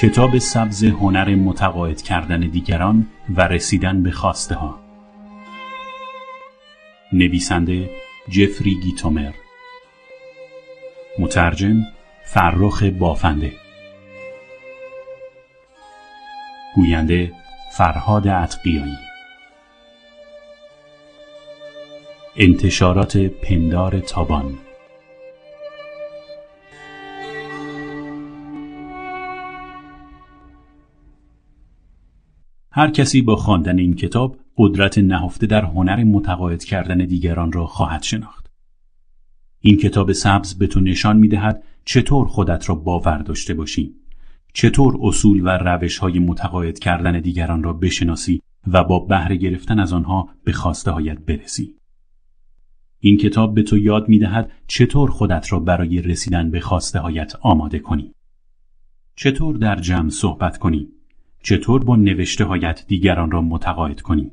کتاب سبز هنر متقاعد کردن دیگران و رسیدن به خواسته ها. نویسنده جفری گیتومر. مترجم فرخ بافنده. گوینده فرهاد اتقیایی انتشارات پندار تابان. هر کسی با خواندن این کتاب قدرت نهفته در هنر متقاعد کردن دیگران را خواهد شناخت. این کتاب سبز به تو نشان می دهد چطور خودت را باور داشته باشی، چطور اصول و روش های متقاعد کردن دیگران را بشناسی و با بهره گرفتن از آنها به خواسته هایت برسی. این کتاب به تو یاد می دهد چطور خودت را برای رسیدن به خواسته هایت آماده کنی. چطور در جمع صحبت کنی چطور با نوشته هایت دیگران را متقاعد کنی؟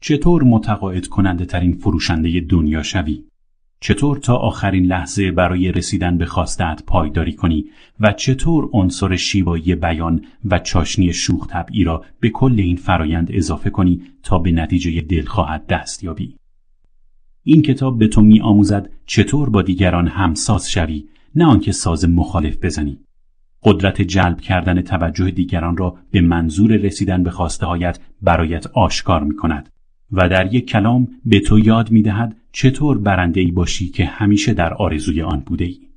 چطور متقاعد کننده ترین فروشنده دنیا شوی؟ چطور تا آخرین لحظه برای رسیدن به خواستت پایداری کنی و چطور عنصر شیوایی بیان و چاشنی شوخ طبعی را به کل این فرایند اضافه کنی تا به نتیجه دلخواهت دست یابی؟ این کتاب به تو می آموزد چطور با دیگران همساز شوی نه آنکه ساز مخالف بزنی قدرت جلب کردن توجه دیگران را به منظور رسیدن به خواسته هایت برایت آشکار می کند و در یک کلام به تو یاد می دهد چطور برنده ای باشی که همیشه در آرزوی آن بوده ای.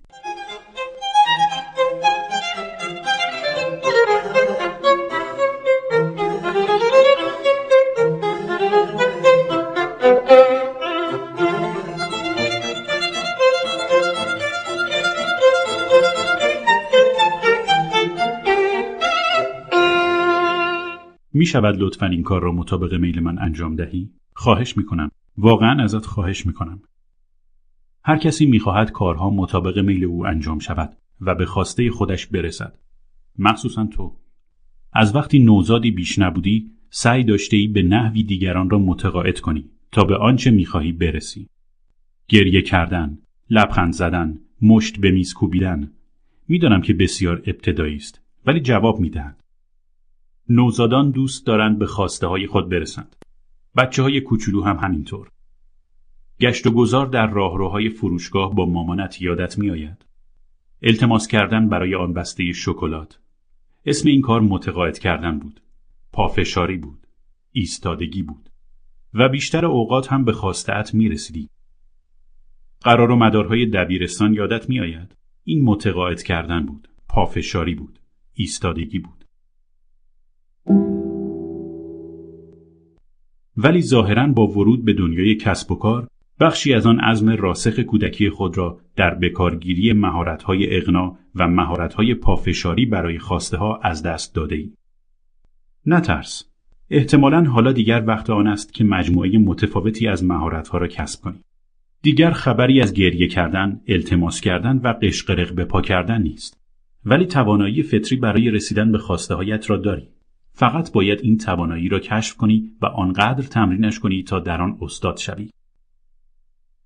شود لطفا این کار را مطابق میل من انجام دهی؟ خواهش می کنم. واقعا ازت خواهش می کنم. هر کسی می خواهد کارها مطابق میل او انجام شود و به خواسته خودش برسد. مخصوصا تو. از وقتی نوزادی بیش نبودی سعی داشته ای به نحوی دیگران را متقاعد کنی تا به آنچه می‌خواهی برسی. گریه کردن، لبخند زدن، مشت به میز کوبیدن. می‌دانم که بسیار ابتدایی است ولی جواب می‌دهد. نوزادان دوست دارند به خواسته های خود برسند. بچه های کوچولو هم همینطور. گشت و گذار در راهروهای فروشگاه با مامانت یادت میآید. التماس کردن برای آن بسته شکلات. اسم این کار متقاعد کردن بود. پافشاری بود. ایستادگی بود. و بیشتر اوقات هم به خواستهات می رسیدی. قرار و مدارهای دبیرستان یادت می آید. این متقاعد کردن بود. پافشاری بود. ایستادگی بود. ولی ظاهرا با ورود به دنیای کسب و کار بخشی از آن عزم راسخ کودکی خود را در بکارگیری مهارت‌های اغنا و مهارت‌های پافشاری برای خواسته ها از دست داده ای. نترس. احتمالا حالا دیگر وقت آن است که مجموعه متفاوتی از مهارت‌ها را کسب کنی. دیگر خبری از گریه کردن، التماس کردن و قشقرق به پا کردن نیست. ولی توانایی فطری برای رسیدن به خواسته هایت را داری. فقط باید این توانایی را کشف کنی و آنقدر تمرینش کنی تا در آن استاد شوی.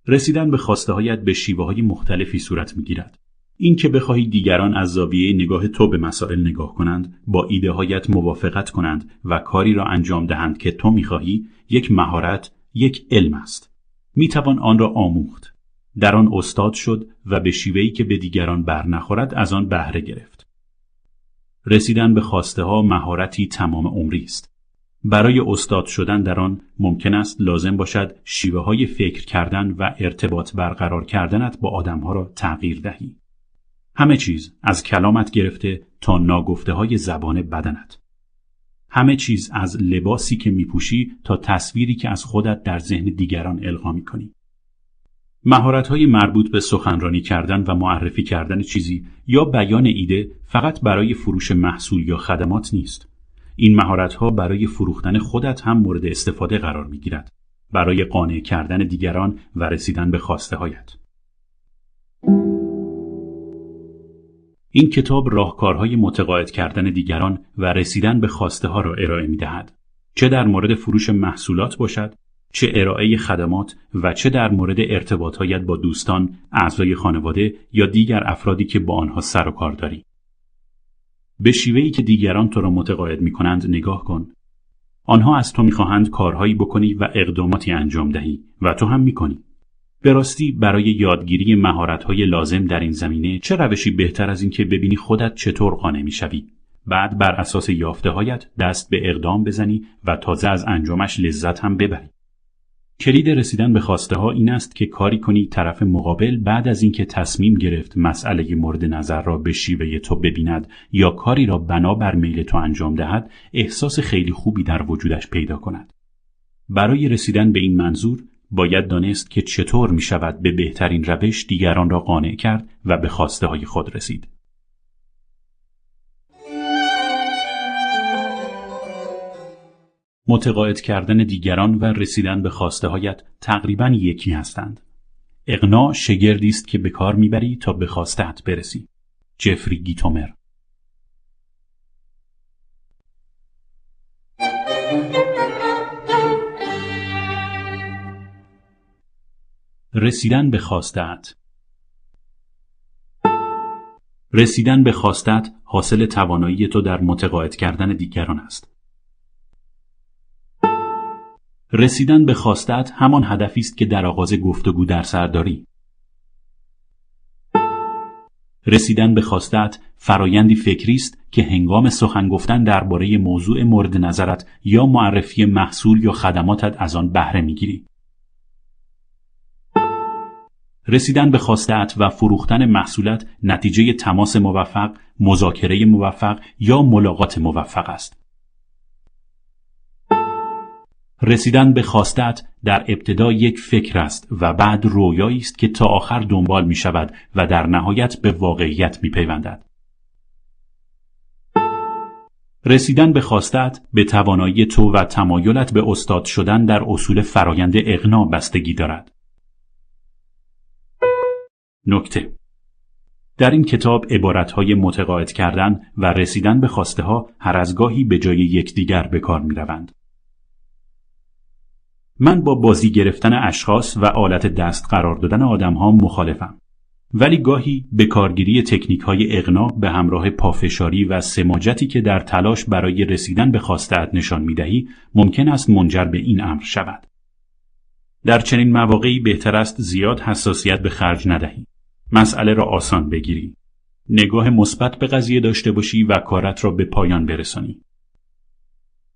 رسیدن به خواسته هایت به شیوه های مختلفی صورت می گیرد. این که بخواهی دیگران از زاویه نگاه تو به مسائل نگاه کنند، با ایده هایت موافقت کنند و کاری را انجام دهند که تو می‌خواهی، یک مهارت، یک علم است. می توان آن را آموخت. در آن استاد شد و به شیوهی که به دیگران برنخورد از آن بهره گرفت. رسیدن به خواسته ها مهارتی تمام عمری است. برای استاد شدن در آن ممکن است لازم باشد شیوه های فکر کردن و ارتباط برقرار کردنت با آدمها را تغییر دهی. همه چیز از کلامت گرفته تا ناگفته های زبان بدنت. همه چیز از لباسی که میپوشی تا تصویری که از خودت در ذهن دیگران القا می‌کنی. های مربوط به سخنرانی کردن و معرفی کردن چیزی یا بیان ایده فقط برای فروش محصول یا خدمات نیست. این ها برای فروختن خودت هم مورد استفاده قرار گیرد. برای قانع کردن دیگران و رسیدن به خواسته هایت. این کتاب راهکارهای متقاعد کردن دیگران و رسیدن به خواسته ها را ارائه می دهد. چه در مورد فروش محصولات باشد چه ارائه خدمات و چه در مورد ارتباطهایت با دوستان، اعضای خانواده یا دیگر افرادی که با آنها سر و کار داری. به شیوهی که دیگران تو را متقاعد می کنند نگاه کن. آنها از تو می‌خواهند کارهایی بکنی و اقداماتی انجام دهی و تو هم می‌کنی. به راستی برای یادگیری مهارت‌های لازم در این زمینه چه روشی بهتر از اینکه ببینی خودت چطور قانع می‌شوی بعد بر اساس یافته هایت دست به اقدام بزنی و تازه از انجامش لذت هم ببری کلید رسیدن به خواسته ها این است که کاری کنی طرف مقابل بعد از اینکه تصمیم گرفت مسئله مورد نظر را به شیوه تو ببیند یا کاری را بنا بر میل تو انجام دهد احساس خیلی خوبی در وجودش پیدا کند برای رسیدن به این منظور باید دانست که چطور می شود به بهترین روش دیگران را قانع کرد و به خواسته های خود رسید. متقاعد کردن دیگران و رسیدن به خواسته هایت تقریبا یکی هستند. اقناع شگردی است که به کار می‌بری تا به خواستهت برسی. جفری گیتومر رسیدن به خواستت رسیدن به خواستت حاصل توانایی تو در متقاعد کردن دیگران است. رسیدن به خواستت همان هدفی است که در آغاز گفتگو در سر داری. رسیدن به خواستت فرایندی فکری است که هنگام سخن گفتن درباره موضوع مورد نظرت یا معرفی محصول یا خدماتت از آن بهره می‌گیری. رسیدن به خواستت و فروختن محصولت نتیجه تماس موفق، مذاکره موفق یا ملاقات موفق است. رسیدن به خواستت در ابتدا یک فکر است و بعد رویایی است که تا آخر دنبال می شود و در نهایت به واقعیت می پیوندد. رسیدن به خواستت به توانایی تو و تمایلت به استاد شدن در اصول فرایند اغنا بستگی دارد. نکته در این کتاب عبارتهای متقاعد کردن و رسیدن به خواسته ها هر از گاهی به جای یکدیگر به کار می روند. من با بازی گرفتن اشخاص و آلت دست قرار دادن آدم ها مخالفم. ولی گاهی به کارگیری تکنیک های اغنا به همراه پافشاری و سماجتی که در تلاش برای رسیدن به خواستهات نشان می دهی ممکن است منجر به این امر شود. در چنین مواقعی بهتر است زیاد حساسیت به خرج ندهی. مسئله را آسان بگیری. نگاه مثبت به قضیه داشته باشی و کارت را به پایان برسانی.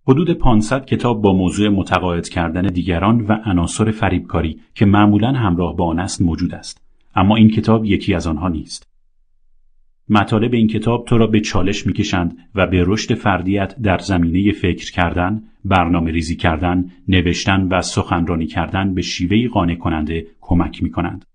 حدود 500 کتاب با موضوع متقاعد کردن دیگران و عناصر فریبکاری که معمولا همراه با آن است موجود است. اما این کتاب یکی از آنها نیست. مطالب این کتاب تو را به چالش می‌کشند و به رشد فردیت در زمینه فکر کردن، برنامه ریزی کردن، نوشتن و سخنرانی کردن به شیوهی قانع کننده کمک می کنند.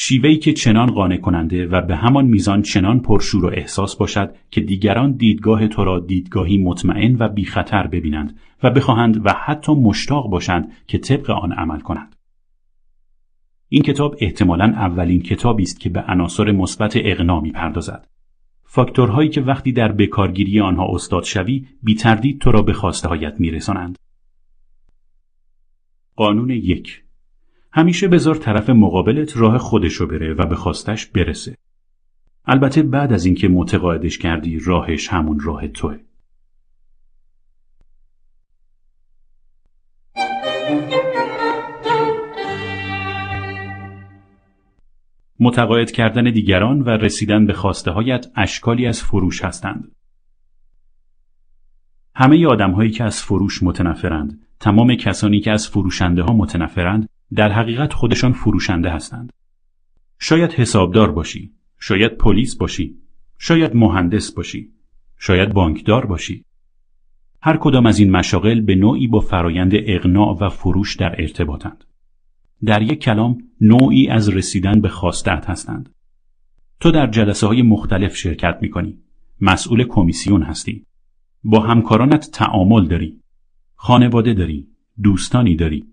شیوهی که چنان قانع کننده و به همان میزان چنان پرشور و احساس باشد که دیگران دیدگاه تو را دیدگاهی مطمئن و بی خطر ببینند و بخواهند و حتی مشتاق باشند که طبق آن عمل کنند. این کتاب احتمالا اولین کتابی است که به عناصر مثبت اقنا می‌پردازد. فاکتورهایی که وقتی در بکارگیری آنها استاد شوی بی تردید تو را به خواسته هایت میرسانند. قانون یک همیشه بذار طرف مقابلت راه خودشو بره و به خواستش برسه. البته بعد از اینکه متقاعدش کردی راهش همون راه توه. متقاعد کردن دیگران و رسیدن به خواسته هایت اشکالی از فروش هستند. همه آدم هایی که از فروش متنفرند، تمام کسانی که از فروشنده ها متنفرند، در حقیقت خودشان فروشنده هستند. شاید حسابدار باشی، شاید پلیس باشی، شاید مهندس باشی، شاید بانکدار باشی. هر کدام از این مشاغل به نوعی با فرایند اقناع و فروش در ارتباطند. در یک کلام نوعی از رسیدن به خواستت هستند. تو در جلسه های مختلف شرکت می کنی. مسئول کمیسیون هستی. با همکارانت تعامل داری. خانواده داری. دوستانی داری.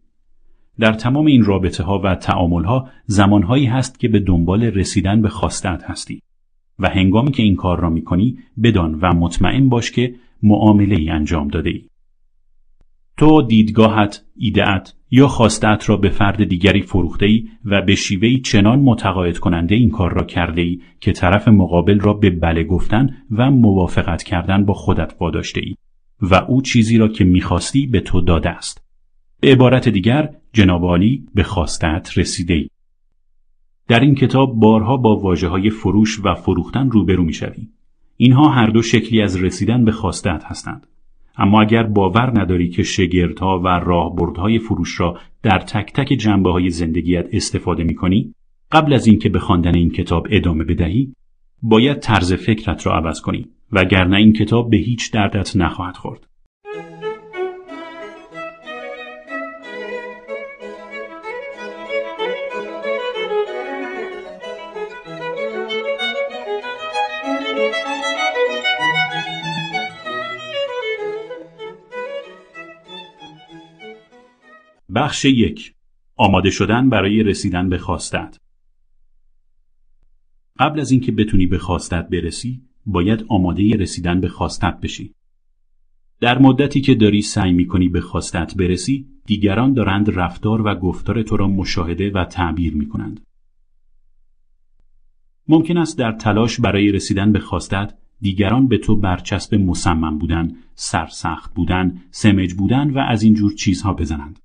در تمام این رابطه ها و تعامل ها زمانهایی هست که به دنبال رسیدن به خواستت هستی و هنگامی که این کار را می کنی بدان و مطمئن باش که معامله ای انجام داده ای. تو دیدگاهت، ایدهت یا خواستت را به فرد دیگری فروخته ای و به شیوهی چنان متقاعد کننده این کار را کرده ای که طرف مقابل را به بله گفتن و موافقت کردن با خودت واداشته ای و او چیزی را که می‌خواستی به تو داده است. به عبارت دیگر جناب عالی به خواستت رسیده ای. در این کتاب بارها با واجه های فروش و فروختن روبرو می‌شوی. اینها هر دو شکلی از رسیدن به خواستت هستند. اما اگر باور نداری که شگردها و راهبردهای فروش را در تک تک جنبه های زندگیت استفاده می کنی، قبل از اینکه به خواندن این کتاب ادامه بدهی، باید طرز فکرت را عوض کنی وگرنه این کتاب به هیچ دردت نخواهد خورد. بخش یک. آماده شدن برای رسیدن به خواستت. قبل از اینکه بتونی به خواستت برسی باید آماده رسیدن به خواستت بشی. در مدتی که داری سعی می‌کنی به خواستت برسی دیگران دارند رفتار و گفتار تو را مشاهده و تعبیر می‌کنند. ممکن است در تلاش برای رسیدن به خواستت دیگران به تو برچسب مصمم بودن، سرسخت بودن، سمج بودن و از این جور چیزها بزنند.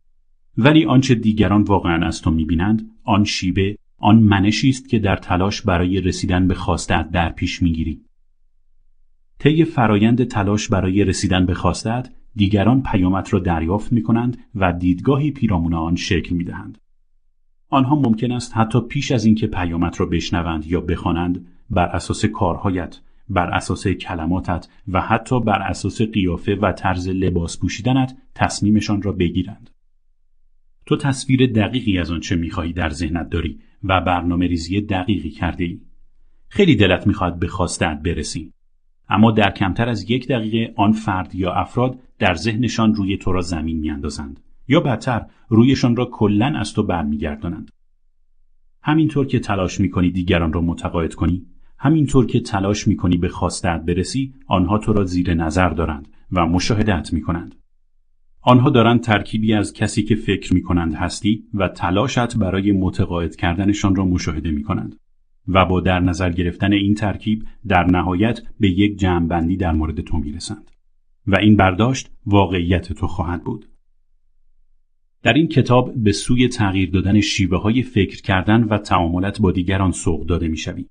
ولی آنچه دیگران واقعا از تو می‌بینند آن شیبه آن منشی است که در تلاش برای رسیدن به خواستت در پیش می‌گیری طی فرایند تلاش برای رسیدن به خواستت دیگران پیامت را دریافت می کنند و دیدگاهی پیرامون آن شکل می دهند. آنها ممکن است حتی پیش از اینکه پیامت را بشنوند یا بخوانند بر اساس کارهایت، بر اساس کلماتت و حتی بر اساس قیافه و طرز لباس پوشیدنت تصمیمشان را بگیرند. تو تصویر دقیقی از آنچه می‌خواهی در ذهنت داری و برنامه ریزی دقیقی کرده ای. خیلی دلت می‌خواد به خواستت برسی. اما در کمتر از یک دقیقه آن فرد یا افراد در ذهنشان روی تو را زمین میاندازند یا بدتر رویشان را کلا از تو برمیگردانند. همینطور که تلاش می‌کنی دیگران را متقاعد کنی همینطور که تلاش می‌کنی به خواستت برسی آنها تو را زیر نظر دارند و مشاهدت می‌کنند آنها دارند ترکیبی از کسی که فکر می کنند هستی و تلاشت برای متقاعد کردنشان را مشاهده می کنند و با در نظر گرفتن این ترکیب در نهایت به یک جمعبندی در مورد تو می رسند و این برداشت واقعیت تو خواهد بود. در این کتاب به سوی تغییر دادن شیوه های فکر کردن و تعاملات با دیگران سوق داده می شوی.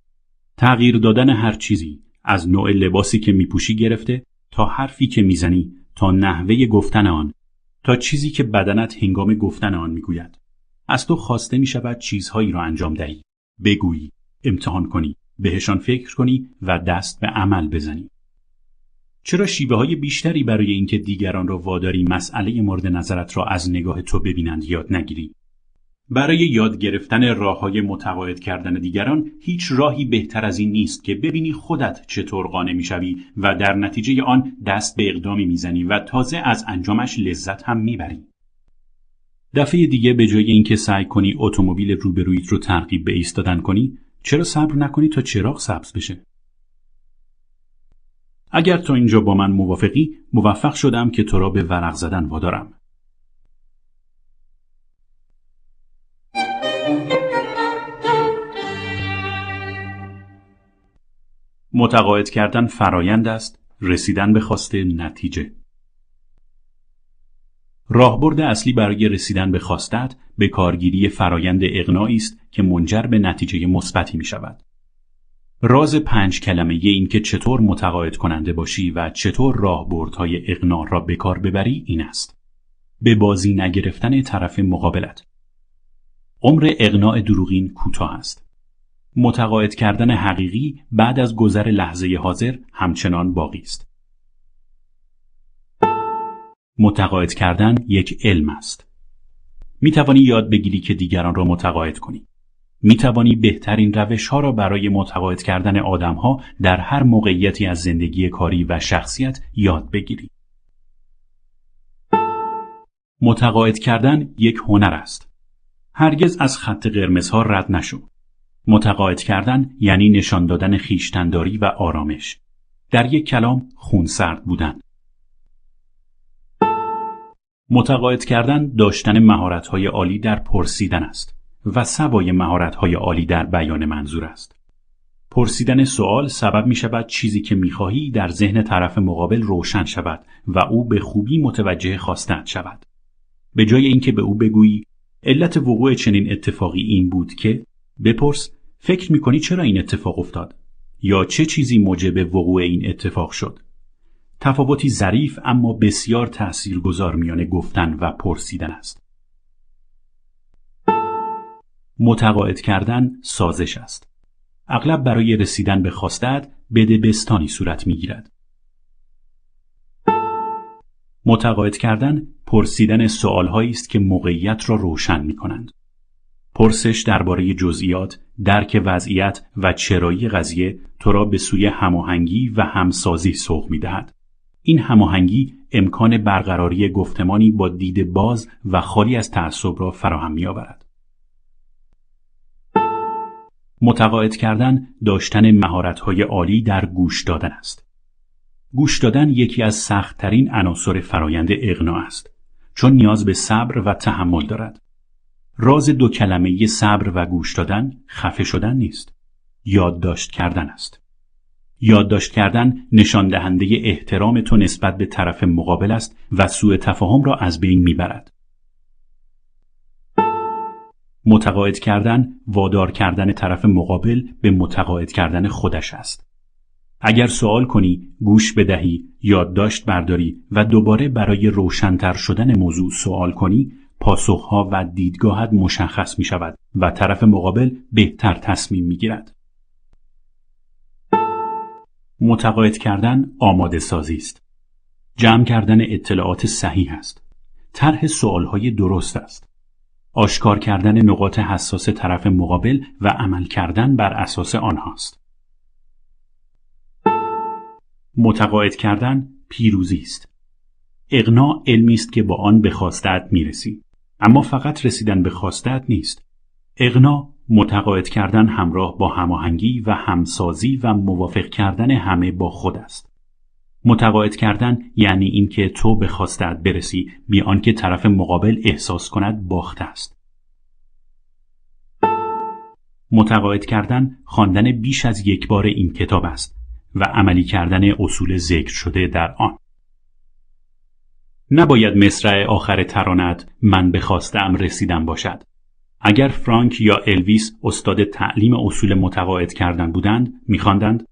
تغییر دادن هر چیزی از نوع لباسی که میپوشی گرفته تا حرفی که می‌زنی تا نحوه گفتن آن تا چیزی که بدنت هنگام گفتن آن می‌گوید. از تو خواسته می شود چیزهایی را انجام دهی. بگویی امتحان کنی بهشان فکر کنی و دست به عمل بزنی. چرا شیوه های بیشتری برای اینکه دیگران را واداری مسئله مورد نظرت را از نگاه تو ببینند یاد نگیری؟ برای یاد گرفتن راه های متقاعد کردن دیگران هیچ راهی بهتر از این نیست که ببینی خودت چطور قانع می‌شوی و در نتیجه آن دست به اقدامی می‌زنی و تازه از انجامش لذت هم می‌بری. دفعه دیگه به جای اینکه سعی کنی اتومبیل روبرویت رو ترغیب به ایستادن کنی چرا صبر نکنی تا چراغ سبز بشه اگر تا اینجا با من موافقی موفق شدم که تو را به ورق زدن وادارم متقاعد کردن فرایند است رسیدن به خواسته نتیجه راهبرد اصلی برای رسیدن به خواستت به کارگیری فرایند اقناعی است که منجر به نتیجه مثبتی می شود. راز پنج کلمه این که چطور متقاعد کننده باشی و چطور راهبردهای اقناع را به کار ببری این است. به بازی نگرفتن طرف مقابلت. عمر اقناع دروغین کوتاه است. متقاعد کردن حقیقی بعد از گذر لحظه حاضر همچنان باقی است. متقاعد کردن یک علم است. می توانی یاد بگیری که دیگران را متقاعد کنی. می توانی بهترین روش ها را برای متقاعد کردن آدم ها در هر موقعیتی از زندگی کاری و شخصیت یاد بگیری. متقاعد کردن یک هنر است. هرگز از خط قرمزها رد نشو. متقاعد کردن یعنی نشان دادن خیشتنداری و آرامش. در یک کلام خونسرد بودن. متقاعد کردن داشتن مهارت‌های عالی در پرسیدن است و سوای مهارت‌های عالی در بیان منظور است. پرسیدن سوال سبب می شود چیزی که می خواهی در ذهن طرف مقابل روشن شود و او به خوبی متوجه خواستند شود. به جای اینکه به او بگویی علت وقوع چنین اتفاقی این بود که بپرس فکر می کنی چرا این اتفاق افتاد؟ یا چه چیزی موجب وقوع این اتفاق شد؟ تفاوتی ظریف اما بسیار تأثیرگذار میان گفتن و پرسیدن است. متقاعد کردن سازش است. اغلب برای رسیدن به خواستت بده بستانی صورت می‌گیرد. متقاعد کردن پرسیدن سوالهایی است که موقعیت را روشن می کنند. پرسش درباره جزئیات، درک وضعیت و چرایی قضیه تو را به سوی هماهنگی و همسازی سوق می دهد. این هماهنگی امکان برقراری گفتمانی با دید باز و خالی از تعصب را فراهم می آورد. متقاعد کردن داشتن مهارت‌های عالی در گوش دادن است. گوش دادن یکی از سختترین عناصر فرایند اغنا است چون نیاز به صبر و تحمل دارد. راز دو کلمه صبر و گوش دادن خفه شدن نیست. یادداشت کردن است. یادداشت کردن نشان دهنده احترام تو نسبت به طرف مقابل است و سوء تفاهم را از بین می‌برد. متقاعد کردن وادار کردن طرف مقابل به متقاعد کردن خودش است. اگر سوال کنی، گوش بدهی، یادداشت برداری و دوباره برای روشنتر شدن موضوع سوال کنی، پاسخها و دیدگاهت مشخص می شود و طرف مقابل بهتر تصمیم می گیرد. متقاعد کردن آماده سازی است. جمع کردن اطلاعات صحیح است. طرح سوالهای درست است. آشکار کردن نقاط حساس طرف مقابل و عمل کردن بر اساس آنهاست. متقاعد کردن پیروزی است. اقناع علمی است که با آن به خواستت می‌رسی. اما فقط رسیدن به خواستت نیست. اقناع متقاعد کردن همراه با هماهنگی و همسازی و موافق کردن همه با خود است. متقاعد کردن یعنی اینکه تو به خواستت برسی بی آنکه طرف مقابل احساس کند باخته است. متقاعد کردن خواندن بیش از یک بار این کتاب است و عملی کردن اصول ذکر شده در آن. نباید مصرع آخر ترانت من به خواستم رسیدم باشد. اگر فرانک یا الویس استاد تعلیم اصول متقاعد کردن بودند میخواندند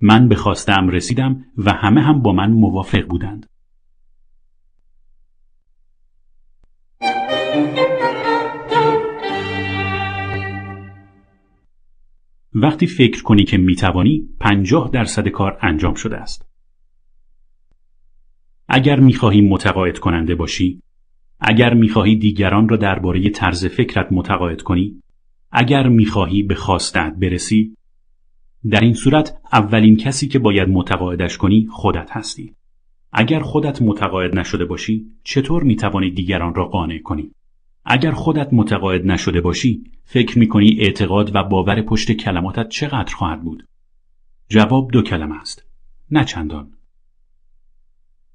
من به خواستم رسیدم و همه هم با من موافق بودند. وقتی فکر کنی که می‌توانی پنجاه درصد کار انجام شده است. اگر می‌خواهی متقاعد کننده باشی اگر می‌خواهی دیگران را درباره طرز فکرت متقاعد کنی اگر می‌خواهی به خواستت برسی در این صورت اولین کسی که باید متقاعدش کنی خودت هستی. اگر خودت متقاعد نشده باشی چطور می‌توانی دیگران را قانع کنی؟ اگر خودت متقاعد نشده باشی فکر می‌کنی اعتقاد و باور پشت کلماتت چقدر خواهد بود؟ جواب دو کلمه است. نه چندان.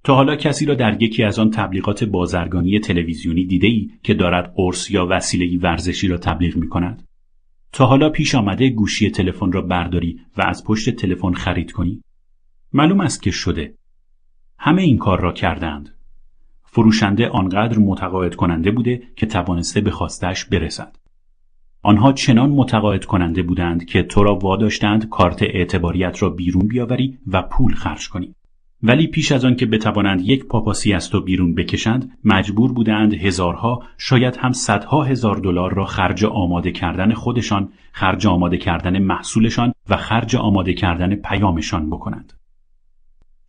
تا حالا کسی را در یکی از آن تبلیغات بازرگانی تلویزیونی دیده ای که دارد قرص یا وسیله ورزشی را تبلیغ می کند؟ تا حالا پیش آمده گوشی تلفن را برداری و از پشت تلفن خرید کنی؟ معلوم است که شده. همه این کار را کردند. فروشنده آنقدر متقاعد کننده بوده که توانسته به خواستش برسد. آنها چنان متقاعد کننده بودند که تو را واداشتند کارت اعتباریت را بیرون بیاوری و پول خرج کنی. ولی پیش از آن که بتوانند یک پاپاسی از تو بیرون بکشند مجبور بودند هزارها شاید هم صدها هزار دلار را خرج آماده کردن خودشان خرج آماده کردن محصولشان و خرج آماده کردن پیامشان بکنند.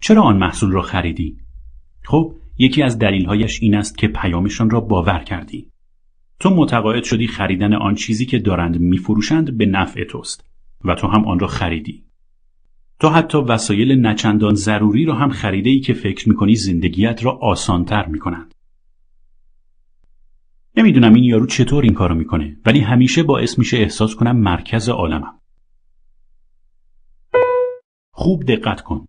چرا آن محصول را خریدی؟ خب یکی از دلیلهایش این است که پیامشان را باور کردی. تو متقاعد شدی خریدن آن چیزی که دارند میفروشند به نفع توست و تو هم آن را خریدی. تو حتی وسایل نچندان ضروری را هم خریده ای که فکر می‌کنی زندگیت را آسانتر می‌کنند. نمی‌دونم این یارو چطور این کارو می‌کنه ولی همیشه باعث میشه احساس کنم مرکز عالمم. خوب دقت کن.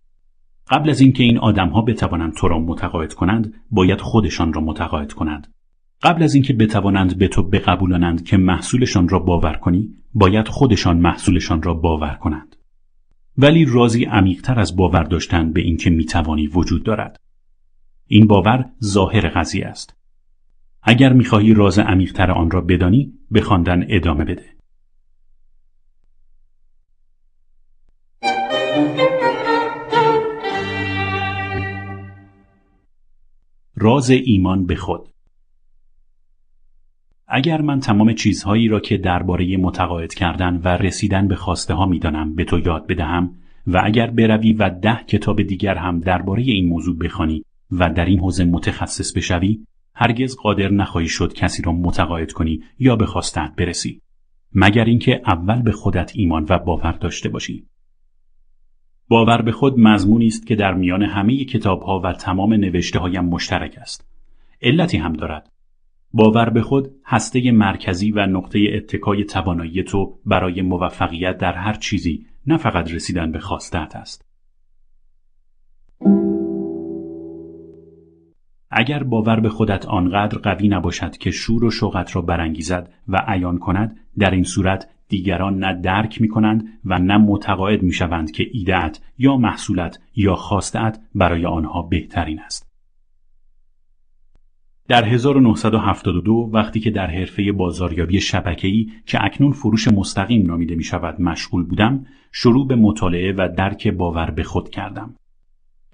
قبل از اینکه این آدمها بتوانند تو را متقاعد کنند باید خودشان را متقاعد کنند قبل از اینکه بتوانند به تو بقبولانند که محصولشان را باور کنی باید خودشان محصولشان را باور کنند ولی رازی عمیقتر از باور داشتن به اینکه می‌توانی وجود دارد. این باور ظاهر قضیه است. اگر می‌خواهی راز عمیقتر آن را بدانی به خواندن ادامه بده. راز ایمان به خود اگر من تمام چیزهایی را که درباره متقاعد کردن و رسیدن به خواسته ها می‌دانم به تو یاد بدهم و اگر بروی و ده کتاب دیگر هم درباره این موضوع بخوانی و در این حوزه متخصص بشوی هرگز قادر نخواهی شد کسی را متقاعد کنی یا به خواستت برسی. مگر اینکه اول به خودت ایمان و باور داشته باشی. باور به خود مضمونی است که در میان همه کتاب ها و تمام نوشته هایم مشترک است. علتی هم دارد. باور به خود هسته مرکزی و نقطه اتکای توانایی تو برای موفقیت در هر چیزی نه فقط رسیدن به خواستت است اگر باور به خودت آنقدر قوی نباشد که شور و شوقت را برانگیزد و عیان کند در این صورت دیگران نه درک می کنند و نه متقاعد می شوند که ایدهت یا محصولت یا خواستت برای آنها بهترین است. در 1972 وقتی که در حرفه بازاریابی شبکه‌ای که اکنون فروش مستقیم نامیده می شود مشغول بودم شروع به مطالعه و درک باور به خود کردم.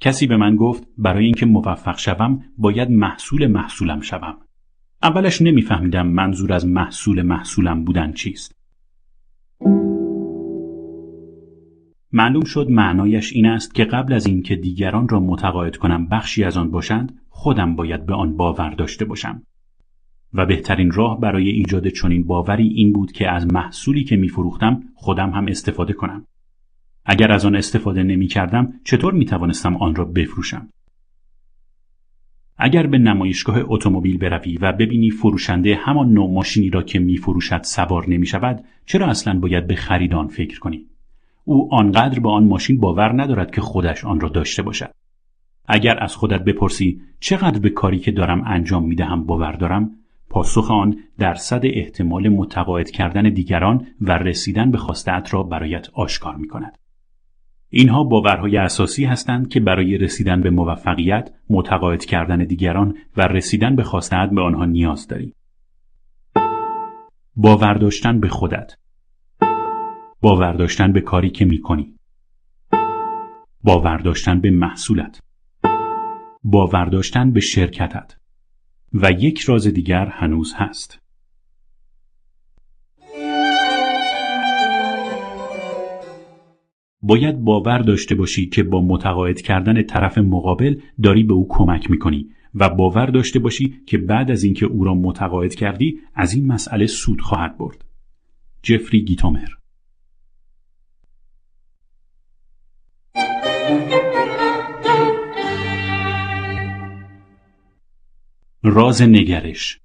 کسی به من گفت برای اینکه موفق شوم باید محصول محصولم شوم. اولش نمیفهمیدم منظور از محصول محصولم بودن چیست. معلوم شد معنایش این است که قبل از اینکه دیگران را متقاعد کنم بخشی از آن باشند خودم باید به آن باور داشته باشم. و بهترین راه برای ایجاد چنین باوری این بود که از محصولی که میفروختم خودم هم استفاده کنم. اگر از آن استفاده نمی کردم چطور می توانستم آن را بفروشم؟ اگر به نمایشگاه اتومبیل بروی و ببینی فروشنده همان نوع ماشینی را که می فروشد سوار نمی شود چرا اصلا باید به خرید آن فکر کنی؟ او آنقدر به آن ماشین باور ندارد که خودش آن را داشته باشد. اگر از خودت بپرسی چقدر به کاری که دارم انجام می دهم باور دارم پاسخ آن درصد احتمال متقاعد کردن دیگران و رسیدن به خواستت را برایت آشکار می کند. اینها باورهای اساسی هستند که برای رسیدن به موفقیت، متقاعد کردن دیگران و رسیدن به خواستت به آنها نیاز داری. باور داشتن به خودت باور داشتن به کاری که می کنی. باور داشتن به محصولت باور داشتن به شرکتت و یک راز دیگر هنوز هست باید باور داشته باشی که با متقاعد کردن طرف مقابل داری به او کمک می‌کنی و باور داشته باشی که بعد از اینکه او را متقاعد کردی از این مسئله سود خواهد برد. جفری گیتومر راز نگرش.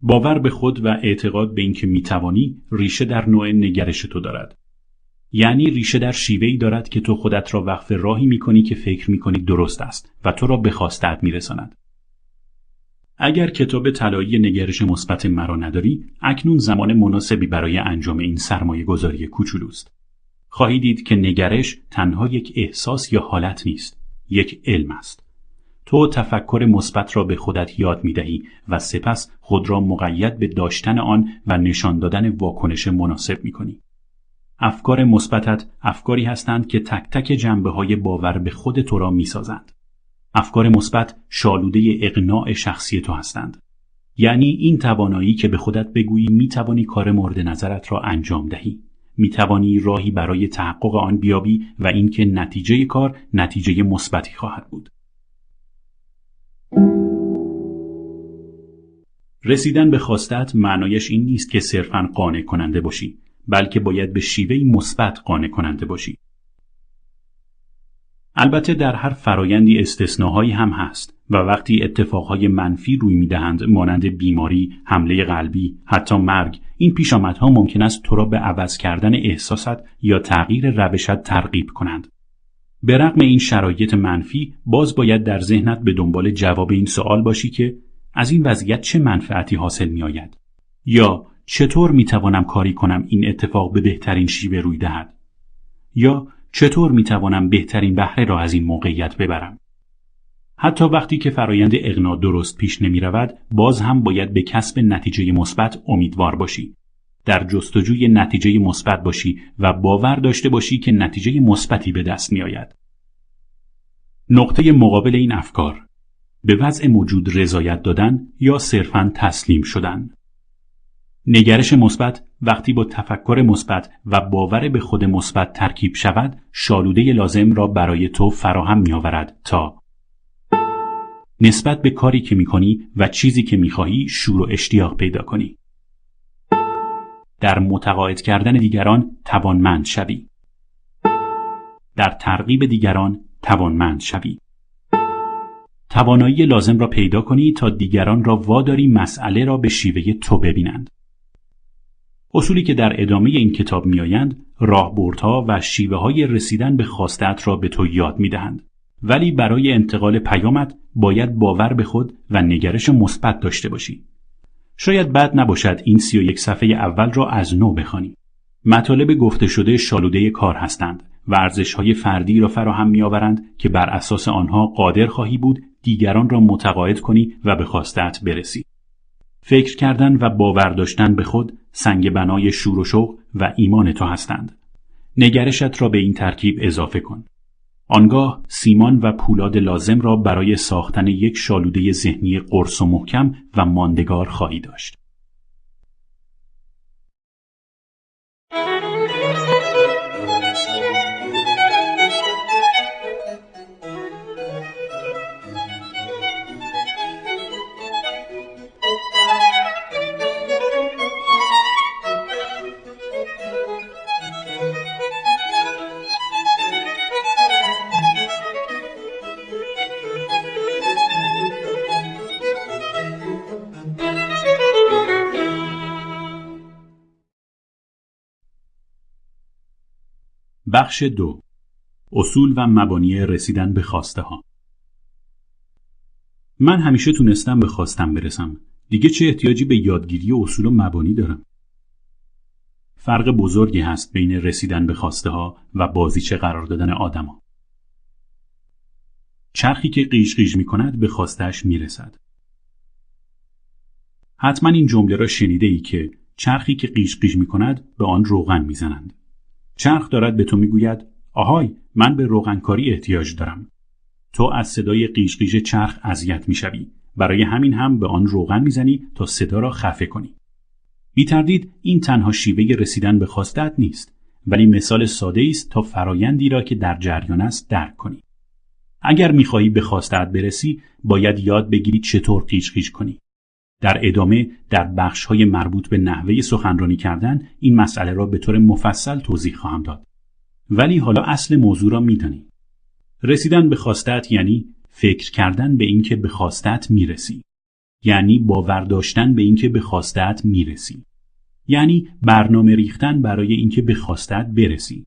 باور به خود و اعتقاد به اینکه می‌توانی ریشه در نوع نگرش تو دارد. یعنی ریشه در شیوهی دارد که تو خودت را وقف راهی می‌کنی که فکر می‌کنی درست است و تو را به خواستت میرساند. اگر کتاب طلایی نگرش مثبت مرا نداری اکنون زمان مناسبی برای انجام این سرمایه گذاری کوچولوست خواهی دید که نگرش تنها یک احساس یا حالت نیست یک علم است. تو تفکر مثبت را به خودت یاد می دهی و سپس خود را مقید به داشتن آن و نشان دادن واکنش مناسب می کنی. افکار مثبتت افکاری هستند که تک تک جنبه های باور به خود تو را می سازند. افکار مثبت شالوده اقناع شخصی تو هستند. یعنی این توانایی که به خودت بگویی می توانی کار مورد نظرت را انجام دهی. می توانی راهی برای تحقق آن بیابی و اینکه نتیجه کار نتیجه مثبتی خواهد بود. رسیدن به خواستت معنایش این نیست که صرفا قانع کننده باشی بلکه باید به شیوهی مثبت قانع کننده باشی. البته در هر فرایندی استثناهایی هم هست و وقتی اتفاقهای منفی روی می‌دهند مانند بیماری، حمله قلبی، حتی مرگ این پیشامدها ممکن است تو را به عوض کردن احساست یا تغییر روشت ترغیب کنند. به رغم این شرایط منفی باز باید در ذهنت به دنبال جواب این سوال باشی که از این وضعیت چه منفعتی حاصل می آید؟ یا چطور می توانم کاری کنم این اتفاق به بهترین شیوه روی دهد؟ یا چطور می توانم بهترین بهره را از این موقعیت ببرم؟ حتی وقتی که فرایند اغنا درست پیش نمی رود باز هم باید به کسب نتیجه مثبت امیدوار باشی. در جستجوی نتیجه مثبت باشی و باور داشته باشی که نتیجه مثبتی به دست می آید. نقطه مقابل این افکار به وضع موجود رضایت دادن یا صرفا تسلیم شدن نگرش مثبت وقتی با تفکر مثبت و باور به خود مثبت ترکیب شود شالوده لازم را برای تو فراهم می آورد تا نسبت به کاری که می کنی و چیزی که می خواهی شور و اشتیاق پیدا کنی در متقاعد کردن دیگران توانمند شوی. در ترغیب دیگران توانمند شوی. توانایی لازم را پیدا کنی تا دیگران را واداری مسئله را به شیوه تو ببینند. اصولی که در ادامه این کتاب میآیند راهبردها و شیوه های رسیدن به خواستت را به تو یاد می‌دهند. ولی برای انتقال پیامت باید باور به خود و نگرش مثبت داشته باشی. شاید بد نباشد این سی و یک صفحه اول را از نو بخوانی مطالب گفته شده شالوده کار هستند و ارزش های فردی را فراهم می آورند که بر اساس آنها قادر خواهی بود دیگران را متقاعد کنی و به خواستت برسی. فکر کردن و باور داشتن به خود سنگ بنای شور و شوق و ایمان تو هستند. نگرشت را به این ترکیب اضافه کن. آنگاه سیمان و پولاد لازم را برای ساختن یک شالوده ذهنی قرص و محکم و ماندگار خواهی داشت. بخش دو. اصول و مبانی رسیدن به خواسته ها من همیشه تونستم به خواستم برسم. دیگه چه احتیاجی به یادگیری اصول و مبانی دارم؟ فرق بزرگی هست بین رسیدن به خواسته ها و بازیچه قرار دادن آدما. چرخی که قیش قیش می کند به خواستش می رسد. حتما این جمله را شنیده ای که چرخی که قیش قیش می کند به آن روغن می زنند. چرخ دارد به تو می‌گوید آهای من به روغنکاری احتیاج دارم. تو از صدای قیش چرخ اذیت می‌شوی. برای همین هم به آن روغن می‌زنی تا صدا را خفه کنی. بی تردید این تنها شیوه رسیدن به خواستت نیست ولی مثال ساده است تا فرایندی را که در جریان است درک کنی. اگر می‌خواهی به خواستت برسی باید یاد بگیری چطور قیش کنی. در ادامه در بخش های مربوط به نحوه سخنرانی کردن این مسئله را به طور مفصل توضیح خواهم داد. ولی حالا اصل موضوع را میدانی. رسیدن به خواستت یعنی فکر کردن به اینکه به خواستت می‌رسی. یعنی باور داشتن به اینکه به خواستت می‌رسی. یعنی برنامه ریختن برای اینکه به خواستت برسی.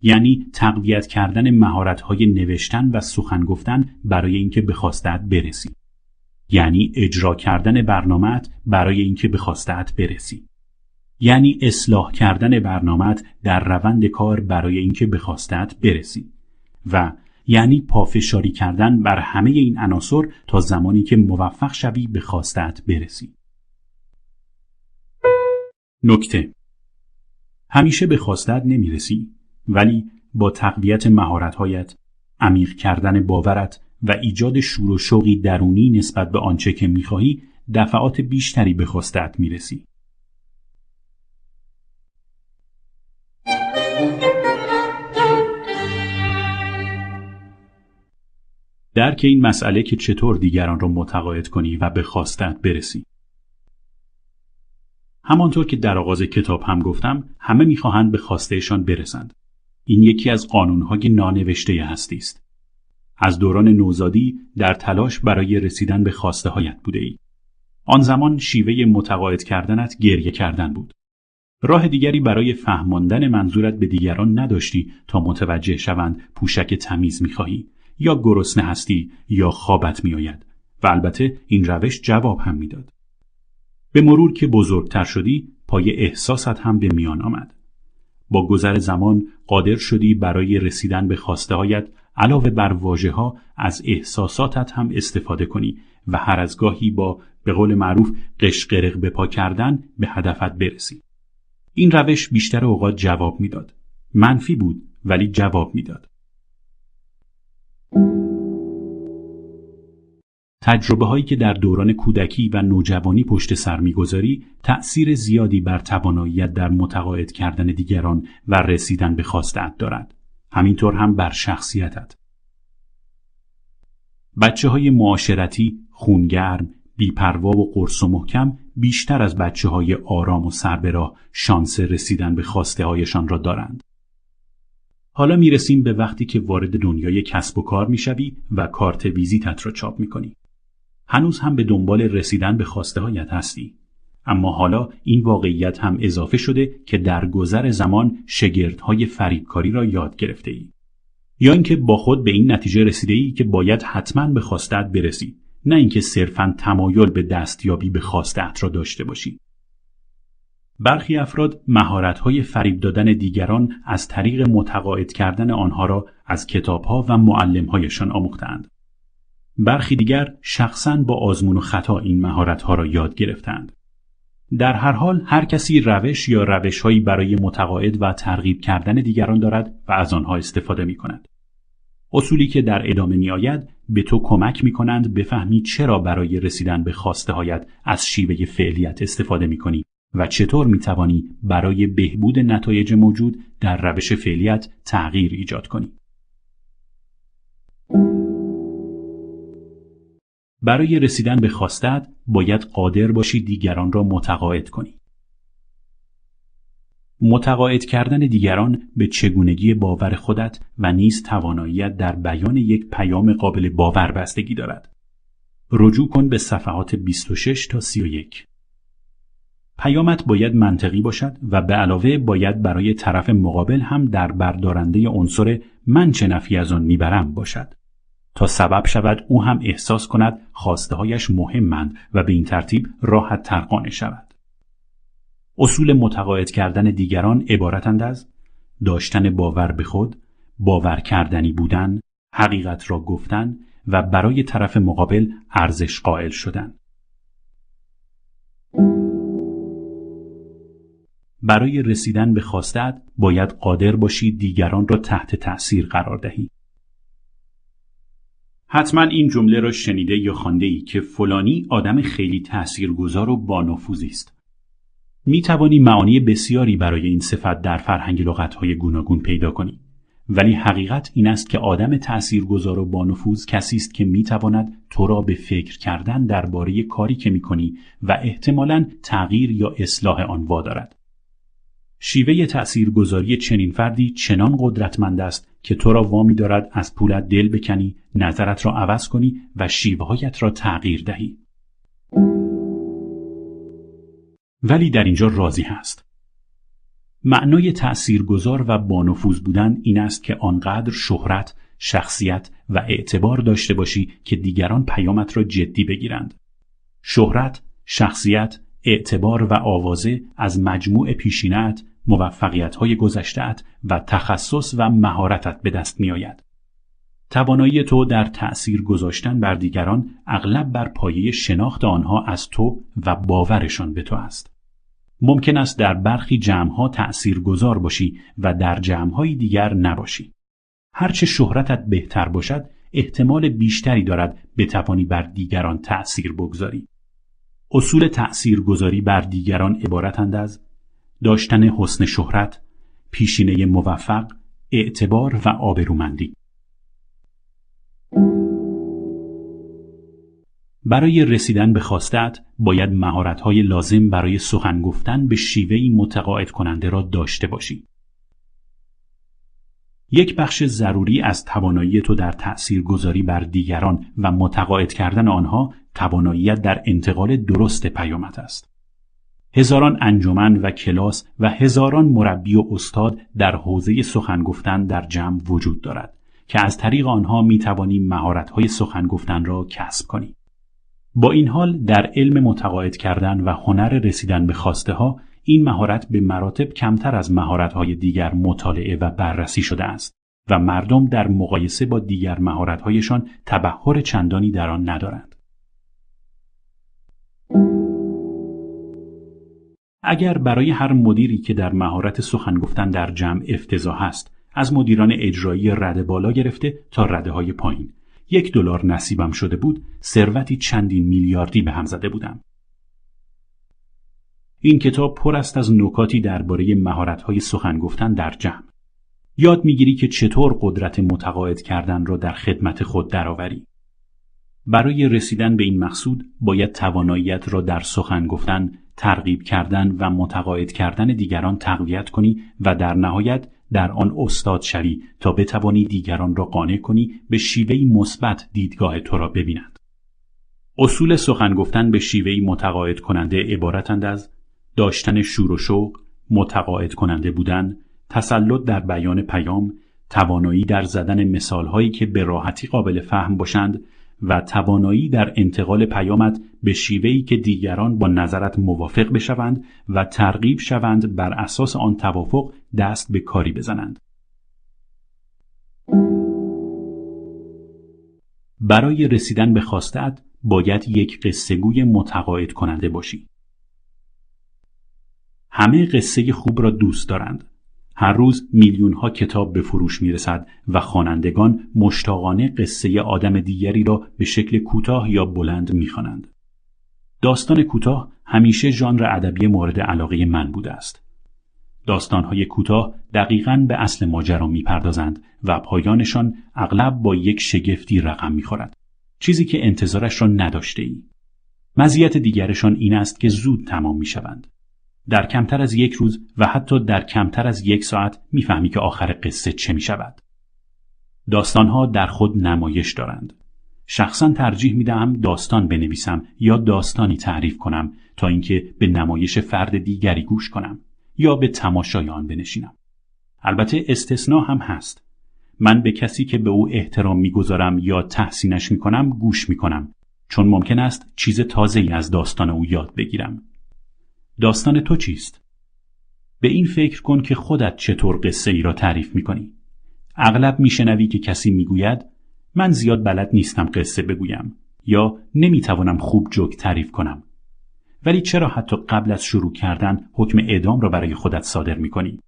یعنی تقویت کردن مهارت‌های نوشتن و سخن گفتن برای اینکه به خواستت برسی. یعنی اجرا کردن برنامت برای اینکه به خواستت برسی. یعنی اصلاح کردن برنامت در روند کار برای اینکه به خواستت برسی. و یعنی پافشاری کردن بر همه این عناصر تا زمانی که موفق شوی به خواستت برسی. نکته. همیشه به خواستت نمی‌رسی ولی با تقویت مهارت‌هایت عمیق کردن باورت و ایجاد شور و شوقی درونی نسبت به آنچه که می‌خواهی دفعات بیشتری به خواستت می‌رسی. درک این مسئله که چطور دیگران را متقاعد کنی و به خواستت برسی. همانطور که در آغاز کتاب هم گفتم همه می‌خواهند به خواستهشان برسند. این یکی از قانونهای نانوشته هستی است. از دوران نوزادی در تلاش برای رسیدن به خواسته هایت بوده ای. آن زمان شیوه متقاعد کردنت گریه کردن بود. راه دیگری برای فهماندن منظورت به دیگران نداشتی تا متوجه شوند پوشک تمیز می‌خواهی یا گرسنه هستی یا خوابت میآید و البته این روش جواب هم می‌داد. به مرور که بزرگتر شدی پای احساست هم به میان آمد. با گذر زمان قادر شدی برای رسیدن به خواسته هایت علاوه بر واژه ها از احساساتت هم استفاده کنی و هر از گاهی با به قول معروف قشقرق به پا کردن به هدفت برسی. این روش بیشتر اوقات جواب می‌داد. منفی بود ولی جواب می‌داد. تجربه هایی که در دوران کودکی و نوجوانی پشت سر می‌گذاری تأثیر زیادی بر تواناییت در متقاعد کردن دیگران و رسیدن به خواستت دارد. همینطور هم بر شخصیتت. بچه های معاشرتی، خونگرم، بیپروا و قرص و محکم بیشتر از بچه های آرام و سربراه شانس رسیدن به خواسته هایشان را دارند. حالا می‌رسیم به وقتی که وارد دنیای کسب و کار می‌شوی و کارت ویزیتت را چاپ می‌کنی. هنوز هم به دنبال رسیدن به خواسته هایت هستی. اما حالا این واقعیت هم اضافه شده که در گذر زمان شگردهای فریبکاری را یاد گرفته ای. یا اینکه با خود به این نتیجه رسیده ای که باید حتما به خواستت برسی نه اینکه صرفا تمایل به دستیابی به خواستت را داشته باشی. برخی افراد مهارت‌های فریب دادن دیگران از طریق متقاعد کردن آنها را از کتابها و معلمهایشان آموختند. برخی دیگر شخصا با آزمون و خطا این مهارت‌ها را یاد گرفتند. در هر حال هر کسی روش یا روشهایی برای متقاعد و ترغیب کردن دیگران دارد و از آنها استفاده می کند. اصولی که در ادامه می آید به تو کمک می کنند بفهمی چرا برای رسیدن به خواسته هایت از شیوه فعلیت استفاده می کنی و چطور می توانی برای بهبود نتایج موجود در روش فعلیت تغییر ایجاد کنی. برای رسیدن به خواستت باید قادر باشی دیگران را متقاعد کنی. متقاعد کردن دیگران به چگونگی باور خودت و نیز تواناییت در بیان یک پیام قابل باور بستگی دارد. رجوع کن به صفحات 26 تا 31. پیامت باید منطقی باشد و به علاوه باید برای طرف مقابل هم در بردارنده عنصر من چه نفی از آن می‌برم باشد. تا سبب شود او هم احساس کند خواسته هایش مهمند و به این ترتیب راحت تر قانع شود. اصول متقاعد کردن دیگران عبارتند از داشتن باور به خود، باور کردنی بودن، حقیقت را گفتن و برای طرف مقابل ارزش قائل شدن. برای رسیدن به خواستت باید قادر باشی دیگران را تحت تأثیر قرار دهی. حتما این جمله را شنیده یا خانده ای که فلانی آدم خیلی تاثیرگذار و بانفوذی است. می توانی معانی بسیاری برای این صفت در فرهنگ لغتهای گوناگون پیدا کنی. ولی حقیقت این است که آدم تاثیرگذار و بانفوذ کسی است که می تواند تو را به فکر کردن درباره کاری که می کنی و احتمالا تغییر یا اصلاح آن وادارد. شیوه تأثیرگذاری چنین فردی چنان قدرتمند است که تو را وامی دارد از پولت دل بکنی، نظرت را عوض کنی و شیوهایت را تغییر دهی. ولی در اینجا راضی هست. معنای تأثیرگذار و بانفوذ بودن این است که آنقدر شهرت، شخصیت و اعتبار داشته باشی که دیگران پیامت را جدی بگیرند. شهرت، شخصیت، اعتبار و آوازه از مجموع پیشینت موفقیت های گذشتهت و تخصص و مهارتت به دست می آید. توانایی تو در تأثیر گذاشتن بر دیگران اغلب بر پایه شناخت آنها از تو و باورشان به تو است. ممکن است در برخی جمعها تأثیر گذار باشی و در جمعهای دیگر نباشی. هرچه شهرتت بهتر باشد احتمال بیشتری دارد بتوانی بر دیگران تأثیر بگذاری. اصول تأثیر گذاری بر دیگران عبارتند از داشتن حسن شهرت، پیشینه موفق، اعتبار و آبرومندی. برای رسیدن به خواستت باید مهارت‌های لازم برای سخن گفتن به شیوهی متقاعد کننده را داشته باشی. یک بخش ضروری از توانایی تو در تأثیر گذاری بر دیگران و متقاعد کردن آنها توانایی در انتقال درست پیامت است. هزاران انجمن و کلاس و هزاران مربی و استاد در حوزه سخن گفتن در جمع وجود دارد که از طریق آنها می توانیم مهارت‌های سخن گفتن را کسب کنیم. با این حال در علم متقاعد کردن و هنر رسیدن به خواسته ها این مهارت به مراتب کمتر از مهارت‌های دیگر مطالعه و بررسی شده است و مردم در مقایسه با دیگر مهارت‌هایشان تبهر چندانی در آن ندارند. اگر برای هر مدیری که در مهارت سخن گفتن در جمع افتضاح است از مدیران اجرایی رده بالا گرفته تا رده های پایین. یک دلار نصیبم شده بود ثروتی چندین میلیاردی به هم زده بودم. این کتاب پر است از نکاتی درباره مهارت‌های سخن گفتن در جمع. یاد می‌گیری که چطور قدرت متقاعد کردن را در خدمت خود درآوری. برای رسیدن به این مقصود باید تواناییت را در سخن گفتن ترغیب کردن و متقاعد کردن دیگران تقویت کنی و در نهایت در آن استاد شوی تا بتوانی دیگران را قانع کنی به شیوهی مثبت دیدگاه تو را ببینند. اصول سخن گفتن به شیوهی متقاعد کننده عبارتند از داشتن شور و شوق، متقاعد کننده بودن، تسلط در بیان پیام، توانایی در زدن مثالهایی که به راحتی قابل فهم باشند و توانایی در انتقال پیامت به شیوهی که دیگران با نظرت موافق بشوند و ترغیب شوند بر اساس آن توافق دست به کاری بزنند. برای رسیدن به خواستت باید یک قصه گوی متقاعد کننده باشی. همه قصه خوب را دوست دارند هر روز میلیون ها کتاب به فروش می رسد و خوانندگان مشتاقانه قصه آدم دیگری را به شکل کوتاه یا بلند می خوانند. داستان کوتاه همیشه ژانر ادبی مورد علاقه من بوده است. داستانهای کوتاه دقیقا به اصل ماجرا می‌پردازند و پایانشان اغلب با یک شگفتی رقم می‌خورد. چیزی که انتظارش را نداشته ای. مزیت دیگرشان این است که زود تمام می‌شوند. در کمتر از یک روز و حتی در کمتر از یک ساعت می‌فهمی که آخر قصه چه می شود. داستانها در خود نمایش دارند. شخصا ترجیح می دهم داستان بنویسم یا داستانی تعریف کنم تا اینکه به نمایش فرد دیگری گوش کنم یا به تماشای آن بنشینم. البته استثنا هم هست. من به کسی که به او احترام می‌گذارم یا تحسینش می کنم گوش می کنم چون ممکن است چیز تازه ای از داستان او یاد بگیرم. داستان تو چیست؟ به این فکر کن که خودت چطور قصه ای را تعریف می کنی. اغلب میشنوی که کسی می‌گوید من زیاد بلد نیستم قصه بگویم یا نمی‌توانم خوب جوک تعریف کنم. ولی چرا حتی قبل از شروع کردن حکم اعدام را برای خودت صادر می کنی؟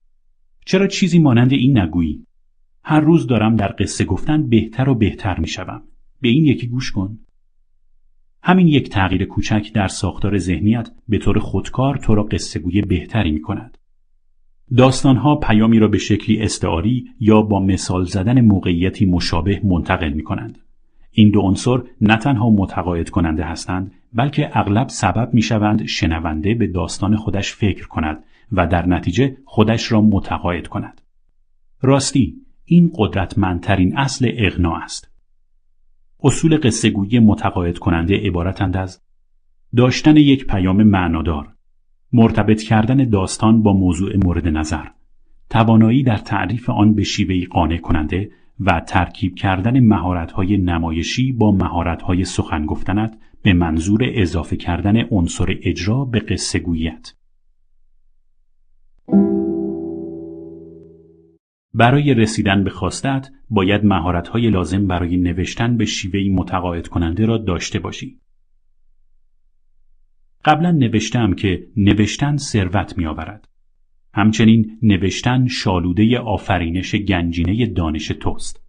چرا چیزی مانند این نگویی؟ هر روز دارم در قصه گفتن بهتر و بهتر می شوم. به این یکی گوش کن. همین یک تغییر کوچک در ساختار ذهنیت به طور خودکار تو را قصهگوی بهتری می کند. داستانها پیامی را به شکلی استعاری یا با مثال زدن موقعیتی مشابه منتقل می کنند. این دو عنصر نه تنها متقاعد کننده هستند بلکه اغلب سبب می شوند شنونده به داستان خودش فکر کند و در نتیجه خودش را متقاعد کند. راستی این قدرتمندترین اصل اغنا است. اصول قصهگویی متقاعد کننده عبارتند از داشتن یک پیام معنادار مرتبط کردن داستان با موضوع مورد نظر توانایی در تعریف آن به شیوهی قانع کننده و ترکیب کردن مهارت‌های نمایشی با مهارت‌های سخن گفتنت به منظور اضافه کردن عنصر اجرا به قصه برای رسیدن به خواستت باید مهارت‌های لازم برای نوشتن به شیوهی متقاعد کننده را داشته باشی. قبلا نوشتم که نوشتن ثروت می‌آورد. همچنین نوشتن شالوده آفرینش گنجینه دانش توست.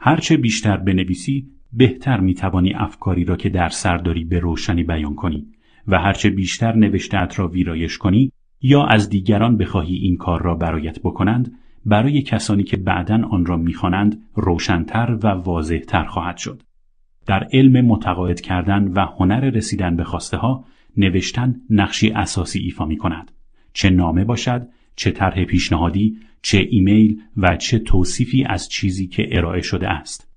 هرچه بیشتر بنویسی بهتر می‌توانی افکاری را که در سر داری به روشنی بیان کنی و هرچه بیشتر نوشتت را ویرایش کنی یا از دیگران بخواهی این کار را برایت بکنند برای کسانی که بعدا آن را می‌خوانند روشنتر و واضحتر خواهد شد. در علم متقاعد کردن و هنر رسیدن به خواسته ها نوشتن نقشی اساسی ایفا می کند. چه نامه باشد، چه طرح پیشنهادی، چه ایمیل و چه توصیفی از چیزی که ارائه شده است.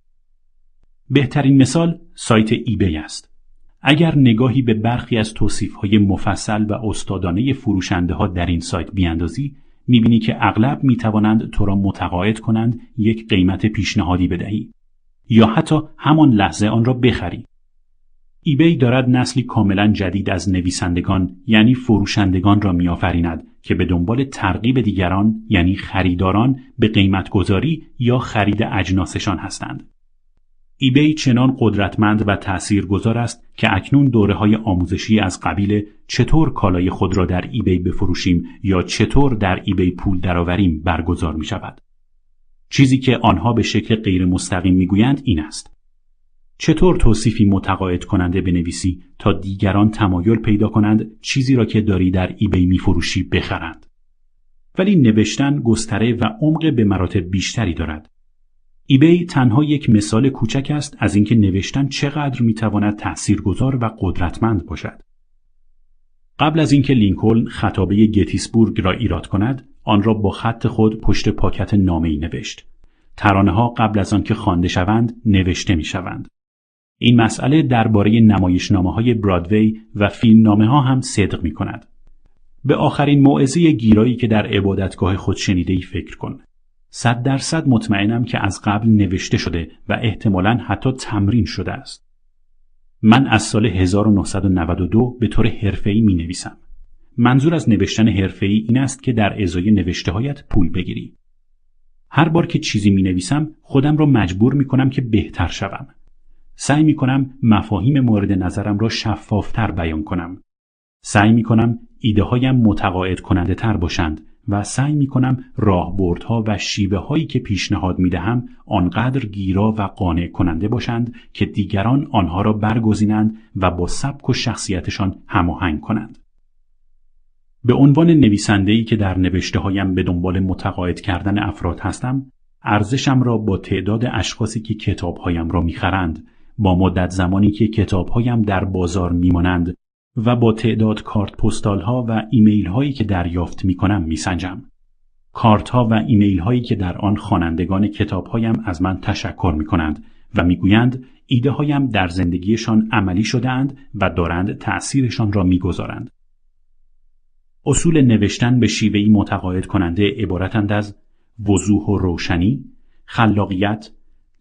بهترین مثال سایت ایبی است. اگر نگاهی به برخی از های مفصل و استادانه فروشنده ها در این سایت بیاندازی می‌بینی که اغلب می‌توانند تو را متقاعد کنند یک قیمت پیشنهادی بدهی یا حتی همان لحظه آن را بخری. ایبی دارد نسلی کاملا جدید از نویسندگان یعنی فروشندگان را میآفریند که به دنبال ترغیب دیگران یعنی خریداران به قیمت گذاری یا خرید اجناسشان هستند. ایبی چنان قدرتمند و تأثیرگذار است که اکنون دوره های آموزشی از قبیل چطور کالای خود را در ایبی بفروشیم یا چطور در ایبی پول درآوریم برگزار می شود. چیزی که آنها به شکل غیر مستقیم می‌گویند این است. چطور توصیفی متقاعد کننده بنویسی تا دیگران تمایل پیدا کنند چیزی را که داری در ایبی میفروشی بخرند. ولی نوشتن گستره و عمق به مراتب بیشتری دارد. ایبی تنها یک مثال کوچک است از اینکه نوشتن چقدر می‌تواند تاثیرگذار و قدرتمند باشد. قبل از اینکه لینکلن خطابه گتیسبورگ را ایراد کند، آن را با خط خود پشت پاکت نامه ای نوشت. ترانه ها قبل از آنکه خوانده شوند نوشته می شوند. این مسئله درباره نمایشنامه های برادوی و فیلمنامه ها هم صدق می کند. به آخرین موعظه گیرایی که در عبادتگاه خود شنیده ای فکر کن. صد درصد مطمئنم که از قبل نوشته شده و احتمالا حتی تمرین شده است. من از سال 1992 به طور حرفه‌ای می نویسم. منظور از نوشتن حرفه‌ای این است که در ازای نوشته هایت پول بگیری. هر بار که چیزی می نویسم خودم را مجبور می کنم که بهتر شوم. سعی می کنم مفاهیم مورد نظرم را شفافتر بیان کنم. سعی می کنم ایده هایم متقاعد کننده تر باشند و سعی می کنم راهبردها و شیوه هایی که پیشنهاد می دهم آنقدر گیرا و قانع کننده باشند که دیگران آنها را برگزینند و با سبک و شخصیتشان هماهنگ کنند. به عنوان نویسنده‌ای که در نوشته هایم به دنبال متقاعد کردن افراد هستم، ارزشم را با تعداد اشخاصی که کتابهایم را می‌خرند، با مدت زمانی که کتابهایم در بازار میمانند و با تعداد کارت پستال ها و ایمیل هایی که دریافت می کنم می سنجم. کارت ها و ایمیل هایی که در آن خوانندگان کتاب هایم از من تشکر می کنند و می گویند ایده هایم در زندگیشان عملی شدهاند و دارند تأثیرشان را می گذارند. اصول نوشتن به شیوهی متقاعد کننده عبارتند از وضوح و روشنی، خلاقیت،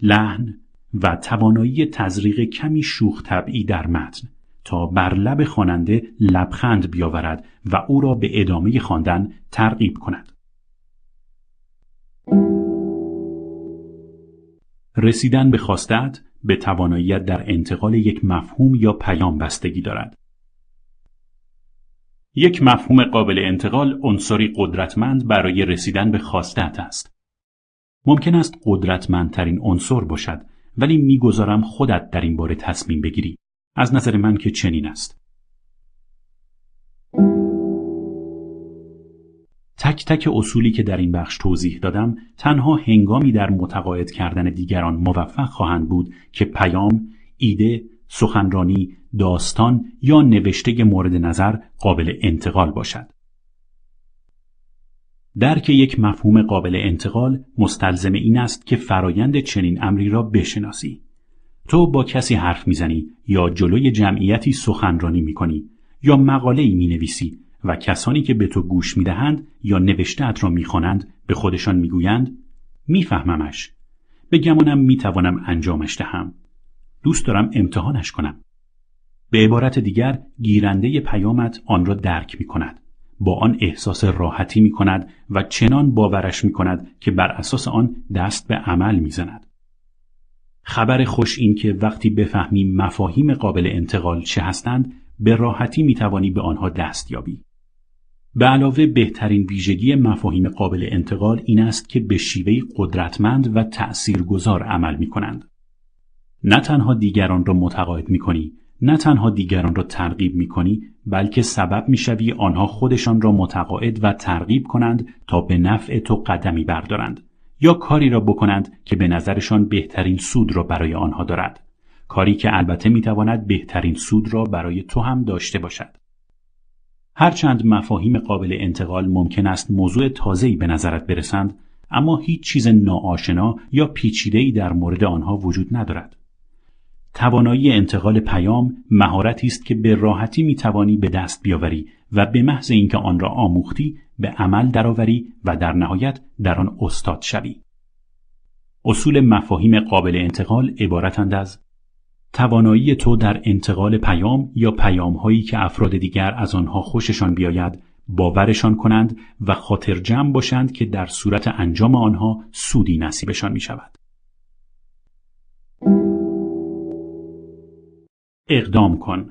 لحن و توانایی تزریق کمی شوخ طبعی در متن تا بر لب خواننده لبخند بیاورد و او را به ادامه خواندن ترغیب کند. رسیدن به خواستت به تواناییت در انتقال یک مفهوم یا پیام بستگی دارد. یک مفهوم قابل انتقال عنصری قدرتمند برای رسیدن به خواستت است. ممکن است قدرتمندترین عنصر باشد ولی می‌گذارم خودت در این باره تصمیم بگیری. از نظر من که چنین است. تک تک اصولی که در این بخش توضیح دادم تنها هنگامی در متقاعد کردن دیگران موفق خواهند بود که پیام، ایده، سخنرانی، داستان یا نوشته مورد نظر قابل انتقال باشد. درک یک مفهوم قابل انتقال مستلزم این است که فرایند چنین امری را بشناسی. تو با کسی حرف می‌زنی یا جلوی جمعیتی سخنرانی می‌کنی یا مقاله ای می نویسی و کسانی که به تو گوش می‌دهند یا نوشته ات را می‌خوانند به خودشان می‌گویند میفهممش. به گمانم می‌توانم انجامش دهم. دوست دارم امتحانش کنم. به عبارت دیگر گیرنده پیامت آن را درک می کند با آن احساس راحتی می کند و چنان باورش می کند که بر اساس آن دست به عمل می زند. خبر خوش این که وقتی بفهمی مفاهیم قابل انتقال چه هستند به راحتی می توانی به آنها دست یابی. به علاوه بهترین ویژگی مفاهیم قابل انتقال این است که به شیوه قدرتمند و تأثیرگذار عمل می کنند. نه تنها دیگران را متقاعد می کنی، نه تنها دیگران را ترغیب می کنی، بلکه سبب می شوی آنها خودشان را متقاعد و ترغیب کنند تا به نفع تو قدمی بردارند. یا کاری را بکنند که به نظرشان بهترین سود را برای آنها دارد. کاری که البته می‌تواند بهترین سود را برای تو هم داشته باشد. هرچند مفاهیم قابل انتقال ممکن است موضوع تازه‌ای به نظرت برسند اما هیچ چیز ناآشنا یا پیچیده‌ای در مورد آنها وجود ندارد. توانایی انتقال پیام مهارتی است که به راحتی می‌توانی به دست بیاوری و به محض اینکه آن را آموختی به عمل درآوری و در نهایت در آن استاد شوی. اصول مفاهیم قابل انتقال عبارتند از توانایی تو در انتقال پیام یا پیام هایی که افراد دیگر از آنها خوششان بیاید باورشان کنند و خاطر جمع باشند که در صورت انجام آنها سودی نصیبشان می شود. اقدام کن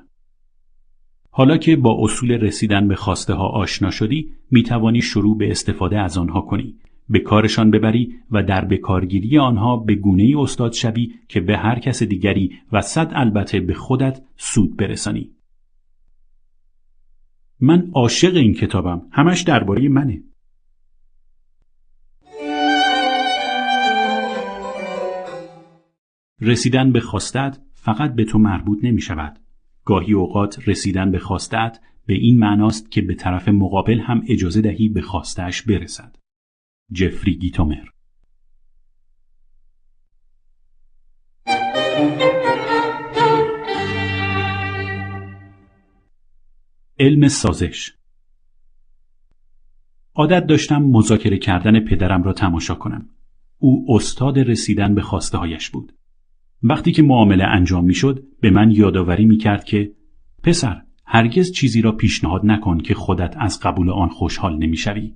حالا که با اصول رسیدن به خواسته ها آشنا شدی می توانی شروع به استفاده از آنها کنی. به کارشان ببری و در بکارگیری آنها به گونه ای استاد شوی که به هر کس دیگری و صد البته به خودت سود برسانی. من عاشق این کتابم. همش درباره منه. رسیدن به خواستت فقط به تو مربوط نمی شود. گاهی اوقات رسیدن به خواستت به این معناست که به طرف مقابل هم اجازه دهی به خواستش برسد. جفری گیتومر علم سازش عادت داشتم مذاکره کردن پدرم را تماشا کنم. او استاد رسیدن به خواسته هایش بود. وقتی که معامله انجام می‌شد به من یادآوری می کرد که پسر هرگز چیزی را پیشنهاد نکن که خودت از قبول آن خوشحال نمی‌شوی.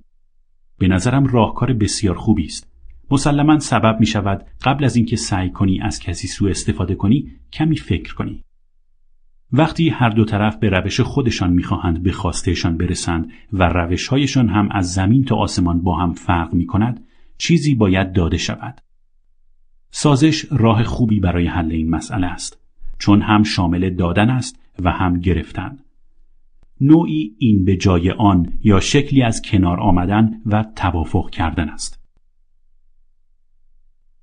به نظرم راهکار بسیار خوبی است. مسلما سبب می شود قبل از اینکه سعی کنی از کسی سوء استفاده کنی کمی فکر کنی. وقتی هر دو طرف به روش خودشان می‌خواهند به خواستهشان برسند و روشهایشان هم از زمین تا آسمان با هم فرق می کند چیزی باید داده شود. سازش راه خوبی برای حل این مسئله است چون هم شامل دادن است و هم گرفتن. نوعی این به جای آن یا شکلی از کنار آمدن و توافق کردن است.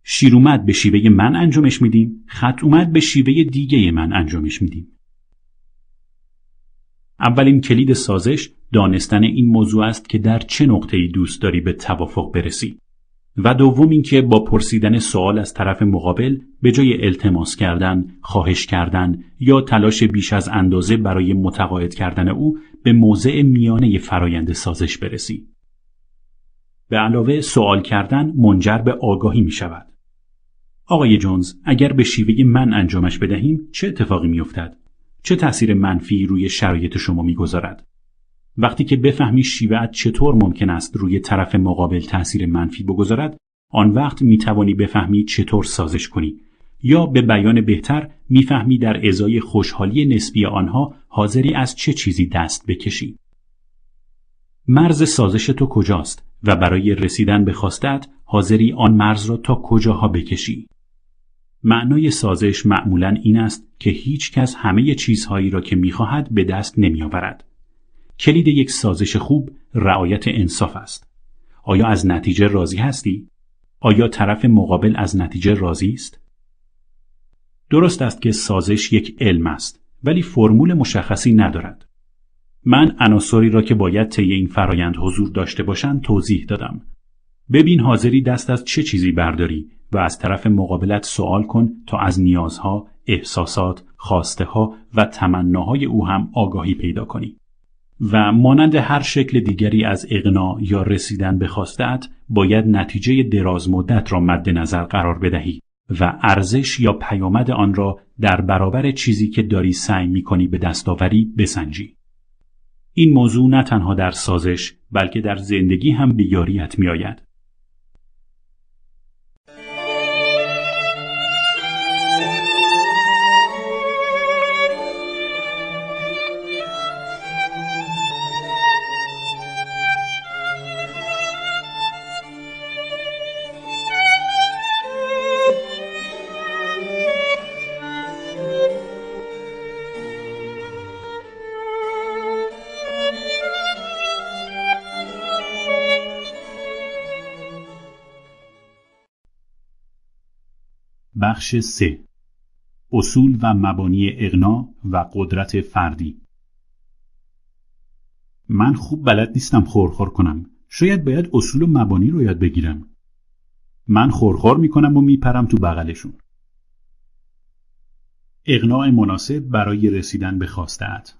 شیر اومد به شیوه من انجامش میدیم خط اومد به شیوه دیگه من انجامش میدیم اولین کلید سازش دانستن این موضوع است که در چه نقطه‌ای دوست داری به توافق برسی و دوم اینکه با پرسیدن سوال از طرف مقابل به جای التماس کردن، خواهش کردن یا تلاش بیش از اندازه برای متقاعد کردن او به موضع میانه فرایند سازش برسی. به علاوه سوال کردن منجر به آگاهی می شود. آقای جونز اگر به شیوه من انجامش بدهیم چه اتفاقی می افتد؟ چه تأثیر منفی روی شرایط شما می‌گذارد؟ وقتی که بفهمی شیوهت چطور ممکن است روی طرف مقابل تأثیر منفی بگذارد آن وقت می توانی بفهمی چطور سازش کنی یا به بیان بهتر می‌فهمی در ازای خوشحالی نسبی آنها حاضری از چه چیزی دست بکشی مرز سازش تو کجاست و برای رسیدن به خواستت حاضری آن مرز را تا کجاها بکشی معنای سازش معمولا این است که هیچ کس همه چیزهایی را که می‌خواهد به دست نمیآورد. کلید یک سازش خوب رعایت انصاف است. آیا از نتیجه راضی هستی؟ آیا طرف مقابل از نتیجه راضی است؟ درست است که سازش یک علم است ولی فرمول مشخصی ندارد. من عناصری را که باید طی این فرایند حضور داشته باشند توضیح دادم. ببین حاضری دست از چه چیزی برداری و از طرف مقابلت سوال کن تا از نیازها، احساسات، خواسته ها و تمناهای او هم آگاهی پیدا کنی. و مانند هر شکل دیگری از اقنا یا رسیدن به خواستت باید نتیجه دراز مدت را مد نظر قرار بدهی و ارزش یا پیامد آن را در برابر چیزی که داری سعی می کنی به دستاوری بسنجی. این موضوع نه تنها در سازش بلکه در زندگی هم بیاریت می آید. بخش 3 اصول و مبانی اغنا و قدرت فردی. من خوب بلد نیستم خورخور کنم. شاید باید اصول و مبانی رو یاد بگیرم. من خورخور می‌کنم و میپرم تو بغلشون. اقناع مناسب برای رسیدن به خواستت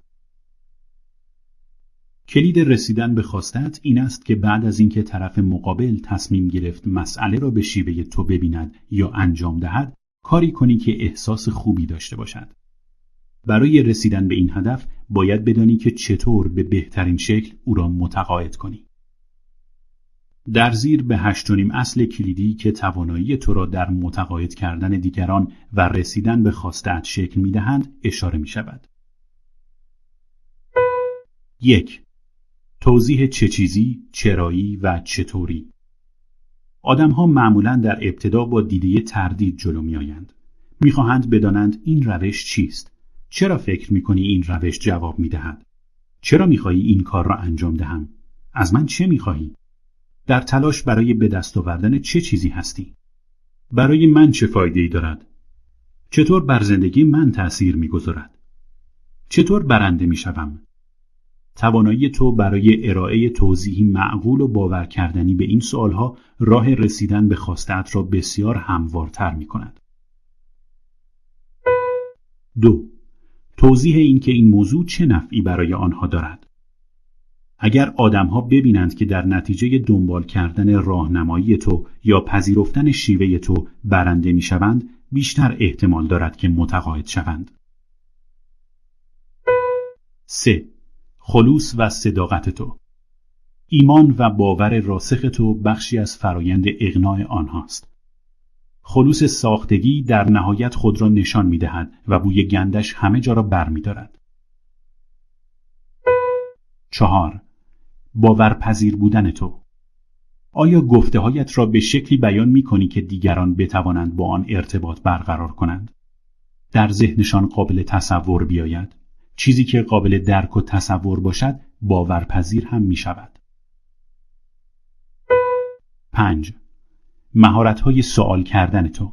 کلید رسیدن به خواستت این است که بعد از اینکه طرف مقابل تصمیم گرفت مسئله را به شیوه تو ببیند یا انجام دهد کاری کنی که احساس خوبی داشته باشد. برای رسیدن به این هدف باید بدانی که چطور به بهترین شکل او را متقاعد کنی. در زیر به هشتونیم اصل کلیدی که توانایی تو را در متقاعد کردن دیگران و رسیدن به خواستت شکل می دهند اشاره می شود. یک. توضیح چه چیزی، چرایی و چطوری؟ آدمها معمولا در ابتدا با دیده تردید جلو می آیند. می خواهند بدانند این روش چیست؟ چرا فکر می کنی این روش جواب می دهد؟ چرا می خواهی این کار را انجام دهم؟ از من چه می خواهی؟ در تلاش برای به دست آوردن چه چیزی هستی؟ برای من چه فایده ای دارد؟ چطور بر زندگی من تأثیر می‌گذارد؟ چطور برنده می شوم؟ توانایی تو برای ارائه توضیحی معقول و باور کردنی به این سوالها راه رسیدن به خواستت را بسیار هموارتر می کند. دو توضیح اینکه این موضوع چه نفعی برای آنها دارد. اگر آدمها ببینند که در نتیجه دنبال کردن راهنمایی تو یا پذیرفتن شیوه تو برنده می شوند، بیشتر احتمال دارد که متقاعد شوند. 3. خلوص و صداقت تو ایمان و باور راسخ تو بخشی از فرایند اقناع آنهاست. خلوص ساختگی در نهایت خود را نشان می دهد و بوی گندش همه جا را بر می دارد. چهار باورپذیر بودن تو آیا گفته هایت را به شکلی بیان می کنی که دیگران بتوانند با آن ارتباط برقرار کنند؟ در ذهنشان قابل تصور بیاید؟ چیزی که قابل درک و تصور باشد باورپذیر هم می شود. 5. مهارت های سوال کردن تو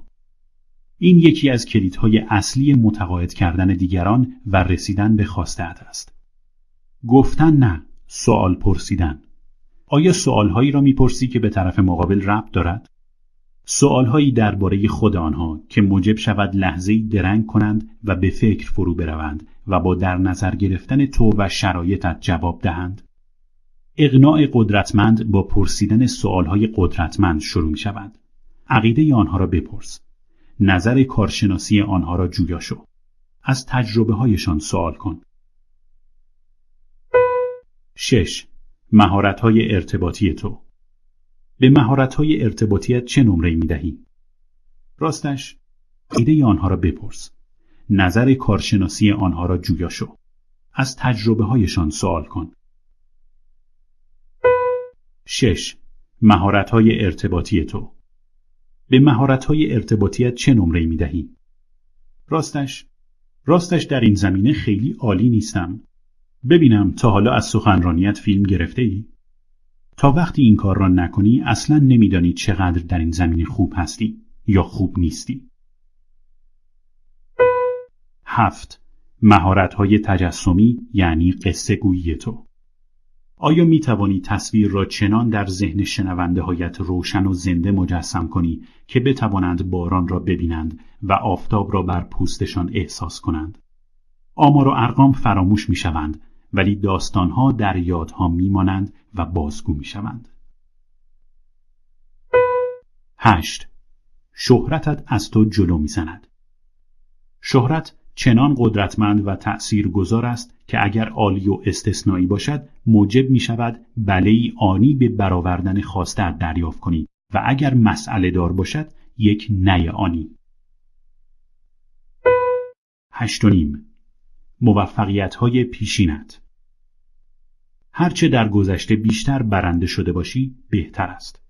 این یکی از کلیدهای اصلی متقاعد کردن دیگران و رسیدن به خواستت است. گفتن نه سوال پرسیدن آیا سوالهایی را می‌پرسی که به طرف مقابل ربط دارد؟ سوالهایی درباره خود آنها که موجب شود لحظه درنگ کنند و به فکر فرو بروند و با در نظر گرفتن تو و شرایطت جواب دهند. اقناع قدرتمند با پرسیدن سوالهای قدرتمند شروع می شود. عقیده آنها را بپرس. نظر کارشناسی آنها را جویا شو. از تجربه هایشان سوال کن. 6. های ارتباطی تو به های ارتباطیت چه نمره می دهی؟ راستش ایده آنها را بپرس. نظر کارشناسی آنها را جویا شو. از تجربه هایشان سوال کن. 6. های ارتباطی تو به های ارتباطیت چه نمره می دهی؟ راستش راستش در این زمینه خیلی عالی نیستم ببینم تا حالا از سخنرانیت فیلم گرفته ای؟ تا وقتی این کار را نکنی اصلا نمیدانی چقدر در این زمینه خوب هستی یا خوب نیستی. هفت مهارت های تجسمی یعنی قصه گویی تو آیا می توانی تصویر را چنان در ذهن شنونده هایت روشن و زنده مجسم کنی که بتوانند باران را ببینند و آفتاب را بر پوستشان احساس کنند؟ آمار و ارقام فراموش می شوند ولی داستانها در یادها میمانند و بازگو می‌شوند. هشت شهرتت از تو جلو می‌زند. شهرت چنان قدرتمند و تأثیر گذار است که اگر عالی و استثنایی باشد موجب می شود آنی به برآوردن خواسته دریافت کنی و اگر مسئله دار باشد یک نه آنی. هشتونیم موفقیت های پیشینت هرچه در گذشته بیشتر برنده شده باشی بهتر است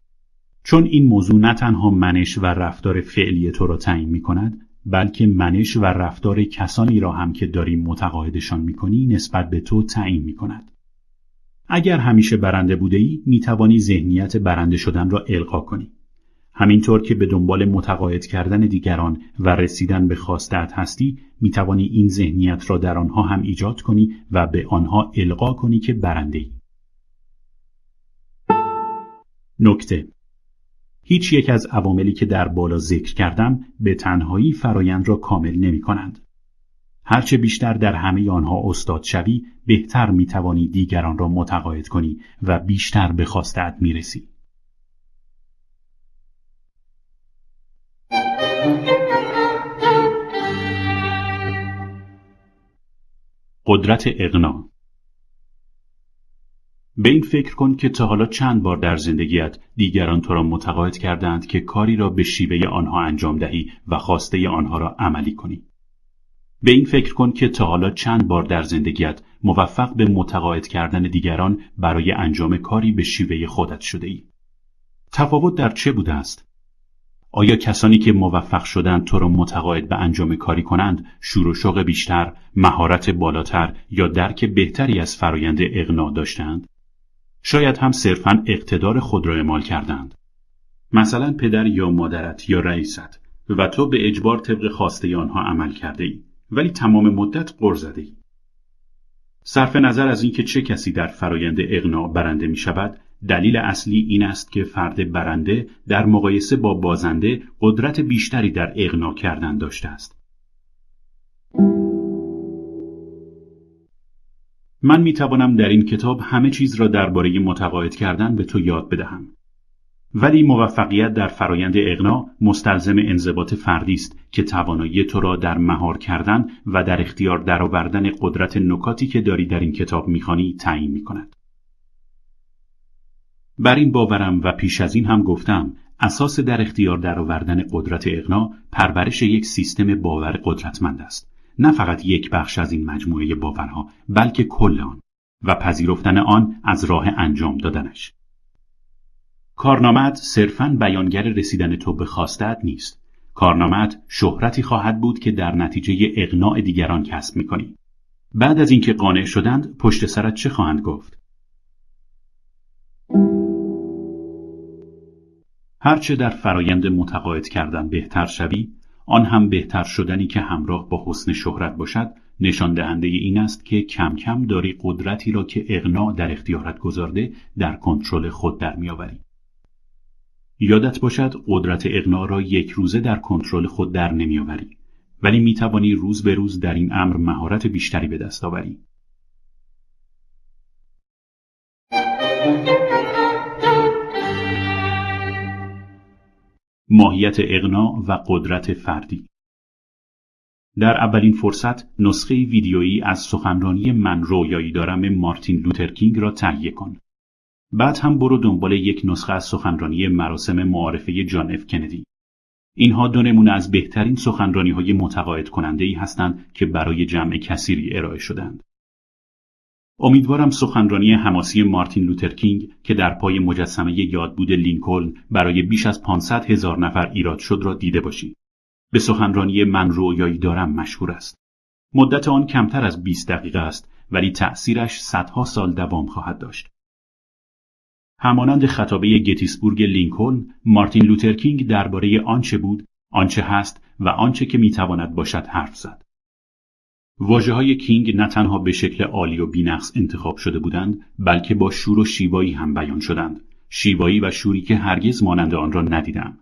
چون این موضوع نه تنها منش و رفتار فعلی تو را تعیین می کند بلکه منش و رفتار کسانی را هم که داری متقاعدشان می کنی نسبت به تو تعیین می کند. اگر همیشه برنده بوده ای می توانی ذهنیت برنده شدن را القا کنی. همینطور که به دنبال متقاعد کردن دیگران و رسیدن به خواستت هستی می توانی این ذهنیت را در آنها هم ایجاد کنی و به آنها القا کنی که برنده ای. نکته هیچ یک از عواملی که در بالا ذکر کردم به تنهایی فرایند را کامل نمی کنند. هرچه بیشتر در همه آنها استاد شوی بهتر می‌توانی دیگران را متقاعد کنی و بیشتر به خواستت می‌رسی. قدرت اقنا به این فکر کن که تا حالا چند بار در زندگیت دیگران تو را متقاعد کردند که کاری را به شیوه آنها انجام دهی و خواسته آنها را عملی کنی. به این فکر کن که تا حالا چند بار در زندگیت موفق به متقاعد کردن دیگران برای انجام کاری به شیوه خودت شده ای. تفاوت در چه بوده است؟ آیا کسانی که موفق شدند تو را متقاعد به انجام کاری کنند شور و شوق بیشتر، مهارت بالاتر یا درک بهتری از فرایند اغنا داشتند؟ شاید هم صرفا اقتدار خود را اعمال کردند. مثلا پدر یا مادرت یا رئیست و تو به اجبار طبق خواسته آنها عمل کرده ای ولی تمام مدت قر زده. صرف نظر از اینکه چه کسی در فرایند اغنا برنده می شود دلیل اصلی این است که فرد برنده در مقایسه با بازنده قدرت بیشتری در اغنا کردن داشته است. من می توانم در این کتاب همه چیز را درباره متقاعد کردن به تو یاد بدهم. ولی موفقیت در فرایند اغنا مستلزم انضباط فردی است که توانایی تو را در مهار کردن و در اختیار درآوردن قدرت نکاتی که داری در این کتاب می‌خوانی تعیین می‌کند. بر این باورم و پیش از این هم گفتم اساس در اختیار درآوردن قدرت اغنا پرورش یک سیستم باور قدرتمند است. نه فقط یک بخش از این مجموعه باورها بلکه کل آن و پذیرفتن آن از راه انجام دادنش. کارنامت صرفاً بیانگر رسیدن تو به خواستت نیست. کارنامت شهرتی خواهد بود که در نتیجه اقناع دیگران کسب می‌کنی. بعد از اینکه قانع شدند پشت سرت چه خواهند گفت؟ هرچه در فرایند متقاعد کردن بهتر شوی آن هم بهتر شدنی که همراه با حسن شهرت باشد نشان دهنده این است که کم کم داری قدرتی را که اغنا در اختیارت گذارده در کنترل خود در میآوری یادت باشد قدرت اغنا را یک روزه در کنترل خود در نمیآوری ولی می توانی روز به روز در این امر مهارت بیشتری به دست آوری. ماهیت اقناع و قدرت فردی در اولین فرصت نسخه ویدیویی از سخنرانی من رویایی دارم مارتین لوترکینگ را تهیه کن. بعد هم برو دنبال یک نسخه از سخنرانی مراسم معارفه جان اف کندی. اینها دو نمونه از بهترین سخنرانی های متقاعد کننده ای هستند که برای جمع کثیری ارائه شدند. امیدوارم سخنرانی حماسی مارتین لوترکینگ که در پای مجسمه یادبود لینکلن برای بیش از 500 هزار نفر ایراد شد را دیده باشید. به سخنرانی من رویایی دارم مشهور است. مدت آن کمتر از 20 دقیقه است ولی تأثیرش صدها سال دوام خواهد داشت. همانند خطابه گتیسبورگ لینکلن، مارتین لوترکینگ درباره آنچه بود، آنچه هست و آنچه که می‌تواند باشد حرف زد. واژه های کینگ نه تنها به شکل عالی و بینقص انتخاب شده بودند بلکه با شور و شیوایی هم بیان شدند. شیوایی و شوری که هرگز مانند آن را ندیدم.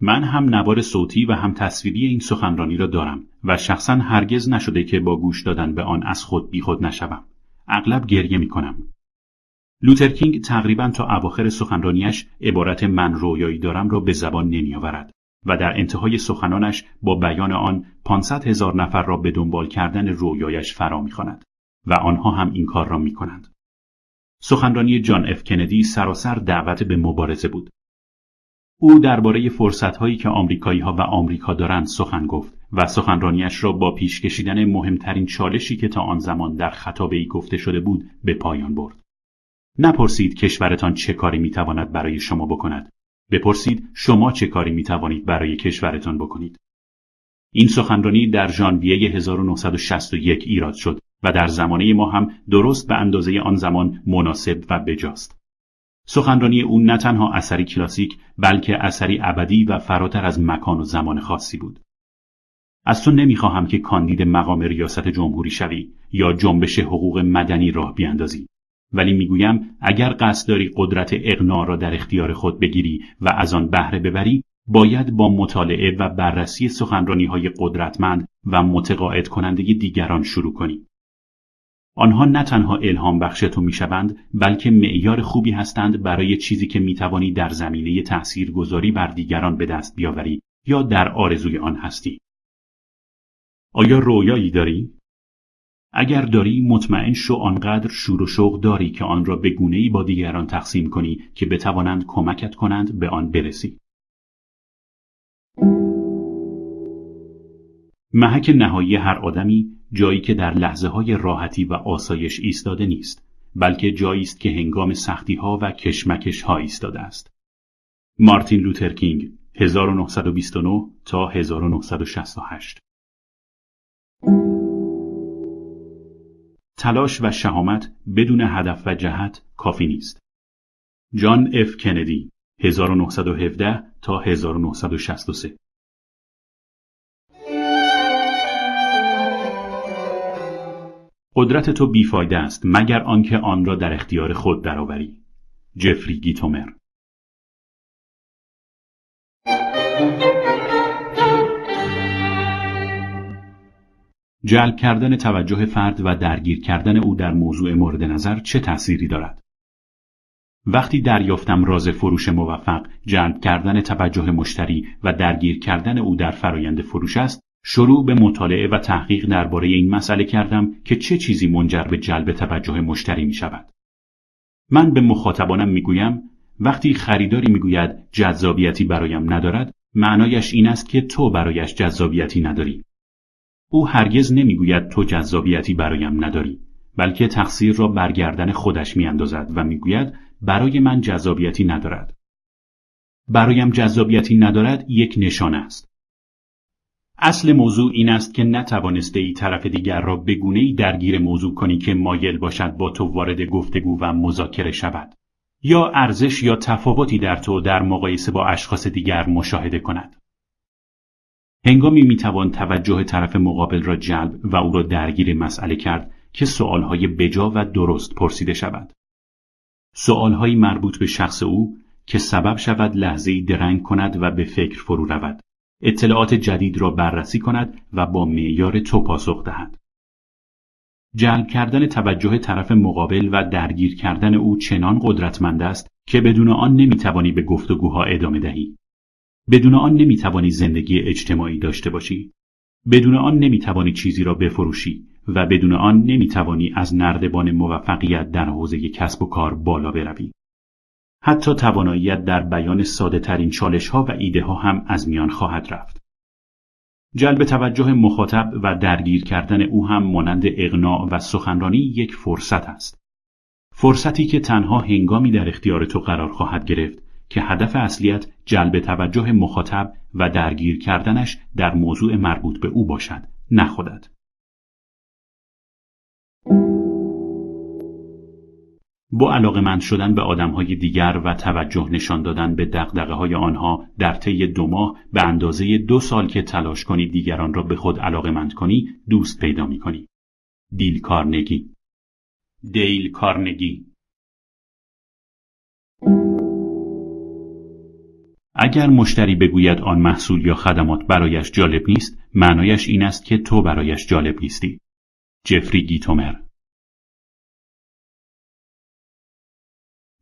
من هم نوار صوتی و هم تصویری این سخنرانی را دارم و شخصا هرگز نشده که با گوش دادن به آن از خود بیخود نشوم. اغلب گریه می کنم. لوترکینگ تقریبا تا اواخر سخنرانیش عبارت من رویایی دارم را به زبان نمیآورد. و در انتهای سخنانش با بیان آن 500 هزار نفر را به دنبال کردن رویایش فرا می‌خواند و آنها هم این کار را می کنند. سخنرانی جان اف کندی سراسر دعوت به مبارزه بود. او درباره فرصتهایی که آمریکایی ها و آمریکا دارند سخن گفت و سخنرانیش را با پیش کشیدن مهمترین چالشی که تا آن زمان در خطابه ای گفته شده بود به پایان برد. نپرسید کشورتان چه کاری می‌تواند برای شما بکند بپرسید شما چه کاری می توانید برای کشورتان بکنید. این سخنرانی در ژانویه 1961 ایراد شد و در زمانه ما هم درست به اندازه آن زمان مناسب و بجاست. سخنرانی او نه تنها اثری کلاسیک بلکه اثری ابدی و فراتر از مکان و زمان خاصی بود. از تو نمی‌خواهم که کاندید مقام ریاست جمهوری شوی یا جنبش حقوق مدنی راه بیاندازی. ولی می‌گویم اگر قصد داری قدرت اقناع را در اختیار خود بگیری و از آن بهره ببری باید با مطالعه و بررسی سخنرانی های قدرتمند و متقاعد کننده دیگران شروع کنی. آنها نه تنها الهام بخش تو می‌شوند بلکه معیار خوبی هستند برای چیزی که می‌توانی در زمینه تأثیرگذاری بر دیگران به دست بیاوری یا در آرزوی آن هستی. آیا رویایی داری؟ اگر داری مطمئن شو آنقدر شور و شوق داری که آن را به گونه‌ای با دیگران تقسیم کنی که بتوانند کمکت کنند به آن برسی. محک نهایی هر آدمی جایی که در لحظه های راحتی و آسایش ایستاده نیست بلکه جایی است که هنگام سختی ها و کشمکش ها ایستاده است. مارتین لوتر کینگ 1929 تا 1968 تلاش و شهامت بدون هدف و جهت کافی نیست. جان اف کندی 1917 تا 1963 قدرت تو بیفایده است مگر آنکه آن را در اختیار خود درآوری. جفری گیتومر جلب کردن توجه فرد و درگیر کردن او در موضوع مورد نظر چه تأثیری دارد؟ وقتی دریافتم راز فروش موفق جلب کردن توجه مشتری و درگیر کردن او در فرایند فروش است شروع به مطالعه و تحقیق درباره این مسئله کردم که چه چیزی منجر به جلب توجه مشتری می شود. من به مخاطبانم می گویم وقتی خریداری می گوید جذابیتی برایم ندارد معنایش این است که تو برایش جذابیتی نداری. او هرگز نمی‌گوید تو جذابیتی برایم نداری بلکه تقصیر را برگردن خودش میاندازد و می‌گوید برای من جذابیتی ندارد. برایم جذابیتی ندارد یک نشانه است. اصل موضوع این است که نتوانسته ای طرف دیگر را به ای درگیر موضوع کنی که مایل باشد با تو وارد گفتگو و مذاکره شود یا ارزش یا تفاوتی در تو در مقایسه با اشخاص دیگر مشاهده کند. هنگامی می‌توان توجه طرف مقابل را جلب و او را درگیر مسئله کرد که سؤالهای بجا و درست پرسیده شود. سؤالهایی مربوط به شخص او که سبب شود لحظه‌ای درنگ کند و به فکر فرو رود. اطلاعات جدید را بررسی کند و با معیار تو پاسخ دهد. جلب کردن توجه طرف مقابل و درگیر کردن او چنان قدرتمند است که بدون آن نمی‌توانی به گفتگوها ادامه دهی. بدون آن نمی‌توانی زندگی اجتماعی داشته باشی. بدون آن نمی‌توانی چیزی را بفروشی و بدون آن نمی‌توانی از نردبان موفقیت در حوزه کسب و کار بالا بروی. حتی تواناییت در بیان ساده ترین چالش ها و ایده ها هم از میان خواهد رفت. جلب توجه مخاطب و درگیر کردن او هم مانند اغناع و سخنرانی یک فرصت است. فرصتی که تنها هنگامی در اختیار تو قرار خواهد گرفت که هدف اصلیت جلب توجه مخاطب و درگیر کردنش در موضوع مربوط به او باشد نه خودت. با علاقه شدن به آدمهای دیگر و توجه نشان دادن به دقدقه های آنها در طی دو ماه به اندازه دو سال که تلاش کنی دیگران را به خود علاقه کنی دوست پیدا می کنی. دیل کارنگی دیل کارنگی اگر مشتری بگوید آن محصول یا خدمات برایش جالب نیست معنایش این است که تو برایش جالب نیستی جفری گیتومر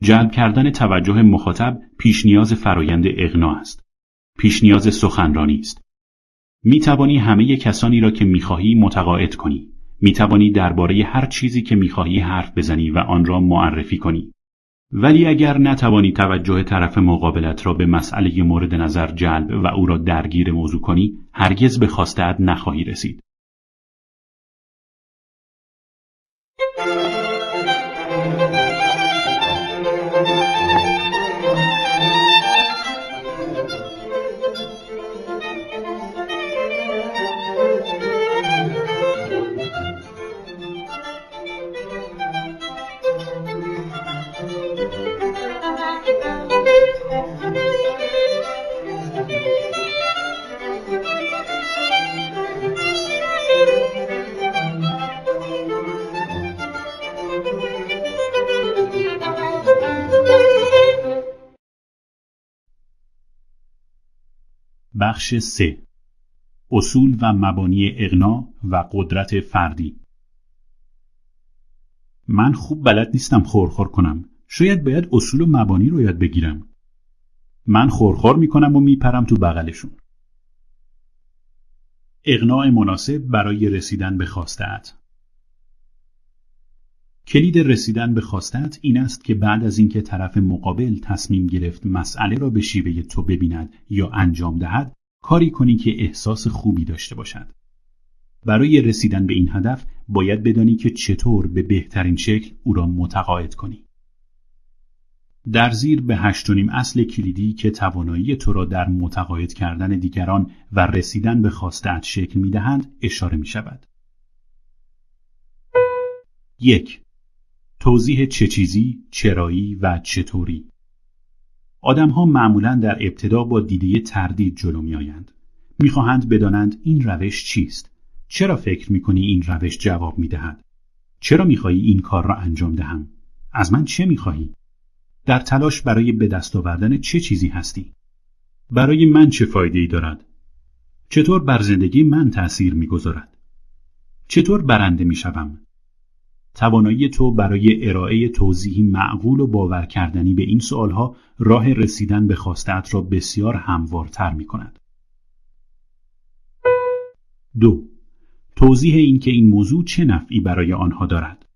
جلب کردن توجه مخاطب پیش نیاز فرایند اغنا است. پیش نیاز سخنرانی است. می توانی همه کسانی را که می خواهی متقاعد کنی. می توانی درباره هر چیزی که می خواهی حرف بزنی و آن را معرفی کنی. ولی اگر نتوانی توجه طرف مقابلت را به مسئله مورد نظر جلب و او را درگیر موضوع کنی هرگز به خواستت نخواهی رسید. بخش سه. اصول و مبانی اغنا و قدرت فردی. من خوب بلد نیستم خورخور کنم. شاید باید اصول و مبانی رو یاد بگیرم. من خورخور می‌کنم و میپرم تو بغلشون. اغناء مناسب برای رسیدن به خواستت کلید رسیدن به خواستت این است که بعد از اینکه طرف مقابل تصمیم گرفت مسئله را به شیوه تو ببیند یا انجام دهد کاری کنی که احساس خوبی داشته باشد. برای رسیدن به این هدف باید بدانی که چطور به بهترین شکل او را متقاعد کنی. در زیر به هشتونیم اصل کلیدی که توانایی تو را در متقاعد کردن دیگران و رسیدن به خواستت شکل می دهند اشاره می شود. یک. توضیح چه چیزی، چرایی و چطوری؟ آدمها معمولا در ابتدا با دیده تردید جلو می آیند. می خواهند بدانند این روش چیست؟ چرا فکر می کنی این روش جواب می دهد؟ چرا می خواهی این کار را انجام دهم؟ از من چه می خواهی؟ در تلاش برای به دست آوردن چه چیزی هستی؟ برای من چه فایده ای دارد؟ چطور بر زندگی من تأثیر می‌گذارد؟ چطور برنده می شوم؟ توانایی تو برای ارائه توضیحی معقول و باور کردنی به این سوالها راه رسیدن به خواستت را بسیار هموارتر می کند. دو توضیح این که این موضوع چه نفعی برای آنها دارد.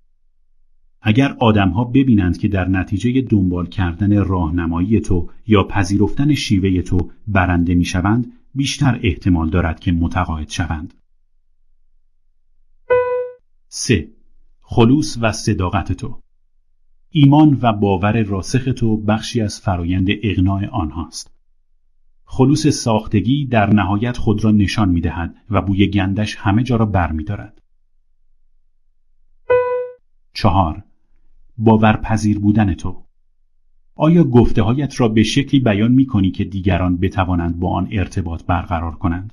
اگر آدمها ببینند که در نتیجه دنبال کردن راهنمایی تو یا پذیرفتن شیوه تو برنده می شوند، بیشتر احتمال دارد که متقاعد شوند. 3. خلوص و صداقت تو ایمان و باور راسخ تو بخشی از فرایند اغناع آنهاست. خلوص ساختگی در نهایت خود را نشان می دهد و بوی گندش همه جا را بر می دارد. چهار باورپذیر بودن تو آیا گفته هایت را به شکلی بیان می کنی که دیگران بتوانند با آن ارتباط برقرار کنند؟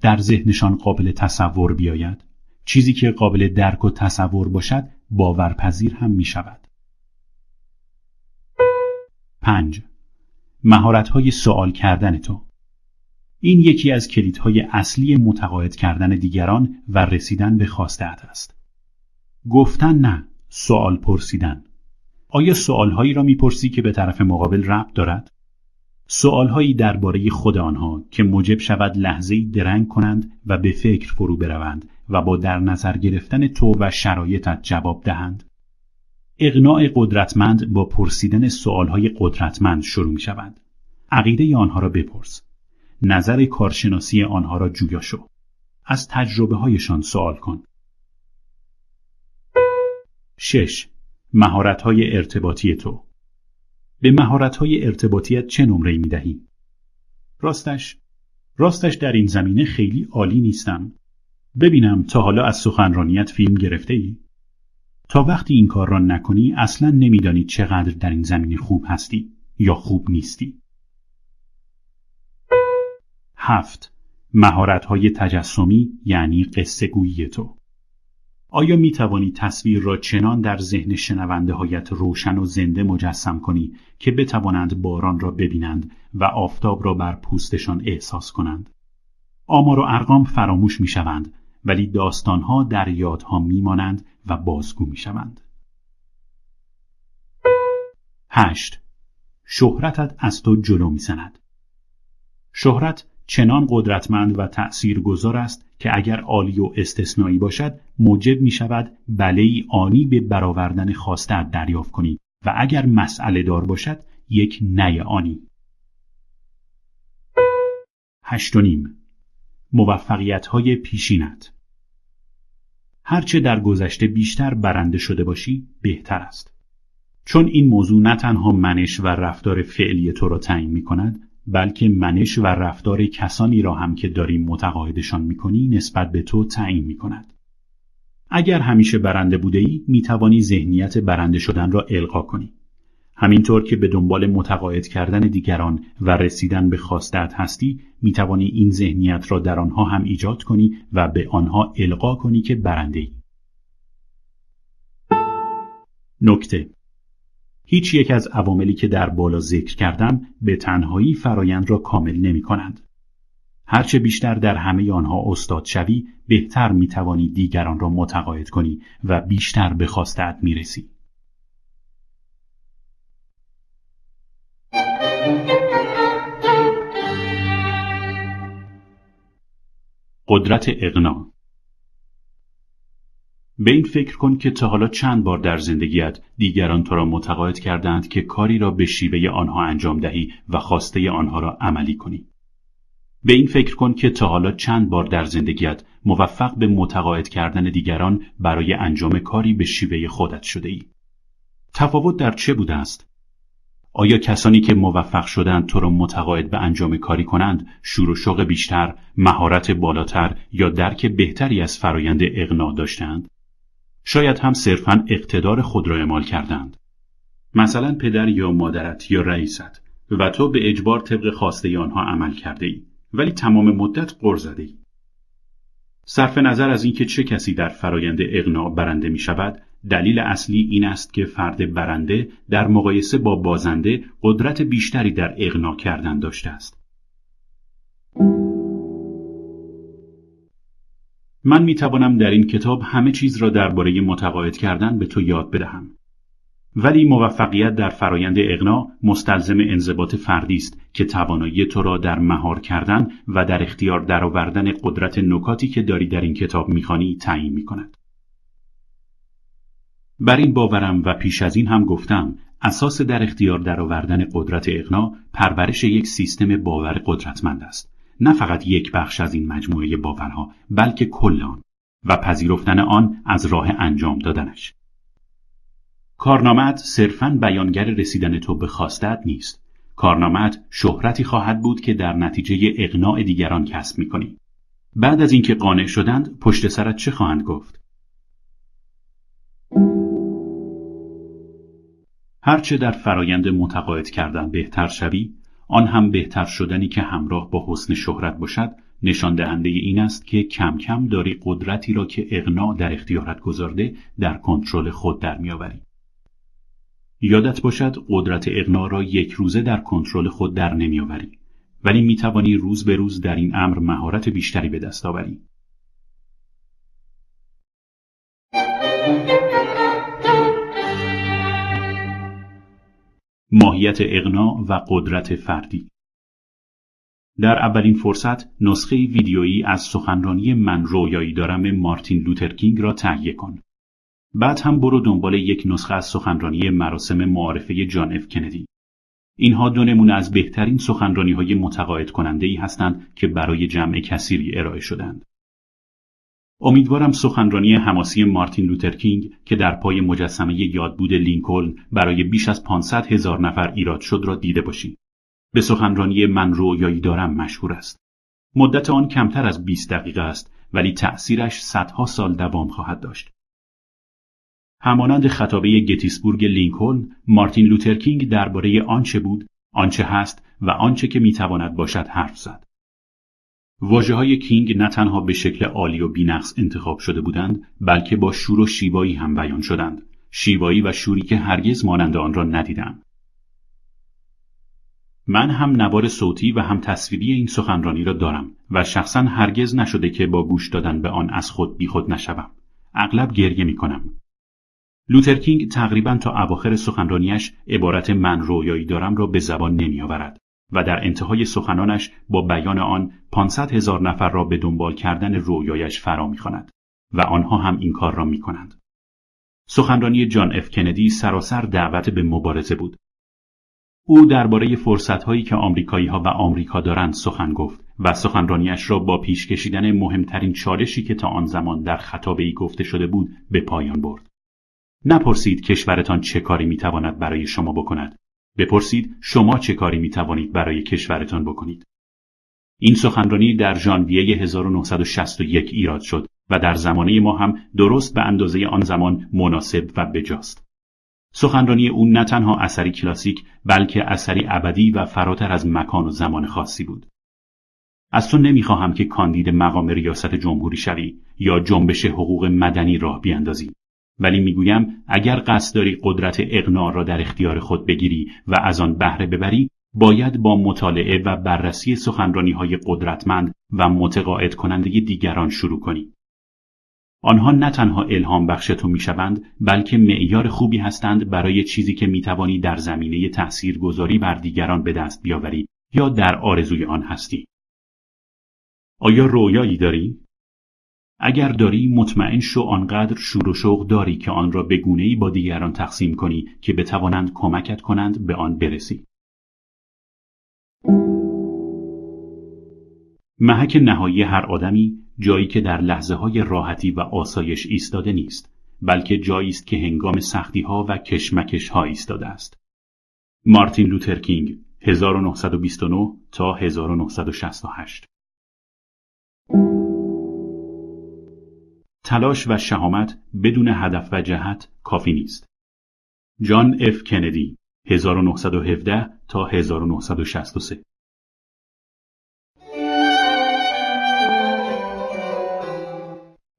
در ذهنشان قابل تصور بیاید؟ چیزی که قابل درک و تصور باشد باورپذیر هم می شود. 5. های سوال کردن تو این یکی از کلیدهای اصلی متقاعد کردن دیگران و رسیدن به خواسته است. گفتن نه سوال پرسیدن آیا سوالهایی را می‌پرسی که به طرف مقابل ربط دارد؟ سوالهایی درباره خود آنها که موجب شود لحظه درنگ کنند و به فکر فرو بروند و با در نظر گرفتن تو و شرایطت جواب دهند. اقناع قدرتمند با پرسیدن سوالهای قدرتمند شروع می شود. عقیده آنها را بپرس. نظر کارشناسی آنها را جویا شو. از تجربه هایشان سوال کن. 6. های ارتباطی تو به های ارتباطیت چه نمره می دهی؟ راستش راستش در این زمینه خیلی عالی نیستم. ببینم تا حالا از سخنرانیت فیلم گرفته ای؟ تا وقتی این کار را نکنی اصلا نمیدانی چقدر در این زمینه خوب هستی یا خوب نیستی. هفت های تجسمی یعنی قصه گویی تو آیا می توانی تصویر را چنان در ذهن شنونده هایت روشن و زنده مجسم کنی که بتوانند باران را ببینند و آفتاب را بر پوستشان احساس کنند؟ آمار و ارقام فراموش می شوند ولی داستانها در یادها می مانند و بازگو می شوند. هشت شهرتت از تو جلو می زند. شهرت چنان قدرتمند و تأثیر گذار است که اگر عالی و استثنایی باشد موجب می شود آنی به برآوردن خواسته دریافت کنی و اگر مسئله دار باشد یک نه آنی هشتونیم موفقیت های پیشینت هرچه در گذشته بیشتر برنده شده باشی بهتر است چون این موضوع نه تنها منش و رفتار فعلی تو را تعیین می کند بلکه منش و رفتار کسانی را هم که داری متقاعدشان می‌کنی نسبت به تو تعیین می‌کند. اگر همیشه برنده بوده ای می توانی ذهنیت برنده شدن را القا کنی. همینطور که به دنبال متقاعد کردن دیگران و رسیدن به خواستت هستی می توانی این ذهنیت را در آنها هم ایجاد کنی و به آنها القا کنی که برنده ای. نکته هیچ یک از عواملی که در بالا ذکر کردم به تنهایی فرایند را کامل نمی کنند. هرچه بیشتر در همه آنها استاد شوی بهتر می‌توانی دیگران را متقاعد کنی و بیشتر به خواستت می‌رسی. قدرت اقنا به این فکر کن که تا حالا چند بار در زندگیت دیگران تو را متقاعد کردند که کاری را به شیوه آنها انجام دهی و خواسته آنها را عملی کنی. به این فکر کن که تا حالا چند بار در زندگیت موفق به متقاعد کردن دیگران برای انجام کاری به شیوه خودت شده ای. تفاوت در چه بوده است؟ آیا کسانی که موفق شدند تو را متقاعد به انجام کاری کنند شور و شوق بیشتر، مهارت بالاتر یا درک بهتری از فرایند اقنا داشتند؟ شاید هم صرفا اقتدار خود را اعمال کردند. مثلا پدر یا مادرت یا رئیست و تو به اجبار طبق خواسته آنها عمل کرده ای ولی تمام مدت قر زده ای. صرف نظر از اینکه چه کسی در فرایند اقناع برنده می شود دلیل اصلی این است که فرد برنده در مقایسه با بازنده قدرت بیشتری در اقناع کردن داشته است. من می توانم در این کتاب همه چیز را درباره متقاعد کردن به تو یاد بدهم. ولی موفقیت در فرایند اقناع مستلزم انضباط فردی است که توانایی تو را در مهار کردن و در اختیار درآوردن قدرت نکاتی که داری در این کتاب می‌خوانی تعیین می‌کند. بر این باورم و پیش از این هم گفتم اساس در اختیار درآوردن قدرت اقناع پرورش یک سیستم باور قدرتمند است. نه فقط یک بخش از این مجموعه باورها بلکه کل آن و پذیرفتن آن از راه انجام دادنش. کارنامت صرفاً بیانگر رسیدن تو به خواستت نیست. کارنامت شهرتی خواهد بود که در نتیجه اقناع دیگران کسب می‌کنی. بعد از اینکه قانع شدند پشت سرت چه خواهند گفت؟ هرچه در فرایند متقاعد کردن بهتر شوی آن هم بهتر شدنی که همراه با حسن شهرت باشد نشان دهنده این است که کم کم داری قدرتی را که اقناع در اختیارت گذارده در کنترل خود در میآوری. یادت باشد قدرت اقناع را یک روزه در کنترل خود در نمیآوری ولی می توانی روز به روز در این امر مهارت بیشتری به دست آوری. ماهیت اقناع و قدرت فردی در اولین فرصت نسخه ویدیویی از سخنرانی من رویایی دارم مارتین لوترکینگ را تهیه کن. بعد هم برو دنبال یک نسخه از سخنرانی مراسم معارفه جان اف کندی. اینها دو نمونه از بهترین سخنرانی های متقاعد کننده ای هستند که برای جمع کثیری ارائه شدند. امیدوارم سخنرانی حماسی مارتین لوترکینگ که در پای مجسمه یادبود لینکلن برای بیش از 500 هزار نفر ایراد شد را دیده باشید. به سخنرانی من رویایی دارم مشهور است. مدت آن کمتر از 20 دقیقه است ولی تأثیرش صدها سال دوام خواهد داشت. همانند خطابه گتیسبورگ لینکلن، مارتین لوترکینگ درباره آنچه بود، آنچه هست و آنچه که می‌تواند باشد حرف زد. واژه های کینگ نه تنها به شکل عالی و بینقص انتخاب شده بودند بلکه با شور و شیوایی هم بیان شدند. شیوایی و شوری که هرگز مانند آن را ندیدم. من هم نوار صوتی و هم تصویری این سخنرانی را دارم و شخصا هرگز نشده که با گوش دادن به آن از خود بیخود نشوم. اغلب گریه می کنم لوترکینگ تقریبا تا اواخر سخنرانیش عبارت من رویایی دارم را به زبان نمیآورد. و در انتهای سخنانش با بیان آن 500 هزار نفر را به دنبال کردن رویایش فرا می‌خواند و آنها هم این کار را می کنند. سخنرانی جان اف کندی سراسر دعوت به مبارزه بود. او درباره فرصتهایی که آمریکایی ها و آمریکا دارند سخن گفت و سخنرانیش را با پیش کشیدن مهمترین چالشی که تا آن زمان در خطابه ای گفته شده بود به پایان برد. نپرسید کشورتان چه کاری می‌تواند برای شما بکند بپرسید شما چه کاری می توانید برای کشورتان بکنید. این سخنرانی در ژانویه 1961 ایراد شد و در زمانه ما هم درست به اندازه آن زمان مناسب و بجاست. سخنرانی او نه تنها اثری کلاسیک بلکه اثری ابدی و فراتر از مکان و زمان خاصی بود. از تو نمی‌خواهم که کاندید مقام ریاست جمهوری شوی یا جنبش حقوق مدنی راه بیاندازی. ولی می‌گویم اگر قصد داری قدرت اقناع را در اختیار خود بگیری و از آن بهره ببری باید با مطالعه و بررسی سخنرانی های قدرتمند و متقاعد کننده دیگران شروع کنی. آنها نه تنها الهام بخش تو می‌شوند بلکه معیار خوبی هستند برای چیزی که می‌توانی در زمینه تأثیر گذاری بر دیگران به دست بیاوری یا در آرزوی آن هستی. آیا رویایی داری؟ اگر داری مطمئن شو آنقدر شور و شوق داری که آن را به گونه‌ای با دیگران تقسیم کنی که بتوانند کمکت کنند به آن برسی. محک نهایی هر آدمی جایی که در لحظه های راحتی و آسایش ایستاده نیست بلکه جایی است که هنگام سختی ها و کشمکش ها ایستاده است. مارتین لوتر کینگ 1929 تا 1968 تلاش و شهامت بدون هدف و جهت کافی نیست. جان اف کندی 1917 تا 1963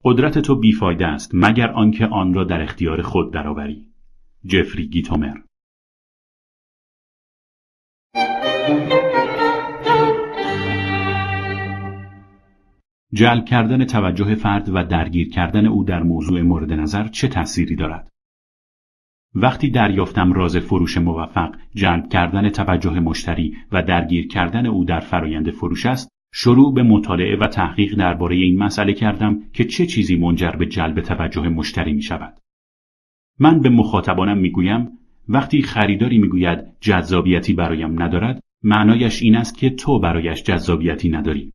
قدرت تو بیفایده است مگر آنکه آن را در اختیار خود درآوری. جفری گیتومر جلب کردن توجه فرد و درگیر کردن او در موضوع مورد نظر چه تأثیری دارد؟ وقتی دریافتم راز فروش موفق جلب کردن توجه مشتری و درگیر کردن او در فرایند فروش است شروع به مطالعه و تحقیق درباره این مسئله کردم که چه چیزی منجر به جلب توجه مشتری می شود. من به مخاطبانم می گویم وقتی خریداری می گوید جذابیتی برایم ندارد معنایش این است که تو برایش جذابیتی نداری.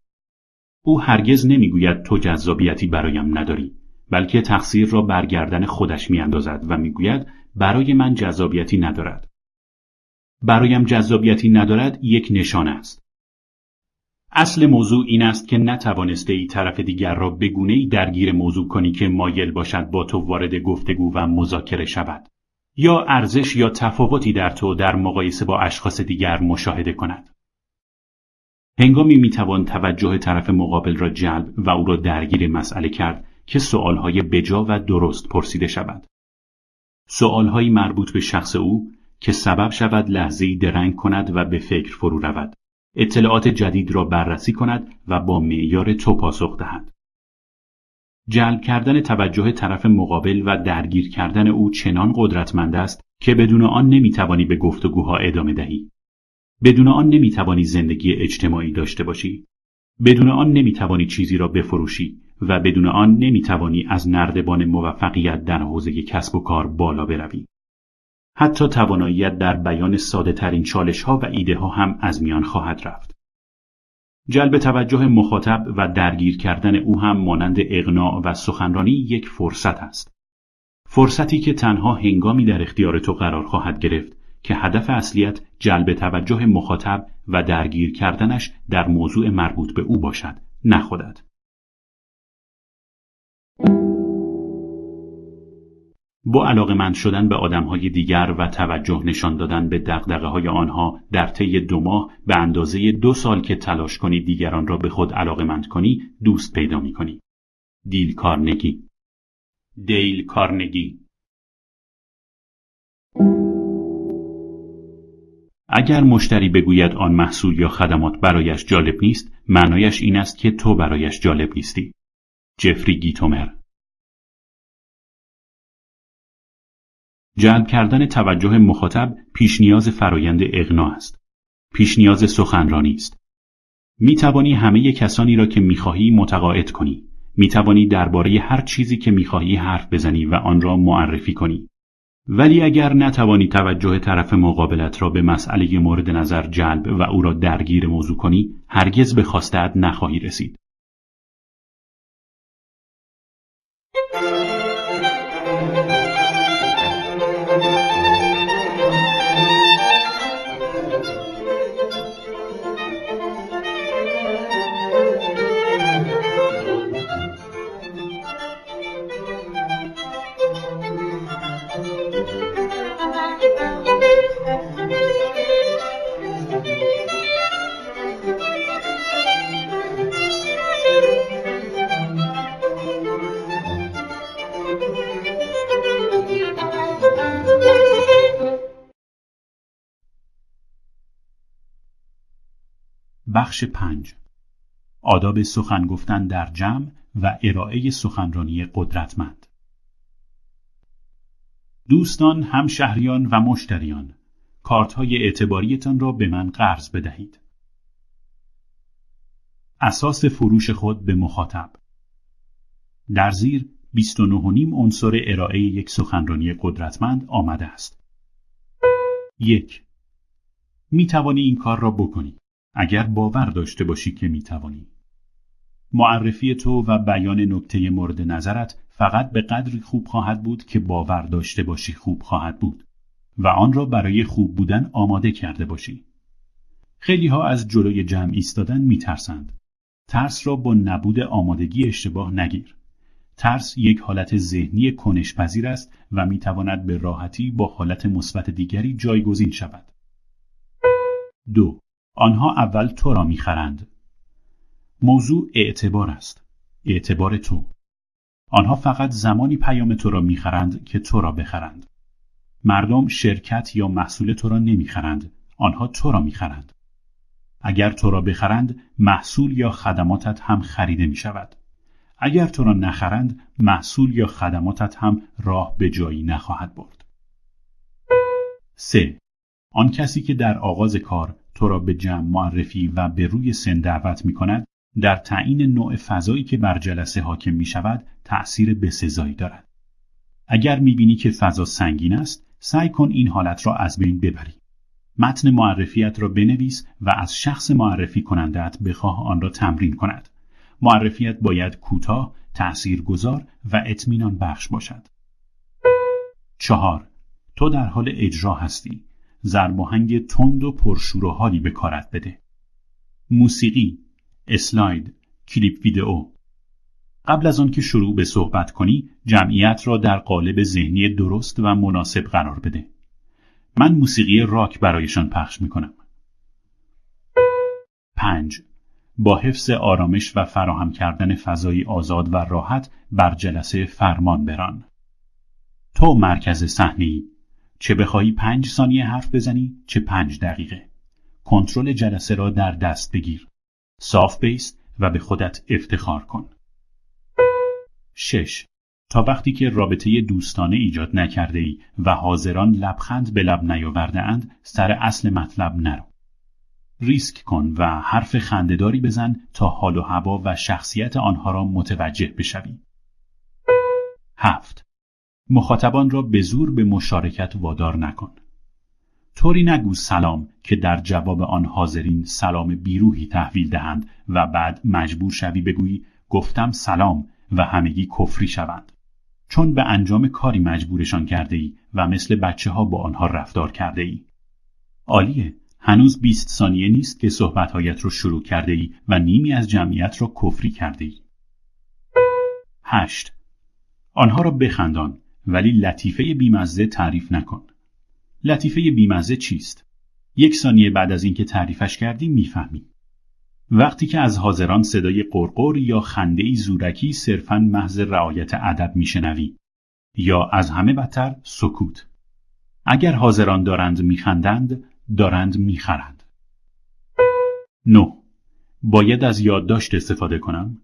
او هرگز نمی‌گوید تو جذابیتی برایم نداری بلکه تقصیر را برگردن خودش میاندازد و می‌گوید برای من جذابیتی ندارد. برایم جذابیتی ندارد یک نشان است. اصل موضوع این است که نتوانسته ای طرف دیگر را به ای درگیر موضوع کنی که مایل باشد با تو وارد گفتگو و مذاکره شود یا ارزش یا تفاوتی در تو در مقایسه با اشخاص دیگر مشاهده کند. هنگامی می‌توان توجه طرف مقابل را جلب و او را درگیر مسئله کرد که سؤالهای بجا و درست پرسیده شود. سؤالهایی مربوط به شخص او که سبب شود لحظه‌ای درنگ کند و به فکر فرو رود. اطلاعات جدید را بررسی کند و با معیار تو پاسخ دهد. جلب کردن توجه طرف مقابل و درگیر کردن او چنان قدرتمند است که بدون آن نمی‌توانی به گفتگوها ادامه دهی. بدون آن نمی‌توانی زندگی اجتماعی داشته باشی. بدون آن نمی‌توانی چیزی را بفروشی و بدون آن نمی‌توانی از نردبان موفقیت در حوزه کسب و کار بالا بروی. حتی تواناییت در بیان ساده ترین چالش ها و ایده ها هم از میان خواهد رفت. جلب توجه مخاطب و درگیر کردن او هم مانند اغناع و سخنرانی یک فرصت است. فرصتی که تنها هنگامی در اختیار تو قرار خواهد گرفت که هدف اصلیت جلب توجه مخاطب و درگیر کردنش در موضوع مربوط به او باشد نه خودت. با علاقه شدن به آدمهای دیگر و توجه نشان دادن به دقدقه های آنها در طی دو ماه به اندازه دو سال که تلاش کنی دیگران را به خود علاقه کنی دوست پیدا می کنی. دیل کارنگی دیل کارنگی اگر مشتری بگوید آن محصول یا خدمات برایش جالب نیست معنایش این است که تو برایش جالب نیستی جفری گیتومر جلب کردن توجه مخاطب پیش نیاز فرایند اغنا است. پیش نیاز سخنرانی است. می توانی همه کسانی را که می خواهی متقاعد کنی. می توانی درباره هر چیزی که می خواهی حرف بزنی و آن را معرفی کنی. ولی اگر نتوانی توجه طرف مقابلت را به مسئله مورد نظر جلب و او را درگیر موضوع کنی هرگز به خواستت نخواهی رسید. بخش پنج. آداب سخن گفتن در جمع و ارائه سخنرانی قدرتمند. دوستان، همشهریان و مشتریان کارت های اعتباریتان را به من قرض بدهید. اساس فروش خود به مخاطب. در زیر 29 عنصر ارائه یک سخنرانی قدرتمند آمده است. یک. می توانی این کار را بکنی. اگر باور داشته باشی که می توانی. معرفی تو و بیان نکته مورد نظرت فقط به قدری خوب خواهد بود که باور داشته باشی خوب خواهد بود و آن را برای خوب بودن آماده کرده باشی. خیلی ها از جلوی جمع ایستادن می ترسند. ترس را با نبود آمادگی اشتباه نگیر. ترس یک حالت ذهنی کنشپذیر است و می تواند به راحتی با حالت مثبت دیگری جایگزین شود. دو آنها اول تو را می‌خرند. موضوع اعتبار است. اعتبار تو. آنها فقط زمانی پیام تو را می‌خرند که تو را بخرند. مردم شرکت یا محصول تو را نمی‌خرند. آنها تو را می‌خرند. اگر تو را بخرند محصول یا خدماتت هم خریده می شود. اگر تو را نخرند محصول یا خدماتت هم راه به جایی نخواهد برد. 3. آن کسی که در آغاز کار تو را به جمع معرفی و به روی سن دعوت می کند در تعیین نوع فضایی که بر جلسه حاکم می شود تأثیر بسزایی دارد. اگر می بینی که فضا سنگین است سعی کن این حالت را از بین ببری. متن معرفیت را بنویس و از شخص معرفی کنندت بخواه آن را تمرین کند. معرفیت باید کوتاه، تأثیرگذار و اطمینان بخش باشد. چهار تو در حال اجرا هستی. زرباهنگ تند و پرشور و حالی به کارت بده. موسیقی، اسلاید، کلیپ ویدئو قبل از آنکه شروع به صحبت کنی جمعیت را در قالب ذهنی درست و مناسب قرار بده. من موسیقی راک برایشان پخش می کنم. 5. با حفظ آرامش و فراهم کردن فضایی آزاد و راحت بر جلسه فرمان بران. تو مرکز صحنه چه بخواهی پنج ثانیه حرف بزنی چه پنج دقیقه. کنترل جلسه را در دست بگیر. صاف بیست و به خودت افتخار کن. 6. تا وقتی که رابطه دوستانه ایجاد نکرده ای و حاضران لبخند به لب نیاورده اند سر اصل مطلب نرو. ریسک کن و حرف خندهداری بزن تا حال و هوا و شخصیت آنها را متوجه بشوی. هفت مخاطبان را به زور به مشارکت وادار نکن. طوری نگو سلام که در جواب آن حاضرین سلام بیروهی تحویل دهند و بعد مجبور شوی بگویی گفتم سلام و همگی کفری شوند. چون به انجام کاری مجبورشان کرده ای و مثل بچه ها با آنها رفتار کرده ای. عالیه هنوز 20 ثانیه نیست که صحبتهایت رو شروع کرده ای و نیمی از جمعیت را کفری کرده ای. 8. آنها را بخندان ولی لطیفه بیمزه تعریف نکن. لطیفه بیمزه چیست؟ یک ثانیه بعد از اینکه تعریفش کردی می‌فهمی. وقتی که از حاضران صدای قرقر یا خنده ای زورکی صرفا محض رعایت ادب میشنوی یا از همه بدتر سکوت. اگر حاضران دارند میخندند دارند می‌خرند. نو باید از یادداشت استفاده کنم؟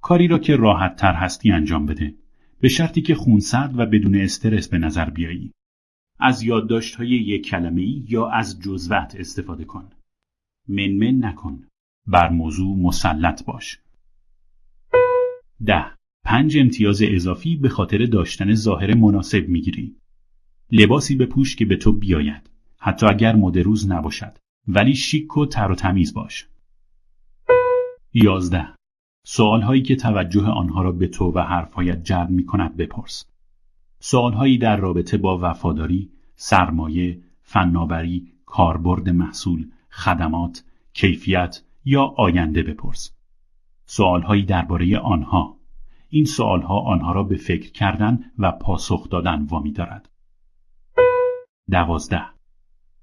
کاری را که راحت تر هستی انجام بده. به شرطی که خونسرد و بدون استرس به نظر بیایی. از یادداشت های یک کلمه یا از جزوت استفاده کن. منمن نکن. بر موضوع مسلط باش. ده. پنج امتیاز اضافی به خاطر داشتن ظاهر مناسب می‌گیری. لباسی بپوش که به تو بیاید. حتی اگر مد روز نباشد. ولی شیک و تر و تمیز باش. یازده. سوال هایی که توجه آنها را به تو و حرفهایت جلب می کند بپرس. سوال هایی در رابطه با وفاداری، سرمایه، فناوری، کاربرد محصول، خدمات، کیفیت یا آینده بپرس. سوال هایی درباره آنها. این سوال ها آنها را به فکر کردن و پاسخ دادن وامی دارد. دوازده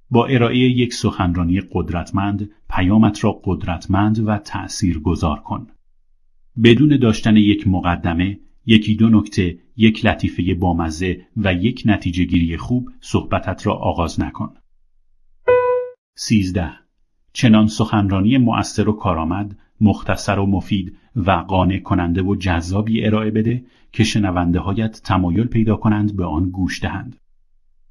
با ارائه یک سخنرانی قدرتمند پیامت را قدرتمند و تأثیر گذار کن. بدون داشتن یک مقدمه، یکی دو نکته، یک لطیفه بامزه و یک نتیجه گیری خوب صحبتت را آغاز نکن. سیزده چنان سخنرانی مؤثر و کارآمد مختصر و مفید و قانع کننده و جذابی ارائه بده که شنونده هایت تمایل پیدا کنند به آن گوش دهند.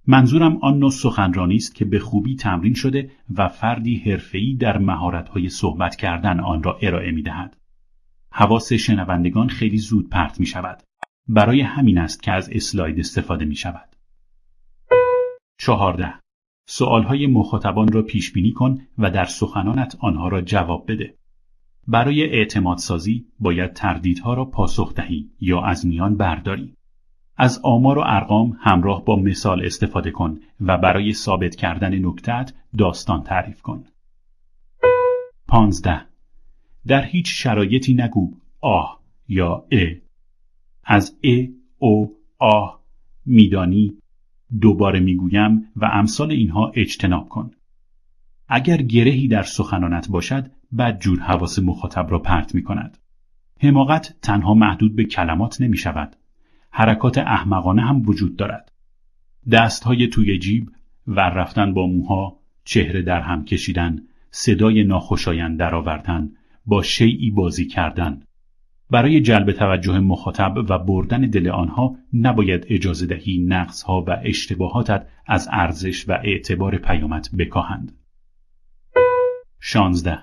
منظورم آن نوع سخنرانی است که به خوبی تمرین شده و فردی حرفه‌ای در مهارت‌های صحبت کردن آن را ارائه می‌دهد. حواس شنوندگان خیلی زود پرت می شود. برای همین است که از اسلاید استفاده می شود. چهارده سوالهای مخاطبان را پیش بینی کن و در سخنانت آنها را جواب بده. برای اعتماد سازی باید تردیدها را پاسخ دهی یا از میان برداری. از آمار و ارقام همراه با مثال استفاده کن و برای ثابت کردن نکتت داستان تعریف کن. پانزده در هیچ شرایطی نگو آه یا ا از ا او آه میدانی دوباره می‌گویم و امثال اینها اجتناب کن اگر گرهی در سخنانت باشد بد جور حواس مخاطب را پرت می کند. حماقت تنها محدود به کلمات نمی شود. حرکات احمقانه هم وجود دارد. دستهای توی جیب، ور رفتن با موها، چهره در هم کشیدن، صدای ناخوشایند درآوردن، با شیعی بازی کردن. برای جلب توجه مخاطب و بردن دل آنها نباید اجازه دهی نقصها و اشتباهاتت از ارزش و اعتبار پیامت بکاهند. شانزده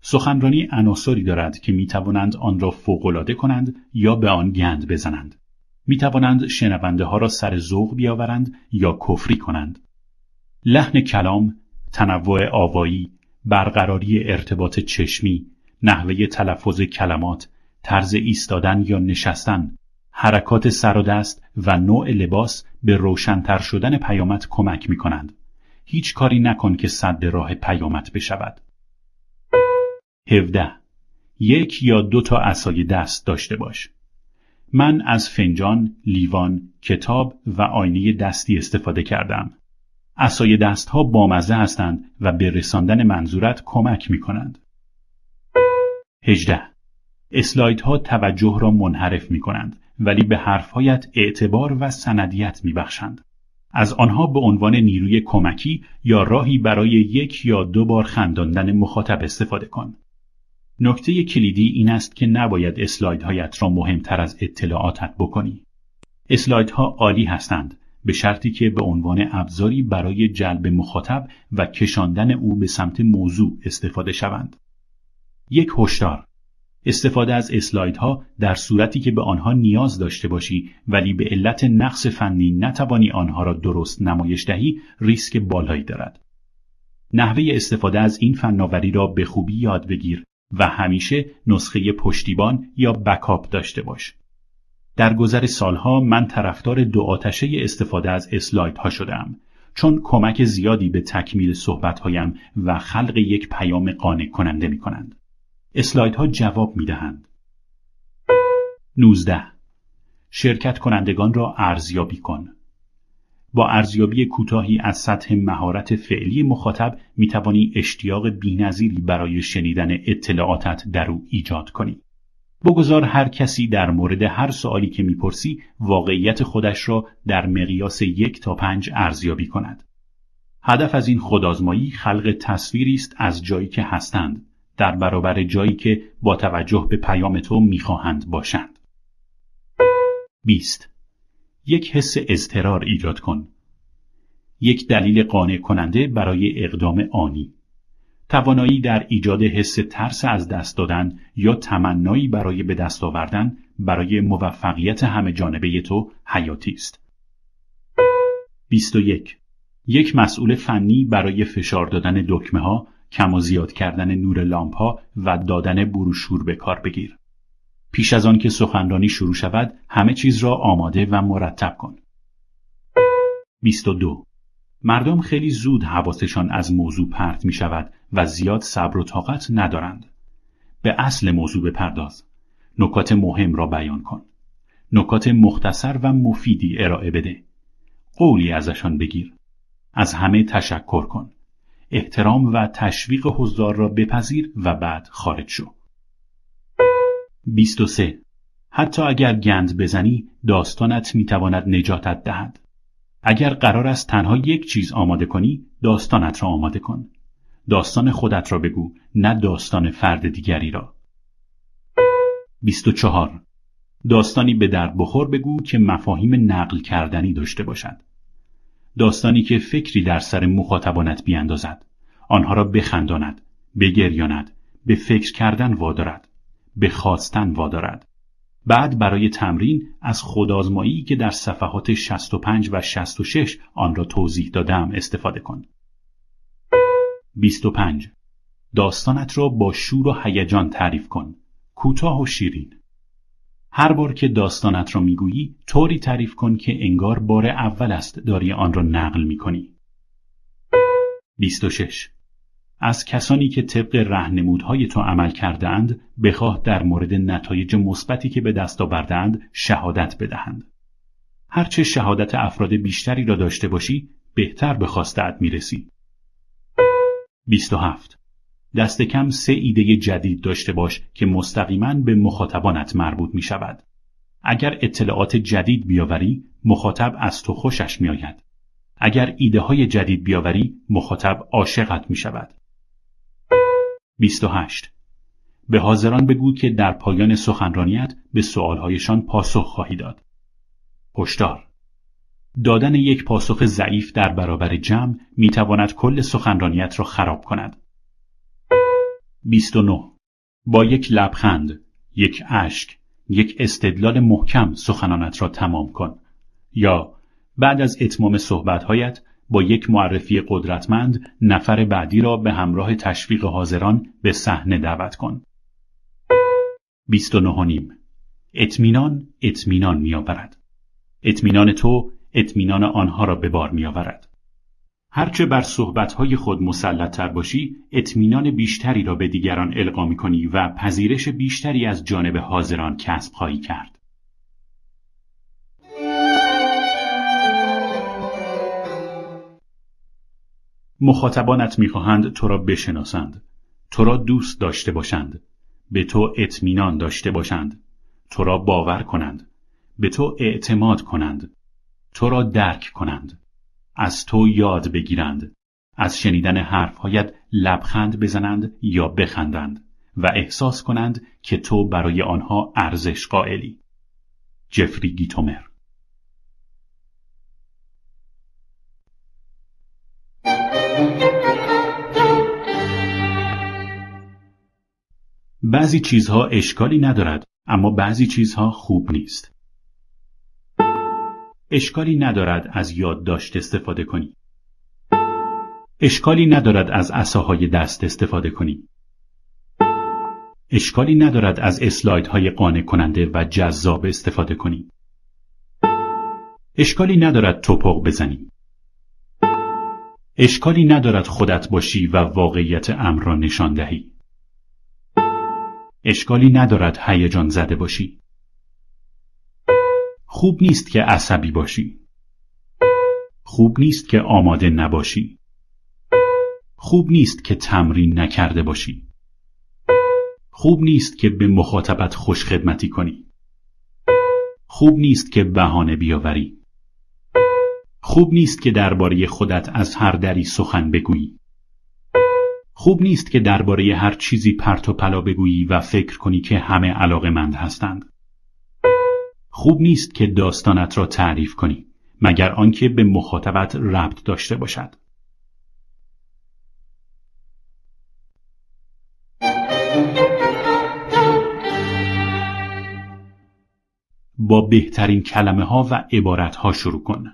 سخنرانی عناصری دارد که می توانند آن را فوقالعاده کنند یا به آن گند بزنند. می توانند شنونده ها را سر ذوق بیاورند یا کفری کنند. لحن کلام، تنوع آوایی، برقراری ارتباط چشمی، نحوه تلفظ کلمات، طرز ایستادن یا نشستن، حرکات سر و دست و نوع لباس به روشنتر شدن پیامت کمک می کنند. هیچ کاری نکن که صد راه پیامت بشود. 17. یک یا دو تا اسای دست داشته باش. من از فنجان، لیوان، کتاب و آینه دستی استفاده کردم. اسای دست ها بامزه هستند و به رساندن منظورت کمک می کنند. 18. اسلاید ها توجه را منحرف می کنند ولی به حرفهایت اعتبار و سندیت می بخشند. از آنها به عنوان نیروی کمکی یا راهی برای یک یا دو بار خنداندن مخاطب استفاده کن. نکته کلیدی این است که نباید اسلایدهایت را مهمتر از اطلاعاتت بکنی. اسلایدها عالی هستند به شرطی که به عنوان ابزاری برای جلب مخاطب و کشاندن او به سمت موضوع استفاده شوند. یک هشدار استفاده از اسلایدها در صورتی که به آنها نیاز داشته باشی ولی به علت نقص فنی نتوانی آنها را درست نمایش دهی ریسک بالایی دارد. نحوه استفاده از این فناوری را به خوبی یاد بگیر و همیشه نسخه پشتیبان یا بکاپ داشته باش. در گذر سالها من طرفدار دو آتشه استفاده از اسلایدها شدم چون کمک زیادی به تکمیل صحبتهایم و خلق یک پیام قانع کننده می کنند. اسلایدها جواب می دهند. 19. شرکت کنندگان را ارزیابی کن. با ارزیابی کوتاهی از سطح مهارت فعلی مخاطب می توانی اشتیاق بینظیری برای شنیدن اطلاعاتت در او ایجاد کنی. بگذار هر کسی در مورد هر سوالی که می‌پرسی واقعیت خودش را در مقیاس یک تا پنج ارزیابی کند. هدف از این خودآزمایی خلق تصویری است از جایی که هستند در برابر جایی که با توجه به پیام تو می‌خواهند باشند. 20. یک حس اضطرار ایجاد کن. یک دلیل قانع کننده برای اقدام آنی. توانایی در ایجاد حس ترس از دست دادن یا تمنایی برای به دست آوردن برای موفقیت همه جانبه تو حیاتی است. 21. یک مسئول فنی برای فشار دادن دکمه ها، کم و زیاد کردن نور لامپ ها و دادن بروشور به کار بگیر. پیش از آن که سخنرانی شروع شود همه چیز را آماده و مرتب کن. 22. مردم خیلی زود حواسشان از موضوع پرت می شود و زیاد صبر و طاقت ندارند. به اصل موضوع بپرداز. نکات مهم را بیان کن. نکات مختصر و مفیدی ارائه بده. قولی ازشان بگیر. از همه تشکر کن. احترام و تشویق حضار را بپذیر و بعد خارج شو. 23. حتی اگر گند بزنی داستانت می‌تواند نجاتت دهد. اگر قرار است تنها یک چیز آماده کنی داستانت را آماده کن. داستان خودت را بگو نه داستان فرد دیگری را 24 داستانی به درد بخور بگو که مفاهیم نقل کردنی داشته باشد داستانی که فکری در سر مخاطبانت بیاندازد. آنها را بخنداند بگریاند به فکر کردن وادارد به خواستن وادارد. بعد برای تمرین از خودآزمایی که در صفحات 65 و 66 آن را توضیح دادم استفاده کن. 25 داستانت را با شور و هیجان تعریف کن. کوتاه و شیرین. هر بار که داستانت را می‌گویی طوری تعریف کن که انگار بار اول است داری آن را نقل می‌کنی. 26 از کسانی که طبق رهنمودهای تو عمل کردهاند بخواه در مورد نتایج مثبتی که به دست آوردهاند شهادت بدهند. هرچه شهادت افراد بیشتری را داشته باشی بهتر به خواستت می‌رسی. 27 دست کم سه ایده جدید داشته باش که مستقیما به مخاطبانت مربوط می شود. اگر اطلاعات جدید بیاوری مخاطب از تو خوشش می آید. اگر ایده های جدید بیاوری مخاطب عاشقت می شود. 28. به حاضران بگو که در پایان سخنرانیت به سؤالهایشان پاسخ خواهی داد. هشدار دادن یک پاسخ ضعیف در برابر جمع می تواند کل سخنرانیت را خراب کند. 29. با یک لبخند، یک اشک، یک استدلال محکم سخنانت را تمام کن. یا بعد از اتمام صحبتهایت با یک معرفی قدرتمند نفر بعدی را به همراه تشویق حاضران به صحنه دعوت کن. 29 نیم اطمینان اطمینان میآورد. اطمینان تو اطمینان آنها را به بار میآورد. هرچه بر صحبتهای خود مسلطتر باشی اطمینان بیشتری را به دیگران القا کنی و پذیرش بیشتری از جانب حاضران کسب خواهی کرد. مخاطبانت می‌خواهند تو را بشناسند. تو را دوست داشته باشند. به تو اطمینان داشته باشند. تو را باور کنند. به تو اعتماد کنند. تو را درک کنند. از تو یاد بگیرند. از شنیدن حرفهایت لبخند بزنند یا بخندند و احساس کنند که تو برای آنها ارزش قائلی. جفری گیتومر. بعضی چیزها اشکالی ندارد اما بعضی چیزها خوب نیست. اشکالی ندارد از یادداشت استفاده کنی. اشکالی ندارد از عصاهای دست استفاده کنی. اشکالی ندارد از اسلایدهای قانع کننده و جذاب استفاده کنی. اشکالی ندارد توپق بزنی. اشکالی ندارد خودت باشی و واقعیت امر را نشان دهی. اشکالی ندارد هیجان زده باشی. خوب نیست که عصبی باشی. خوب نیست که آماده نباشی. خوب نیست که تمرین نکرده باشی. خوب نیست که به مخاطبت خوش خدمتی کنی. خوب نیست که بهانه بیاوری. خوب نیست که درباره خودت از هر دری سخن بگویی. خوب نیست که درباره هر چیزی پرت و پلا بگویی و فکر کنی که همه علاقه مند هستند. خوب نیست که داستانت را تعریف کنی مگر آنکه به مخاطبت ربط داشته باشد. با بهترین کلمه ها و عبارت ها شروع کن.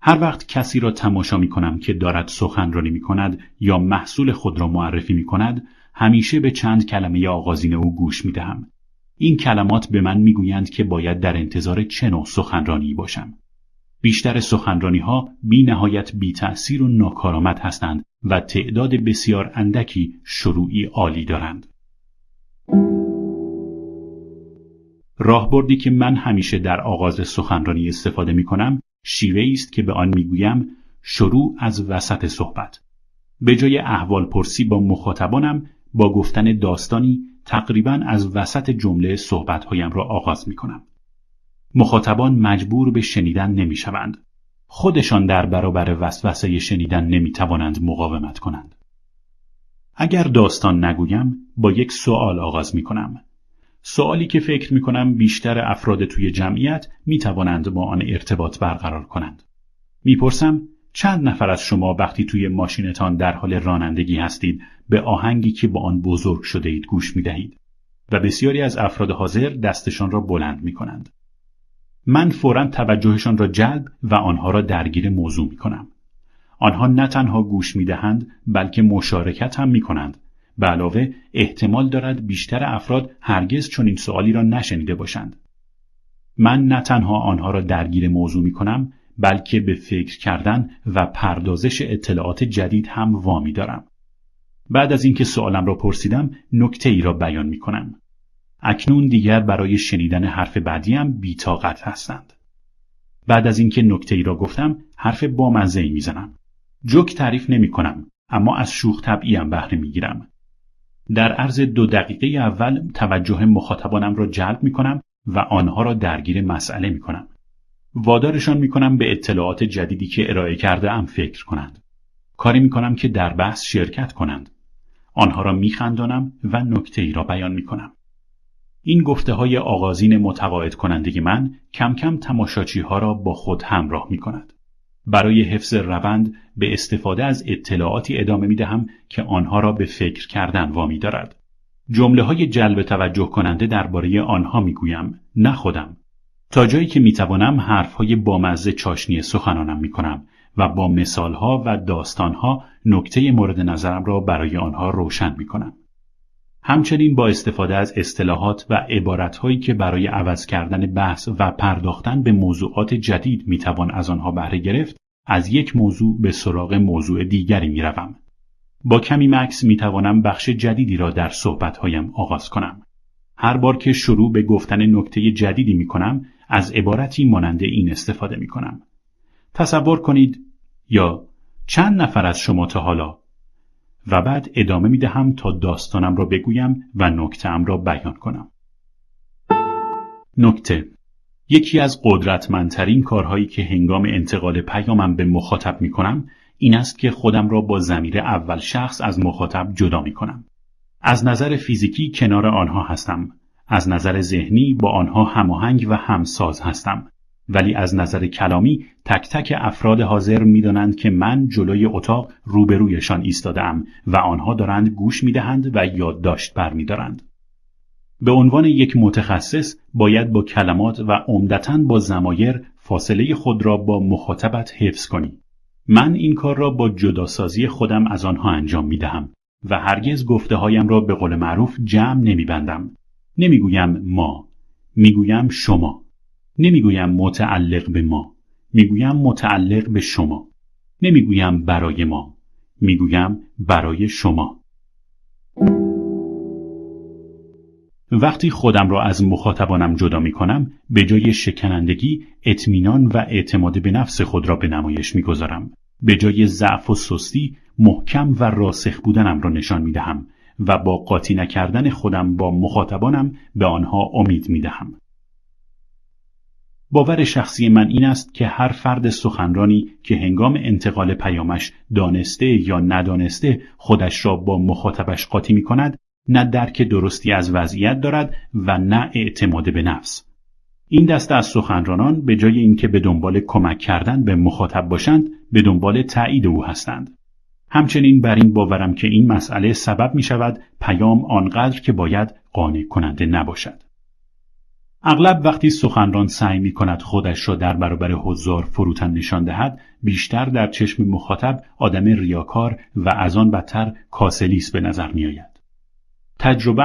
هر وقت کسی را تماشا می کنم که دارد سخنرانی می کند یا محصول خود را معرفی می کند همیشه به چند کلمه آغازین او گوش می دهم. این کلمات به من می‌گویند که باید در انتظار چه نوع سخنرانی باشم. بیشتر سخنرانی ها بی نهایت بی تأثیر و ناکارآمد هستند و تعداد بسیار اندکی شروعی عالی دارند. راهبردی که من همیشه در آغاز سخنرانی استفاده می کنم شیوه است که به آن می‌گویم شروع از وسط صحبت. به جای احوال پرسی با مخاطبانم با گفتن داستانی تقریبا از وسط جمله صحبتهایم را آغاز می کنم. مخاطبان مجبور به شنیدن نمی شوند. خودشان در برابر وسوسه شنیدن نمی توانند مقاومت کنند. اگر داستان نگویم با یک سوال آغاز می کنم. سوالی که فکر می کنم بیشتر افراد توی جمعیت می توانند با آن ارتباط برقرار کنند. می‌پرسم چند نفر از شما وقتی توی ماشینتان در حال رانندگی هستید به آهنگی که با آن بزرگ شده اید گوش می دهید و بسیاری از افراد حاضر دستشان را بلند می کنند. من فورا توجهشان را جلب و آنها را درگیر موضوع می کنم. آنها نه تنها گوش می دهند بلکه مشارکت هم می کنند. به علاوه احتمال دارد بیشتر افراد هرگز چون این سوالی را نشنیده باشند. من نه تنها آنها را درگیر موضوع می کنم بلکه به فکر کردن و پردازش اطلاعات جدید هم وامی دارم. بعد از اینکه سوالم را پرسیدم نکته ای را بیان می کنم. اکنون دیگر برای شنیدن حرف بعدیم بیتاقت هستند. بعد از اینکه نکته ای را گفتم حرف بامزه ای می‌زنم. جوک تعریف نمی کنم اما از شوخ طبعیم بهره می گیرم. در عرض دو دقیقه اول توجه مخاطبانم را جلب می کنم و آنها را درگیر مسئله می کنم. وادارشان می کنم به اطلاعات جدیدی که ارائه کرده ام فکر کنند. کاری می کنم که در بحث شرکت کنند. آنها را می خندانم و نکته ای را بیان می کنم. این گفته های آغازین متقاعد کننده من کم کم تماشاچی ها را با خود همراه می کند. برای حفظ روند به استفاده از اطلاعاتی ادامه می دهم که آنها را به فکر کردن وامی دارد. جمله های جلب توجه کننده درباره آنها می گویم نه خودم. تا جایی که می توانم حرف های بامزه چاشنی سخنانم می کنم و با مثال ها و داستان ها نکته مورد نظرم را برای آنها روشن می کنم. همچنین با استفاده از اصطلاحات و عبارتهایی که برای عوض کردن بحث و پرداختن به موضوعات جدید می‌توان از آنها بهره گرفت از یک موضوع به سراغ موضوع دیگری می‌روم با کمی مکس می‌توانم بخش جدیدی را در صحبتهایم آغاز کنم هر بار که شروع به گفتن نکته جدیدی می‌کنم از عبارتی مانند این استفاده می‌کنم تصور کنید یا چند نفر از شما تا حالا و بعد ادامه می دهم تا داستانم را بگویم و نکتهام را بیان کنم. نکته یکی از قدرتمندترین کارهایی که هنگام انتقال پیامم به مخاطب می کنم این است که خودم را با زمیر اول شخص از مخاطب جدا می کنم. از نظر فیزیکی کنار آنها هستم. از نظر ذهنی با آنها هماهنگ و همساز هستم. ولی از نظر کلامی تک تک افراد حاضر می‌دانند که من جلوی اتاق روبرویشان ایستادم و آنها دارند گوش می‌دهند و یادداشت برمیدارند. به عنوان یک متخصص باید با کلمات و عمدتا با زمایر فاصله خود را با مخاطبت حفظ کنی. من این کار را با جداسازی خودم از آنها انجام می دهم و هرگز گفته هایم را به قول معروف جمع نمی. نمی گویم ما. می گویم شما. نمی‌گویم متعلق به ما می‌گویم متعلق به شما نمی‌گویم برای ما می‌گویم برای شما وقتی خودم را از مخاطبانم جدا می کنم به جای شکنندگی اطمینان و اعتماد به نفس خود را به نمایش می گذارم. به جای ضعف و سستی محکم و راسخ بودنم را نشان می دهم و با قاطی نکردن خودم با مخاطبانم به آنها امید می دهم. باور شخصی من این است که هر فرد سخنرانی که هنگام انتقال پیامش دانسته یا ندانسته خودش را با مخاطبش قاطی می کند نه درک درستی از وضعیت دارد و نه اعتماد به نفس. این دسته از سخنرانان به جای اینکه به دنبال کمک کردن به مخاطب باشند به دنبال تایید او هستند. همچنین بر این باورم که این مسئله سبب می شود پیام آنقدر که باید قانع کننده نباشد. اغلب وقتی سخنران سعی می کند خودش را در برابر حضار فروتن نشان دهد بیشتر در چشم مخاطب آدم ریاکار و از آن بدتر کاسلیس به نظر می آید. تجربه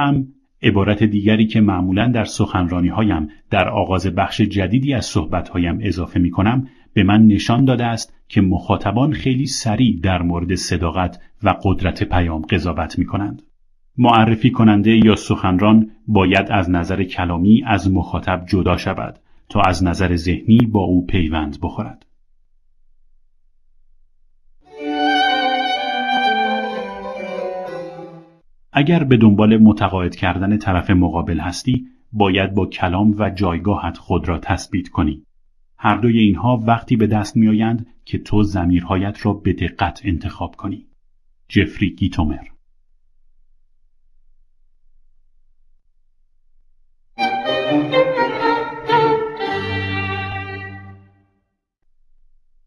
عبارت دیگری که معمولا در سخنرانی هایم در آغاز بخش جدیدی از صحبت هایم اضافه می کنم به من نشان داده است که مخاطبان خیلی سریع در مورد صداقت و قدرت پیام قضاوت می کنند. معرفی کننده یا سخنران باید از نظر کلامی از مخاطب جدا شود تا از نظر ذهنی با او پیوند بخورد. اگر به دنبال متقاعد کردن طرف مقابل هستی باید با کلام و جایگاهت خود را تثبیت کنی. هر دوی اینها وقتی به دست میآیند که تو زمیرهایت را به دقت انتخاب کنی. جفری گیتومر.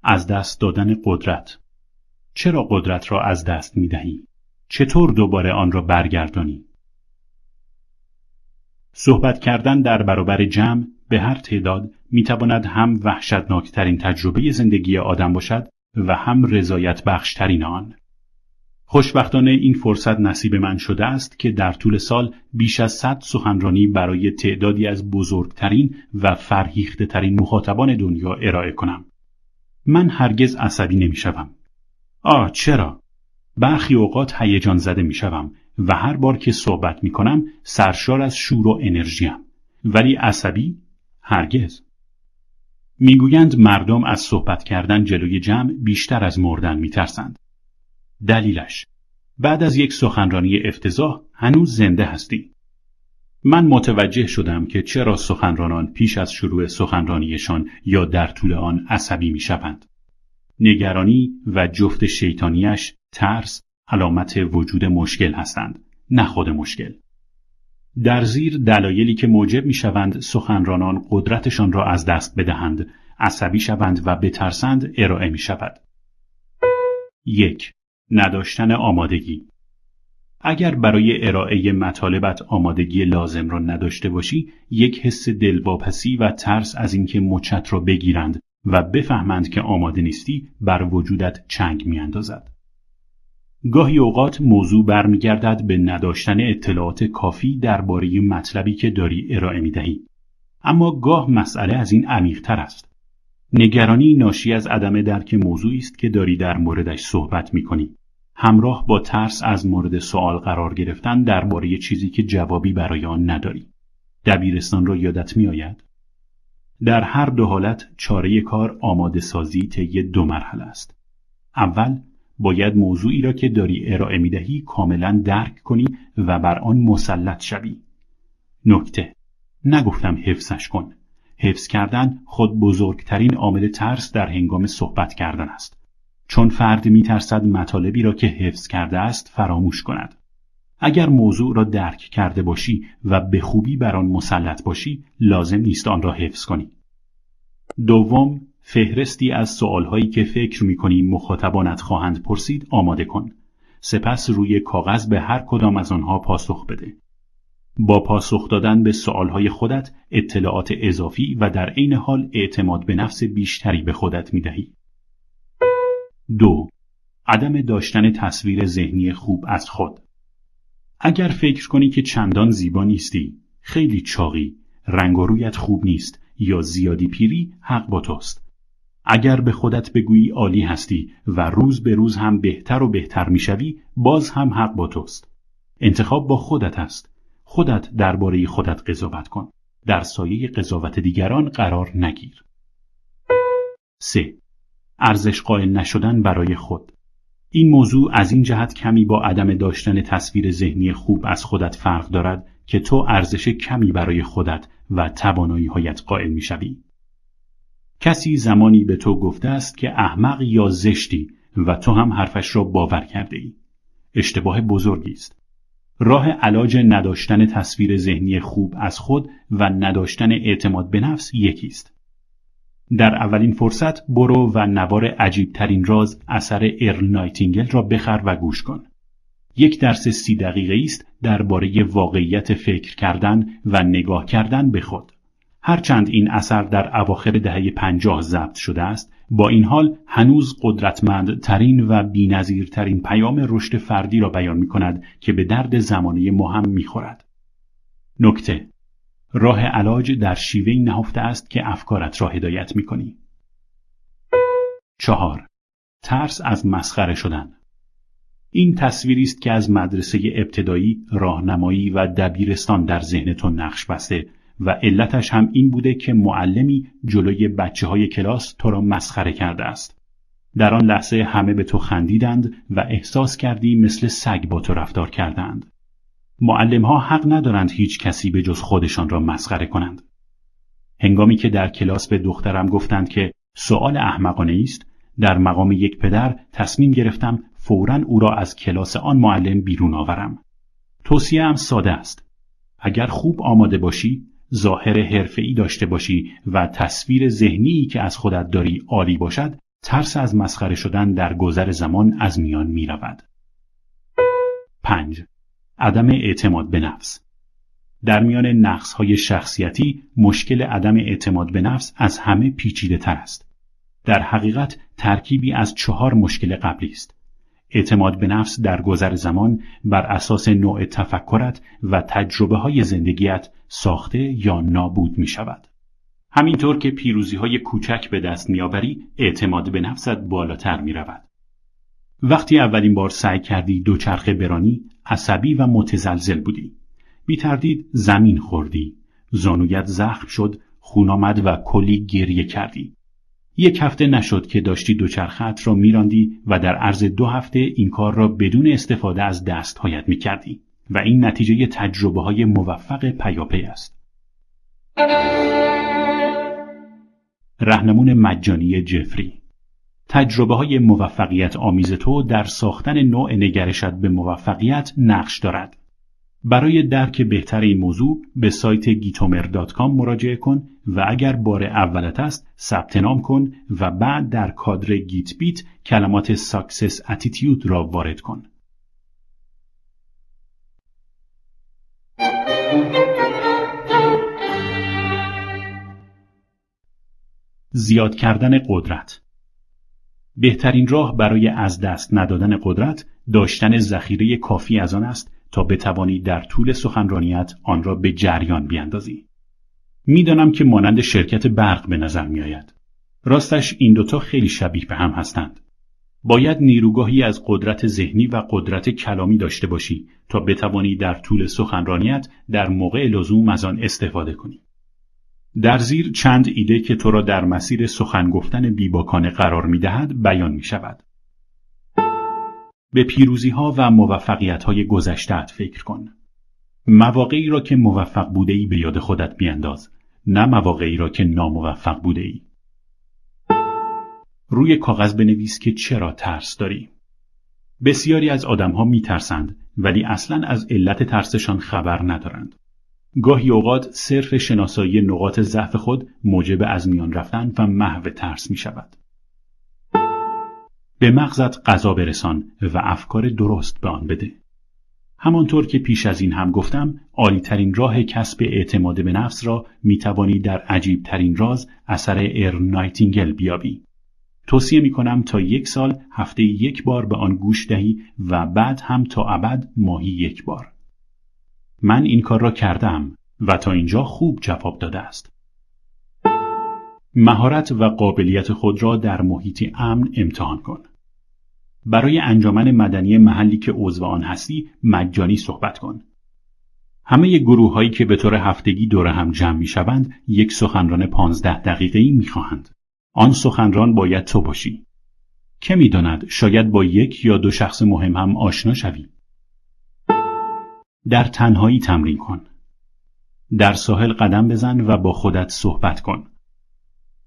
از دست دادن قدرت. چرا قدرت را از دست می دهی؟ چطور دوباره آن را برگردانی؟ صحبت کردن در برابر جمع به هر تعداد می تواند هم وحشتناکترین تجربه زندگی آدم باشد و هم رضایت بخشترین آن. خوشبختانه این فرصت نصیب من شده است که در طول سال بیش از صد سخنرانی برای تعدادی از بزرگترین و فرهیخته ترین مخاطبان دنیا ارائه کنم. من هرگز عصبی نمی شوم. آه چرا؟ برخی اوقات هیجان زده می شوم و هر بار که صحبت می کنم سرشار از شور و انرژیم. ولی عصبی؟ هرگز. می‌گویند مردم از صحبت کردن جلوی جمع بیشتر از مردن میترسند. دلیلش بعد از یک سخنرانی افتضاح هنوز زنده هستی. من متوجه شدم که چرا سخنرانان پیش از شروع سخنرانیشان یا در طول آن عصبی می‌شوند. نگرانی و جفت شیطانیش ترس علامت وجود مشکل هستند نه خود مشکل در زیر دلایلی که موجب می‌شوند سخنرانان قدرتشان را از دست بدهند عصبی شوند و بترسند ارائه می شود. یک نداشتن آمادگی اگر برای ارائه مطالبت آمادگی لازم را نداشته باشی یک حس دلواپسی و ترس از اینکه مچت را بگیرند و بفهمند که آماده نیستی بر وجودت چنگ میاندازد. گاهی اوقات موضوع برمیگردد به نداشتن اطلاعات کافی درباره مطلبی که داری ارائه می‌دهی. اما گاه مسئله از این عمیقتر است. نگرانی ناشی از عدم درک موضوعی است که داری در موردش صحبت می‌کنی. همراه با ترس از مورد سوال قرار گرفتن درباره چیزی که جوابی برای آن نداری. دبیرستان را یادت میآید؟ در هر دو حالت چاره کار آماده سازی طی دو مرحله است. اول باید موضوعی را که داری ارائه می دهی کاملا درک کنی و بر آن مسلط شوی. نکته نگفتم حفظش کن. حفظ کردن خود بزرگترین عامل ترس در هنگام صحبت کردن است. چون فرد می ترسد مطالبی را که حفظ کرده است فراموش کند. اگر موضوع را درک کرده باشی و به خوبی بر آن مسلط باشی لازم نیست آن را حفظ کنی دوم فهرستی از سوالهایی که فکر می‌کنی مخاطبانت خواهند پرسید آماده کن. سپس روی کاغذ به هر کدام از آنها پاسخ بده. با پاسخ دادن به سوالهای خودت اطلاعات اضافی و در عین حال اعتماد به نفس بیشتری به خودت می‌دهی. دو عدم داشتن تصویر ذهنی خوب از خود. اگر فکر کنی که چندان زیبا نیستی، خیلی چاقی، رنگ و رویت خوب نیست یا زیادی پیری حق با توست. اگر به خودت بگویی عالی هستی و روز به روز هم بهتر و بهتر می‌شوی باز هم حق با توست. انتخاب با خودت است. خودت درباره خودت قضاوت کن. در سایه قضاوت دیگران قرار نگیر. 3. ارزش قائل نشدن برای خود این موضوع از این جهت کمی با عدم داشتن تصویر ذهنی خوب از خودت فرق دارد که تو ارزش کمی برای خودت و توانایی هایت قائل می شوی. کسی زمانی به تو گفته است که احمق یا زشتی و تو هم حرفش را باور کرده ای. اشتباه بزرگی است. راه علاج نداشتن تصویر ذهنی خوب از خود و نداشتن اعتماد به نفس یکی است. در اولین فرصت برو و نوار عجیب ترین راز اثر ارل نایتینگل را بخر و گوش کن. یک درس سی دقیقه است درباره واقعیت فکر کردن و نگاه کردن به خود. هرچند این اثر در اواخر دهه پنجاه ضبط شده است، با این حال هنوز قدرتمندترین و بینظیرترین پیام رشد فردی را بیان می کند که به درد زمانه ما هم می خورد. نکته راه علاج در شیوه نهفته است که افکارت را هدایت می کنی. چهار ترس از مسخره شدن این تصویری است که از مدرسه ابتدایی، راهنمایی و دبیرستان در ذهنتون نقش بسته و علتش هم این بوده که معلمی جلوی بچه های کلاس تو را مسخره کرده است. در آن لحظه همه به تو خندیدند و احساس کردی مثل سگ با تو رفتار کردند. معلم ها حق ندارند هیچ کسی به جز خودشان را مسخره کنند. هنگامی که در کلاس به دخترم گفتند که سوال احمقانه است، در مقام یک پدر تصمیم گرفتم فورا او را از کلاس آن معلم بیرون آورم. توصیه هم ساده است. اگر خوب آماده باشی ظاهر حرفه‌ای داشته باشی و تصویر ذهنی که از خودت داری عالی باشد ترس از مسخره شدن در گذر زمان از میان می رود. 5. عدم اعتماد به نفس در میان نقص های شخصیتی مشکل عدم اعتماد به نفس از همه پیچیده تر است. در حقیقت ترکیبی از چهار مشکل قبلی است. اعتماد به نفس در گذر زمان بر اساس نوع تفکرت و تجربه های زندگیت ساخته یا نابود می شود. همینطور که پیروزی های کوچک به دست میآوری اعتماد به نفست بالاتر می رود. وقتی اولین بار سعی کردی دوچرخه برانی عصبی و متزلزل بودی. بی تردید زمین خوردی. زانویت زخم شد خون آمد و کلی گریه کردی. یک هفته نشد که داشتی دوچرخت را میراندی و در عرض دو هفته این کار را بدون استفاده از دستهایت می‌کردی و این نتیجه تجربه های موفق پیاپی است. رهنمون مجانی جفری تجربه های موفقیت آمیز تو در ساختن نوع نگرشت به موفقیت نقش دارد. برای درک بهتر این موضوع به سایت Gitomer.com مراجعه کن و اگر بار اولت است ثبت نام کن و بعد در کادر GitBit کلمات success attitude را وارد کن. زیاد کردن قدرت بهترین راه برای از دست ندادن قدرت داشتن ذخیره کافی از آن است تا بتوانی در طول سخنرانیت آن را به جریان بیاندازی. می‌دانم که مانند شرکت برق به نظر می آید. راستش این دوتا خیلی شبیه به هم هستند. باید نیروگاهی از قدرت ذهنی و قدرت کلامی داشته باشی تا بتوانی در طول سخنرانیت در موقع لزوم از آن استفاده کنی. در زیر چند ایده که تو را در مسیر سخن گفتن بیباکانه قرار می دهد بیان می شود. به پیروزی ها و موفقیت های گذشتت فکر کن. مواقعی را که موفق بوده ای به یاد خودت بیانداز نه مواقعی را که ناموفق بوده ای. روی کاغذ بنویس که چرا ترس داری. بسیاری از آدمها می ترسند ولی اصلا از علت ترسشان خبر ندارند. گاهی اوقات صرف شناسایی نقاط ضعف خود موجب از میان رفتن و محو ترس می شود. به مغزت غذا برسان و افکار درست به آن بده. همانطور که پیش از این هم گفتم ترین راه کسب اعتماد به نفس را می توانی در عجیب ترین راز اثر ار نایتینگل بیابی. توصیه می کنم تا یک سال هفته یک بار به آن گوش دهی و بعد هم تا ابد ماهی یک بار. من این کار را کردم و تا اینجا خوب جواب داده است. مهارت و قابلیت خود را در محیطی امن امتحان کن. برای انجامن مدنی محلی که عضو آن هستی مجانی صحبت کن. همه گروه هایی که به طور هفتگی دور هم جمع می شوند یک سخنران پانزده دقیقه ای می خواهند. آن سخنران باید تو باشی. که می داند شاید با یک یا دو شخص مهم هم آشنا شوی. در تنهایی تمرین کن. در ساحل قدم بزن و با خودت صحبت کن.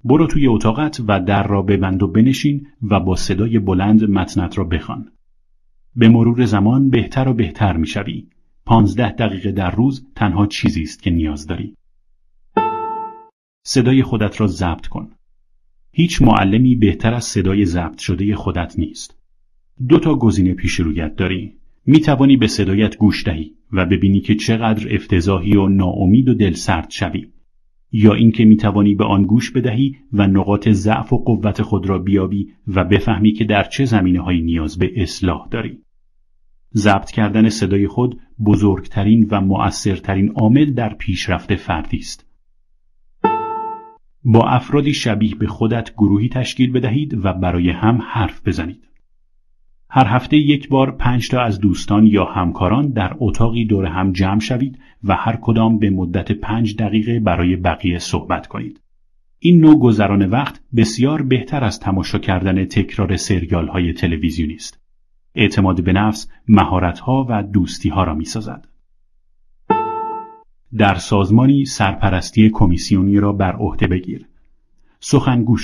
برو توی اتاقت و در را ببند و بنشین و با صدای بلند متنت را بخوان. به مرور زمان بهتر و بهتر می‌شوی. پانزده دقیقه در روز تنها چیزی است که نیاز داری. صدای خودت را ضبط کن. هیچ معلمی بهتر از صدای ضبط شده خودت نیست. دو تا گزینه پیش رویت داری. می توانی به صدایت گوش دهی و ببینی که چقدر افتضاحی و ناامید و دلسرد شوی یا اینکه می توانی به آن گوش بدهی و نقاط ضعف و قوت خود را بیابی و بفهمی که در چه زمینه هایی نیاز به اصلاح داری. ضبط کردن صدای خود بزرگترین و مؤثرترین عامل در پیشرفت فردی است. با افرادی شبیه به خودت گروهی تشکیل بدهید و برای هم حرف بزنید. هر هفته یک بار پنج تا از دوستان یا همکاران در اتاقی دور هم جمع شوید و هر کدام به مدت پنج دقیقه برای بقیه صحبت کنید. این نوع گذران وقت بسیار بهتر از تماشا کردن تکرار سریال های تلویزیونی است. اعتماد به نفس مهارت ها و دوستی ها را می سازد. در سازمانی سرپرستی کمیسیونی را بر عهده بگیر. سخنگو.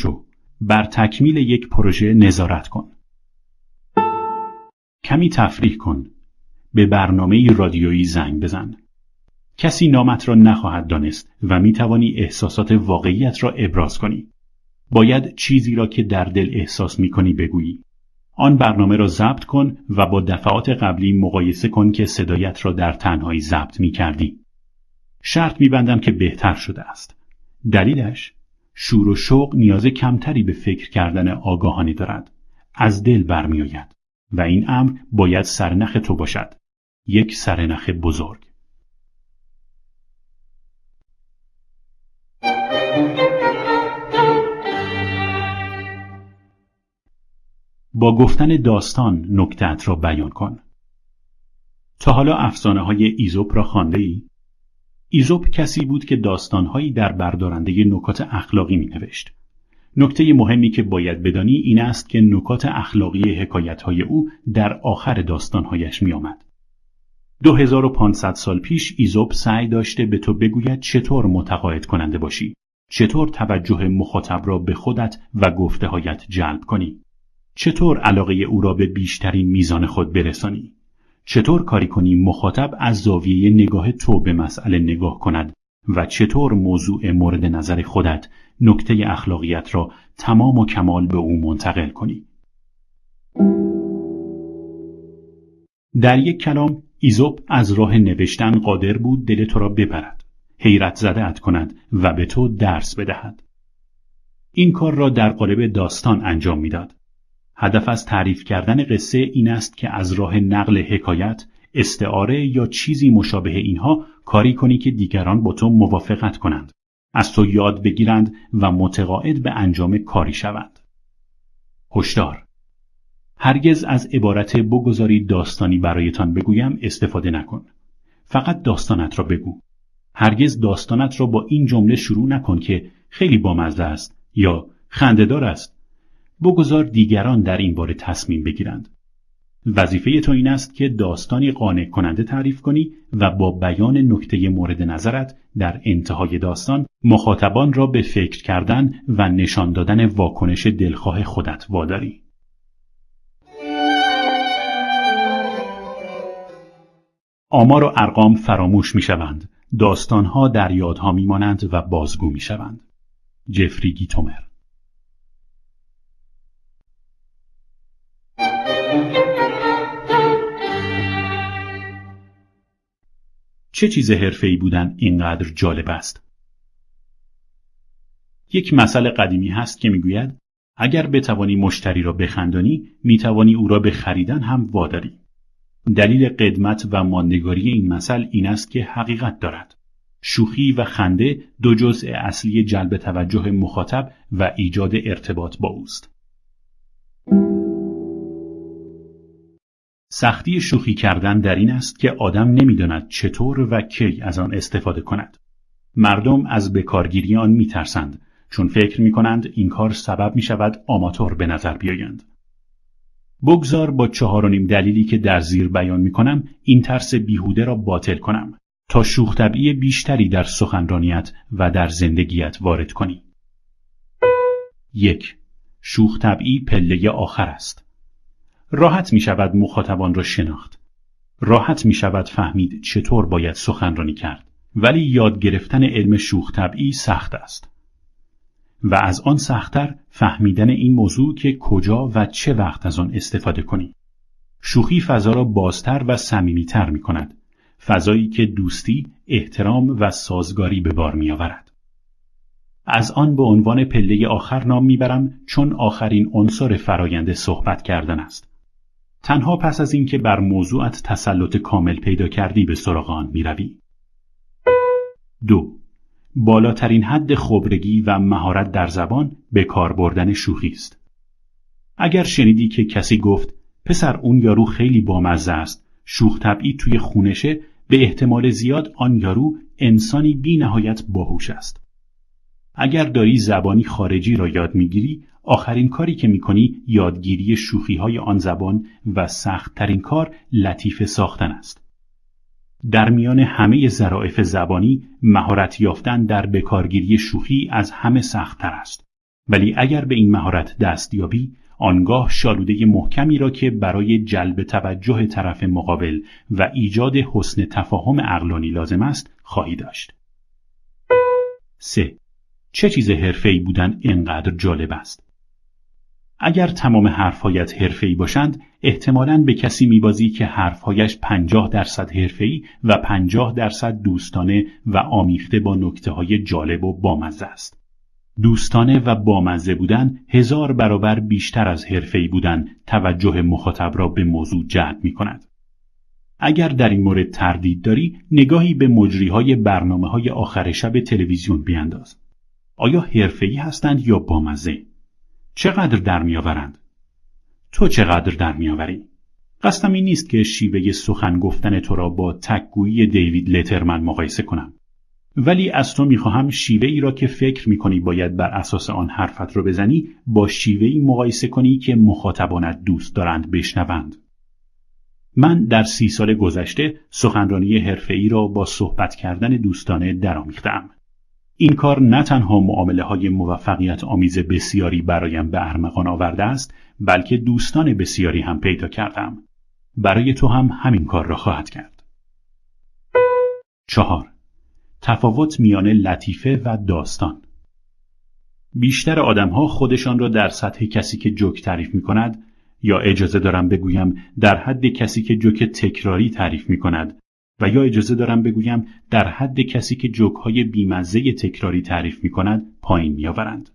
بر تکمیل یک پروژه نظارت کن. کمی تفریح کن. به برنامه رادیویی زنگ بزن. کسی نامت را نخواهد دانست و می توانی احساسات واقعیت را ابراز کنی. باید چیزی را که در دل احساس می کنی بگویی. آن برنامه را ضبط کن و با دفعات قبلی مقایسه کن که صدایت را در تنهایی ضبط می کردی. شرط می بندم که بهتر شده است. دلیلش شور و شوق نیاز کمتری به فکر کردن آگاهانه دارد. از دل برمیآید و این امر باید سرنخ تو باشد. یک سرنخ بزرگ. با گفتن داستان نکتت را بیان کن. تا حالا افسانه های ایزوپ را خوانده ای؟ ایزوپ کسی بود که داستانهایی در بردارنده نکات اخلاقی می نوشت. نکته مهمی که باید بدانی این است که نکات اخلاقی حکایتهای او در آخر داستانهایش می آمد. 2500 سال پیش ایزوپ سعی داشته به تو بگوید چطور متقاعد کننده باشی. چطور توجه مخاطب را به خودت و گفتههایت جلب کنی. چطور علاقه او را به بیشترین میزان خود برسانی. چطور کاری کنی مخاطب از زاویه نگاه تو به مسئله نگاه کند و چطور موضوع مورد نظر خودت نکته اخلاقیت را تمام و کمال به او منتقل کنی. در یک کلام ایزوب از راه نوشتن قادر بود دل تو را ببرد حیرت زده کند و به تو درس بدهد. این کار را در قالب داستان انجام می‌داد. هدف از تعریف کردن قصه این است که از راه نقل حکایت استعاره یا چیزی مشابه اینها کاری کنی که دیگران با تو موافقت کنند. از تو یاد بگیرند و متقاعد به انجام کاری شوند. هشدار هرگز از عبارت بگذارید داستانی برایتان بگویم استفاده نکن. فقط داستانت را بگو. هرگز داستانت را با این جمله شروع نکن که خیلی بامزه است یا خندهدار است. بگذار دیگران در این باره تصمیم بگیرند. وظیفه تو این است که داستانی قانع کننده تعریف کنی و با بیان نکته مورد نظرت در انتهای داستان مخاطبان را به فکر کردن و نشان دادن واکنش دلخواه خودت واداری. آمار و ارقام فراموش می شوند. داستانها در یادها می مانند و بازگو می شوند. جفری گیتومر چه چیز حرفه‌ای بودن اینقدر جالب است؟ یک مسئله قدیمی هست که می‌گوید اگر بتوانی مشتری را بخندانی می‌توانی او را به خریدن هم واداری. دلیل قدمت و ماندگاری این مثل این است که حقیقت دارد. شوخی و خنده دو جزء اصلی جلب توجه مخاطب و ایجاد ارتباط با اوست. سختی شوخی کردن در این است که آدم نمی‌داند چطور و کی از آن استفاده کند. مردم از بکارگیری آن میترسند چون فکر می کنند این کار سبب می شود آماتور به نظر بیایند. بگذار با چهار و نیم دلیلی که در زیر بیان می کنم این ترس بیهوده را باطل کنم تا شوخ طبعی بیشتری در سخنرانیت و در زندگیت وارد کنی. یک شوخ طبعی پله آخر است. راحت می شود مخاطبان را شناخت. راحت می شود فهمید چطور باید سخنرانی کرد. ولی یاد گرفتن علم شوخ طبعی سخت است. و از آن سختتر فهمیدن این موضوع که کجا و چه وقت از آن استفاده کنی. شوخی فضا را بازتر و صمیمیتر می کند. فضایی که دوستی، احترام و سازگاری به بار می آورد. از آن به عنوان پله آخر نام می‌برم چون آخرین عنصر فرایند صحبت کردن است. تنها پس از اینکه بر موضوعت تسلط کامل پیدا کردی به سراغ آن می‌روی. دو بالاترین حد خبرگی و مهارت در زبان به کار بردن شوخی است. اگر شنیدی که کسی گفت پسر اون یارو خیلی بامزه است شوخ طبعی توی خونشه به احتمال زیاد آن یارو انسانی بی نهایت باهوش است. اگر داری زبانی خارجی را یاد می‌گیری آخرین کاری که می‌کنی یادگیری شوخی های آن زبان و سختترین کار لطیفه ساختن است. در میان همه ظرافت زبانی مهارت یافتن در بکارگیری شوخی از همه سختتر است. ولی اگر به این مهارت دست یابی آنگاه شالوده محکمی را که برای جلب توجه طرف مقابل و ایجاد حسن تفاهم اقلانی لازم است خواهی داشت. 3. چه چیز حرفه‌ای بودن اینقدر جالب است؟ اگر تمام حرفهایت حرفه‌ای باشند احتمالاً به کسی میبازی که حرفهایش پنجاه درصد حرفه‌ای و پنجاه درصد دوستانه و آمیخته با نکته های جالب و بامزه است. دوستانه و بامزه بودن هزار برابر بیشتر از حرفه‌ای بودن توجه مخاطب را به موضوع جلب می کند. اگر در این مورد تردید داری نگاهی به مجری های برنامه های آخر شب تلویزیون بیانداز. آیا حرفه‌ای هستند یا بامزه؟ چقدر در میآورند؟ تو چقدر در میآوری؟ قصدم این نیست که شیوه سخن گفتن تو را با تکگویی دیوید لترمن مقایسه کنم. ولی از تو می‌خواهم شیوه ای را که فکر می‌کنی باید بر اساس آن حرفت را بزنی با شیوه ای مقایسه کنی که مخاطبانت دوست دارند بشنوند. من در سی سال گذشته سخنرانی حرفه‌ای را با صحبت کردن دوستانه درآمیختم. این کار نه تنها معامله های موفقیت آمیز بسیاری برایم به ارمغان آورده است بلکه دوستان بسیاری هم پیدا کردم. برای تو هم همین کار را خواهد کرد. چهار تفاوت میان لطیفه و داستان بیشتر آدمها خودشان را در سطح کسی که جوک تعریف می کند یا اجازه دارم بگویم در حد کسی که جوک تکراری تعریف می کند و یا اجازه دارم بگویم در حد کسی که جوک های بیمزه تکراری تعریف می کند پایین می آورند.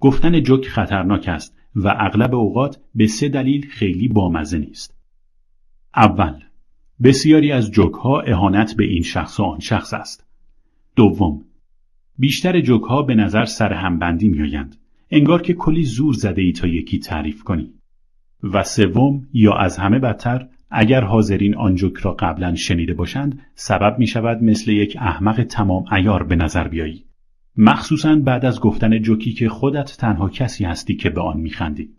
گفتن جوک خطرناک است و اغلب اوقات به سه دلیل خیلی بامزه نیست. اول بسیاری از جوک ها اهانت به این شخص و آن شخص است. دوم بیشتر جوک ها به نظر سر همبندی می آیند. انگار که کلی زور زده ای تا یکی تعریف کنی. و سوم یا از همه بدتر اگر حاضرین آن جوک را قبلا شنیده باشند سبب می شود مثل یک احمق تمام ایار به نظر بیایی. مخصوصا بعد از گفتن جوکی که خودت تنها کسی هستی که به آن میخندی.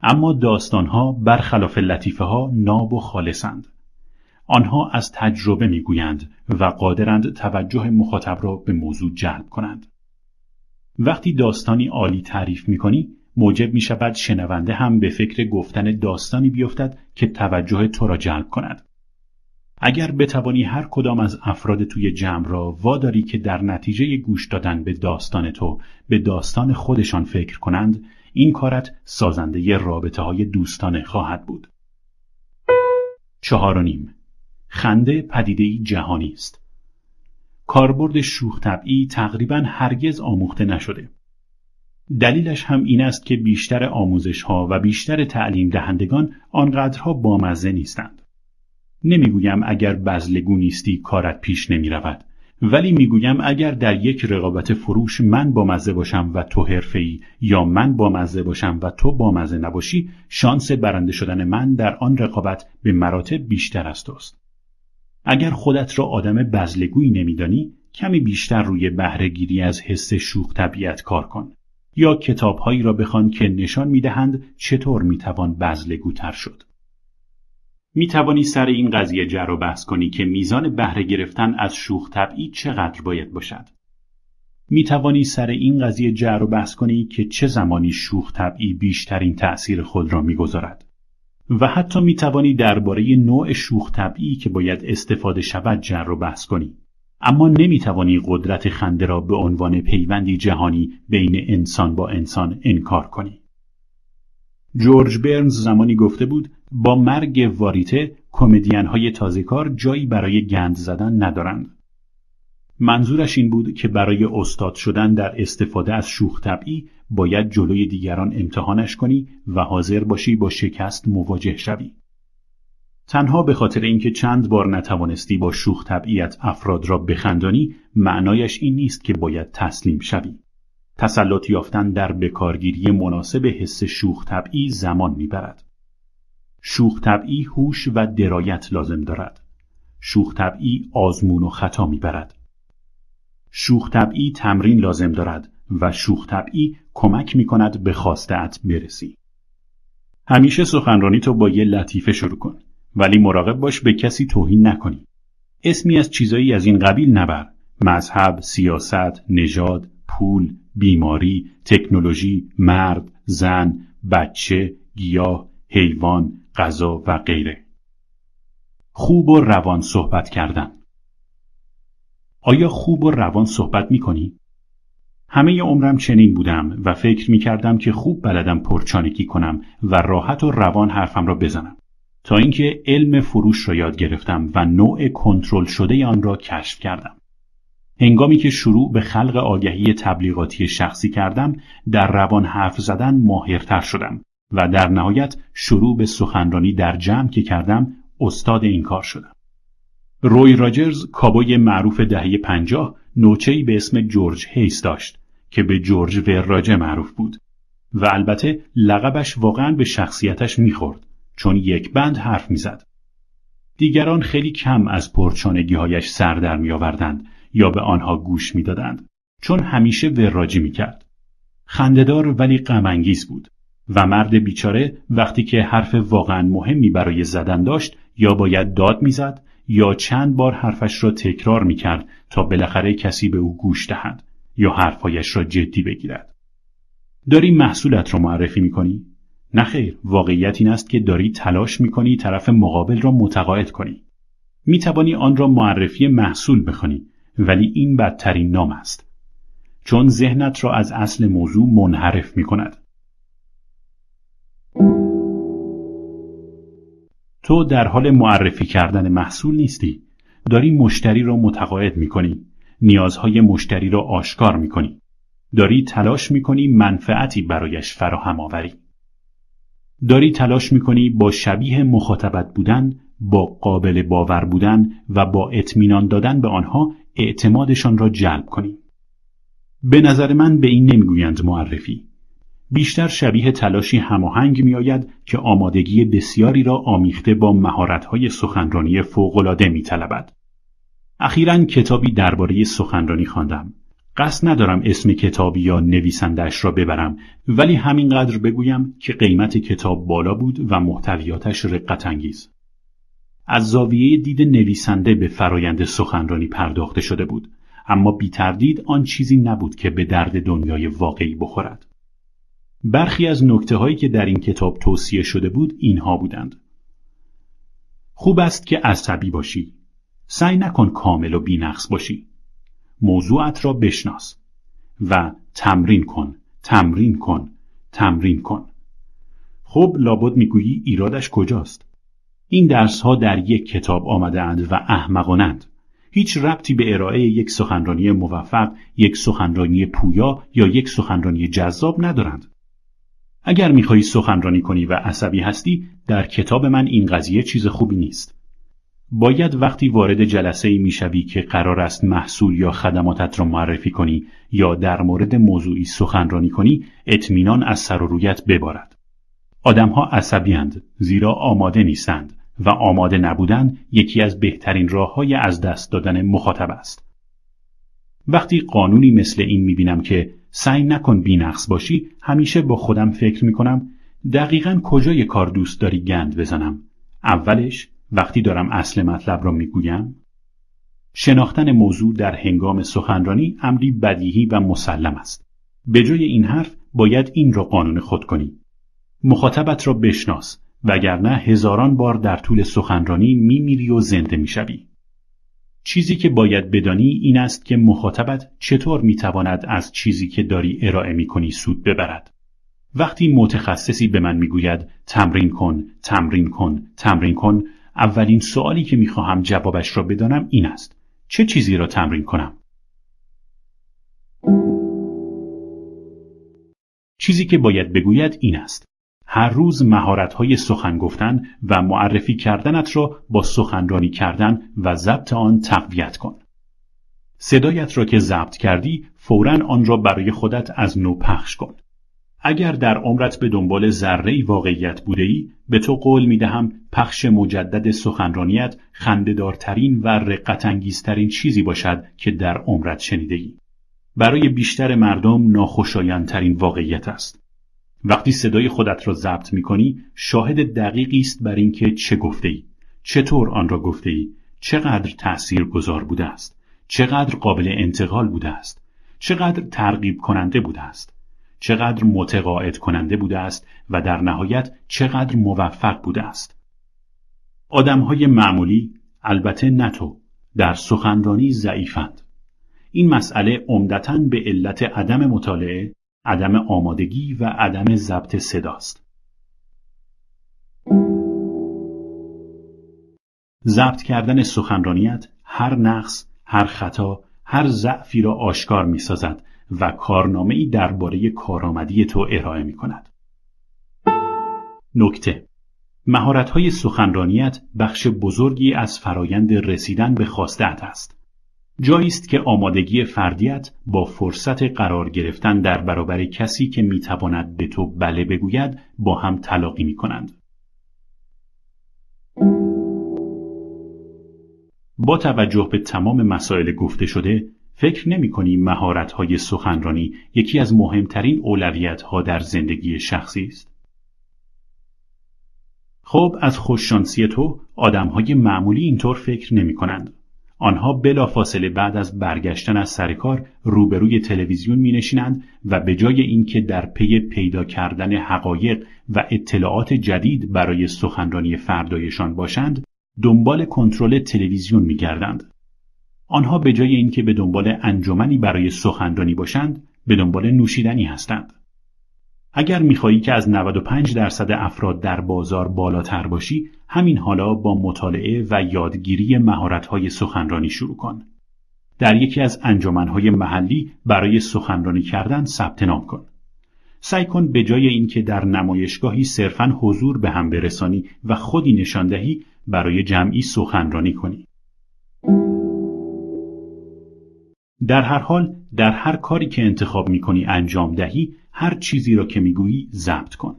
اما داستانها برخلاف لطیفه ها ناب و خالصند. آنها از تجربه می‌گویند و قادرند توجه مخاطب را به موضوع جلب کنند. وقتی داستانی عالی تعریف می کنی موجب می شود شنونده هم به فکر گفتن داستانی بیفتد که توجه تو را جلب کند. اگر بتوانی هر کدام از افراد توی جمع را واداری که در نتیجه گوش دادن به داستان تو به داستان خودشان فکر کنند این کارت سازنده رابطه های دوستانه خواهد بود. چهار و نیم خنده پدیدهی جهانی است. کاربرد شوخ طبعی تقریبا هرگز آموخته نشده. دلیلش هم این است که بیشتر آموزش ها و بیشتر تعلیم دهندگان آنقدرها بامزه نیستند. نمی‌گویم اگر بزلگو نیستی کارت پیش نمی رود. ولی می‌گویم اگر در یک رقابت فروش من با مزه باشم و تو حرفه‌ای یا من با مزه باشم و تو با مزه نباشی شانس برنده شدن من در آن رقابت به مراتب بیشتر از توست. اگر خودت را آدم بزلگویی نمیدانی کمی بیشتر روی بهرهگیری از حس شوخ طبیعت کار کن یا کتابهایی را بخوان که نشان می‌دهند چطور می‌توان بزلگوتر شد. می توانی سر این قضیه جر و بحث کنی که میزان بهره گرفتن از شوخ طبعی چقدر باید باشد. می توانی سر این قضیه جر و بحث کنی که چه زمانی شوخ طبعی بیشترین تأثیر خود را می‌گذارد. و حتی می توانی درباره نوع شوخ طبعی که باید استفاده شود جر و بحث کنی. اما نمی توانی قدرت خنده را به عنوان پیوندی جهانی بین انسان با انسان انکار کنی. جورج برنز زمانی گفته بود با مرگ واریته کمدین های تازه کار جایی برای گند زدن ندارند. منظورش این بود که برای استاد شدن در استفاده از شوخ طبعی باید جلوی دیگران امتحانش کنی و حاضر باشی با شکست مواجه شوی. تنها به خاطر اینکه چند بار نتوانستی با شوخ طبعیت افراد را بخندانی معنایش این نیست که باید تسلیم شوی. تسلط یافتن در بکارگیری مناسب حس شوخ طبعی زمان می‌برد. شوخ طبعی هوش و درایت لازم دارد. شوخ طبعی آزمون و خطا می‌برد. شوخ طبعی تمرین لازم دارد و شوخ طبعی کمک می کند به خواستت برسی. همیشه سخنرانی تو با یه لطیفه شروع کن ولی مراقب باش به کسی توهین نکنی. اسمی از چیزایی از این قبیل نبر. مذهب، سیاست، نژاد، پول، بیماری، تکنولوژی، مرد، زن، بچه، گیاه، حیوان، غذا و غیره. خوب و روان صحبت کردن آیا خوب و روان صحبت می کنی؟ همه عمرم چنین بودم و فکر می کردم که خوب بلدم پرچانگی کنم و راحت و روان حرفم را بزنم تا اینکه علم فروش را یاد گرفتم و نوع کنترل شده آن را کشف کردم. هنگامی که شروع به خلق آگهی تبلیغاتی شخصی کردم در روان حرف زدن ماهرتر شدم و در نهایت شروع به سخنرانی در جمع که کردم استاد این کار شدم. روی راجرز کابوی معروف دهه پنجاه نوچهی به اسم جورج هیس داشت که به جورج وراجه معروف بود و البته لقبش واقعا به شخصیتش می‌خورد چون یک بند حرف می‌زد. دیگران خیلی کم از پرچانگیهایش سر در میآوردند یا به آنها گوش می‌دادند چون همیشه وراجی می‌کرد. خندهدار ولی غمانگیز بود و مرد بیچاره وقتی که حرف واقعا مهمی برای زدن داشت یا باید داد می‌زد یا چند بار حرفش را تکرار می‌کرد تا بالاخره کسی به او گوش دهد یا حرفهایش را جدی بگیرد. داری محصولت را معرفی می‌کنی؟ نخیر واقعیت این است که داری تلاش می‌کنی طرف مقابل را متقاعد کنی. می‌توانی آن را معرفی محصول بخوانی ولی این بدترین نام است. چون ذهنت را از اصل موضوع منحرف می کند. تو در حال معرفی کردن محصول نیستی. داری مشتری را متقاعد می کنی. نیازهای مشتری را آشکار می کنی. داری تلاش می کنی منفعتی برایش فراهم آوری. داری تلاش می کنی با شبیه مخاطبت بودن، با قابل باور بودن و با اطمینان دادن به آنها اعتمادشان را جلب کنی. به نظر من به این نمی‌گویند معرفی. بیشتر شبیه تلاشی هماهنگ میآید که آمادگی بسیاری را آمیخته با مهارت‌های سخنرانی فوق‌العاده میطلبد. اخیرا کتابی درباره سخنرانی خواندم. قصد ندارم اسم کتابی یا نویسندهش را ببرم ولی همینقدر بگویم که قیمت کتاب بالا بود و محتویاتش رقت انگیز. از زاویه دید نویسنده به فرایند سخنرانی پرداخته شده بود اما بی تردید آن چیزی نبود که به درد دنیای واقعی بخورد. برخی از نکته هایی که در این کتاب توصیه شده بود اینها بودند. خوب است که عصبی باشی. سعی نکن کامل و بینقص باشی. موضوعت را بشناس و تمرین کن، تمرین کن، تمرین کن. خب لابد می‌گویی ایرادش کجاست؟ این درس ها در یک کتاب آمده اند و احمقانند. هیچ ربطی به ارائه یک سخنرانی موفق، یک سخنرانی پویا یا یک سخنرانی جذاب ندارند. اگر می‌خواهی سخنرانی کنی و عصبی هستی، در کتاب من این قضیه چیز خوبی نیست. باید وقتی وارد جلسه ای می‌شوی که قرار است محصول یا خدماتت را معرفی کنی یا در مورد موضوعی سخنرانی کنی اطمینان از سر و رویت ببارد. آدمها عصبی زیرا آماده نیستند و آماده نبودن یکی از بهترین راه های از دست دادن مخاطب است. وقتی قانونی مثل این می‌بینم که سعی نکن بینقص باشی همیشه با خودم فکر می‌کنم دقیقا کجای کار دوست داری گند بزنم اولش وقتی دارم اصل مطلب را می‌گویم شناختن موضوع در هنگام سخنرانی امری بدیهی و مسلم است. به جای این حرف باید این را قانون خود کنی. مخاطبت را بشناس وگرنه هزاران بار در طول سخنرانی میمیری و زنده می‌شوی. چیزی که باید بدانی این است که مخاطبت چطور می‌تواند از چیزی که داری ارائه می‌کنی سود ببرد. وقتی متخصصی به من می‌گوید تمرین کن، تمرین کن، تمرین کن، اولین سوالی که می‌خواهم جوابش را بدانم این است. چه چیزی را تمرین کنم؟ چیزی که باید بگوید این است. هر روز مهارت‌های سخن گفتن و معرفی کردنت را با سخنرانی کردن و ضبط آن تقویت کن. صدایت را که ضبط کردی فورا آن را برای خودت از نو پخش کن. اگر در عمرت به دنبال ذره واقعیت بوده ای به تو قول می دهم پخش مجدد سخنرانیت خندهدارترین و رقتانگیزترین چیزی باشد که در عمرت شنیده ای. برای بیشتر مردم ناخوشایندترین واقعیت است. وقتی صدای خودت را ضبط می کنی شاهد دقیقی است بر اینکه چه گفته ای چطور آن را گفته ای چقدر تأثیر گذار بوده است چقدر قابل انتقال بوده است چقدر ترغیب کننده بوده است چقدر متقاعد کننده بوده است و در نهایت چقدر موفق بوده است. آدمهای معمولی البته نتو در سخنرانی ضعیفند. این مسئله عمدتا به علت عدم مطالعه، عدم آمادگی و عدم ضبط صداست. ضبط کردن سخنرانیت هر نقص، هر خطا، هر ضعفی را آشکار می سازد و کارنامه ای درباره کارآمدی تو ارائه می کند. نکته مهارت های سخنرانیت بخش بزرگی از فرایند رسیدن به خواستت است. جایی است که آمادگی فردیت با فرصت قرار گرفتن در برابر کسی که می‌تواند به تو بله بگوید با هم تلاقی می کنند. با توجه به تمام مسائل گفته شده فکر نمی کنی مهارت های سخنرانی یکی از مهمترین اولویت ها در زندگی شخصی است؟ خب از خوششانسی تو آدم های معمولی اینطور فکر نمی کنند. آنها بلافاصله بعد از برگشتن از سر کار روبروی تلویزیون می نشینند و به جای اینکه در پی پیدا کردن حقایق و اطلاعات جدید برای سخنرانی فردایشان باشند دنبال کنترل تلویزیون می گردند. آنها به جای اینکه به دنبال انجمنی برای سخنرانی باشند به دنبال نوشیدنی هستند. اگر می‌خواهی که از 95 درصد افراد در بازار بالاتر باشی همین حالا با مطالعه و یادگیری مهارت‌های سخنرانی شروع کن. در یکی از انجمنهای محلی برای سخنرانی کردن ثبت نام کن. سعی کن به جای اینکه در نمایشگاهی صرفا حضور به هم برسانی و خودی نشان دهی برای جمعی سخنرانی کنی. در هر حال در هر کاری که انتخاب می کنی انجام دهی هر چیزی را که می‌گویی ضبط کن.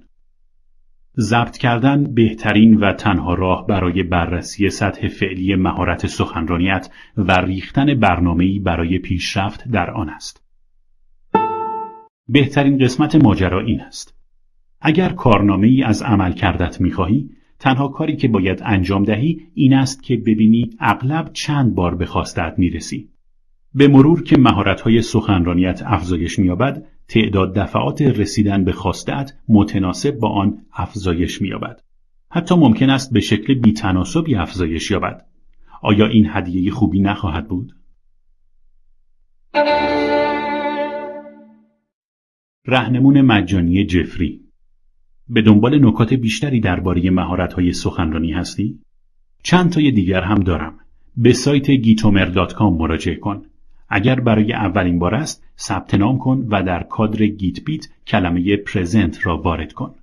ضبط کردن بهترین و تنها راه برای بررسی سطح فعلی مهارت سخنرانیت و ریختن برنامه‌ای برای پیشرفت در آن است. بهترین قسمت ماجرا این است. اگر کارنامه ای از عمل کردت می‌خواهی، تنها کاری که باید انجام دهی این است که ببینی اغلب چند بار به خواستت می‌رسی. به مرور که مهارت‌های سخنرانیت افزایش می‌یابد، تعداد دفعات رسیدن به خواستت متناسب با آن افزایش می‌یابد. حتی ممکن است به شکل بیتناسبی افزایش یابد. آیا این هدیه خوبی نخواهد بود؟ رهنمون مجانی جفری به دنبال نکات بیشتری درباره مهارت‌های سخنرانی هستی؟ چند تای دیگر هم دارم. به سایت گیتومر.com مراجعه کن. اگر برای اولین بار است ثبت نام کن و در کادر گیت بیت کلمه پرزنت را وارد کن.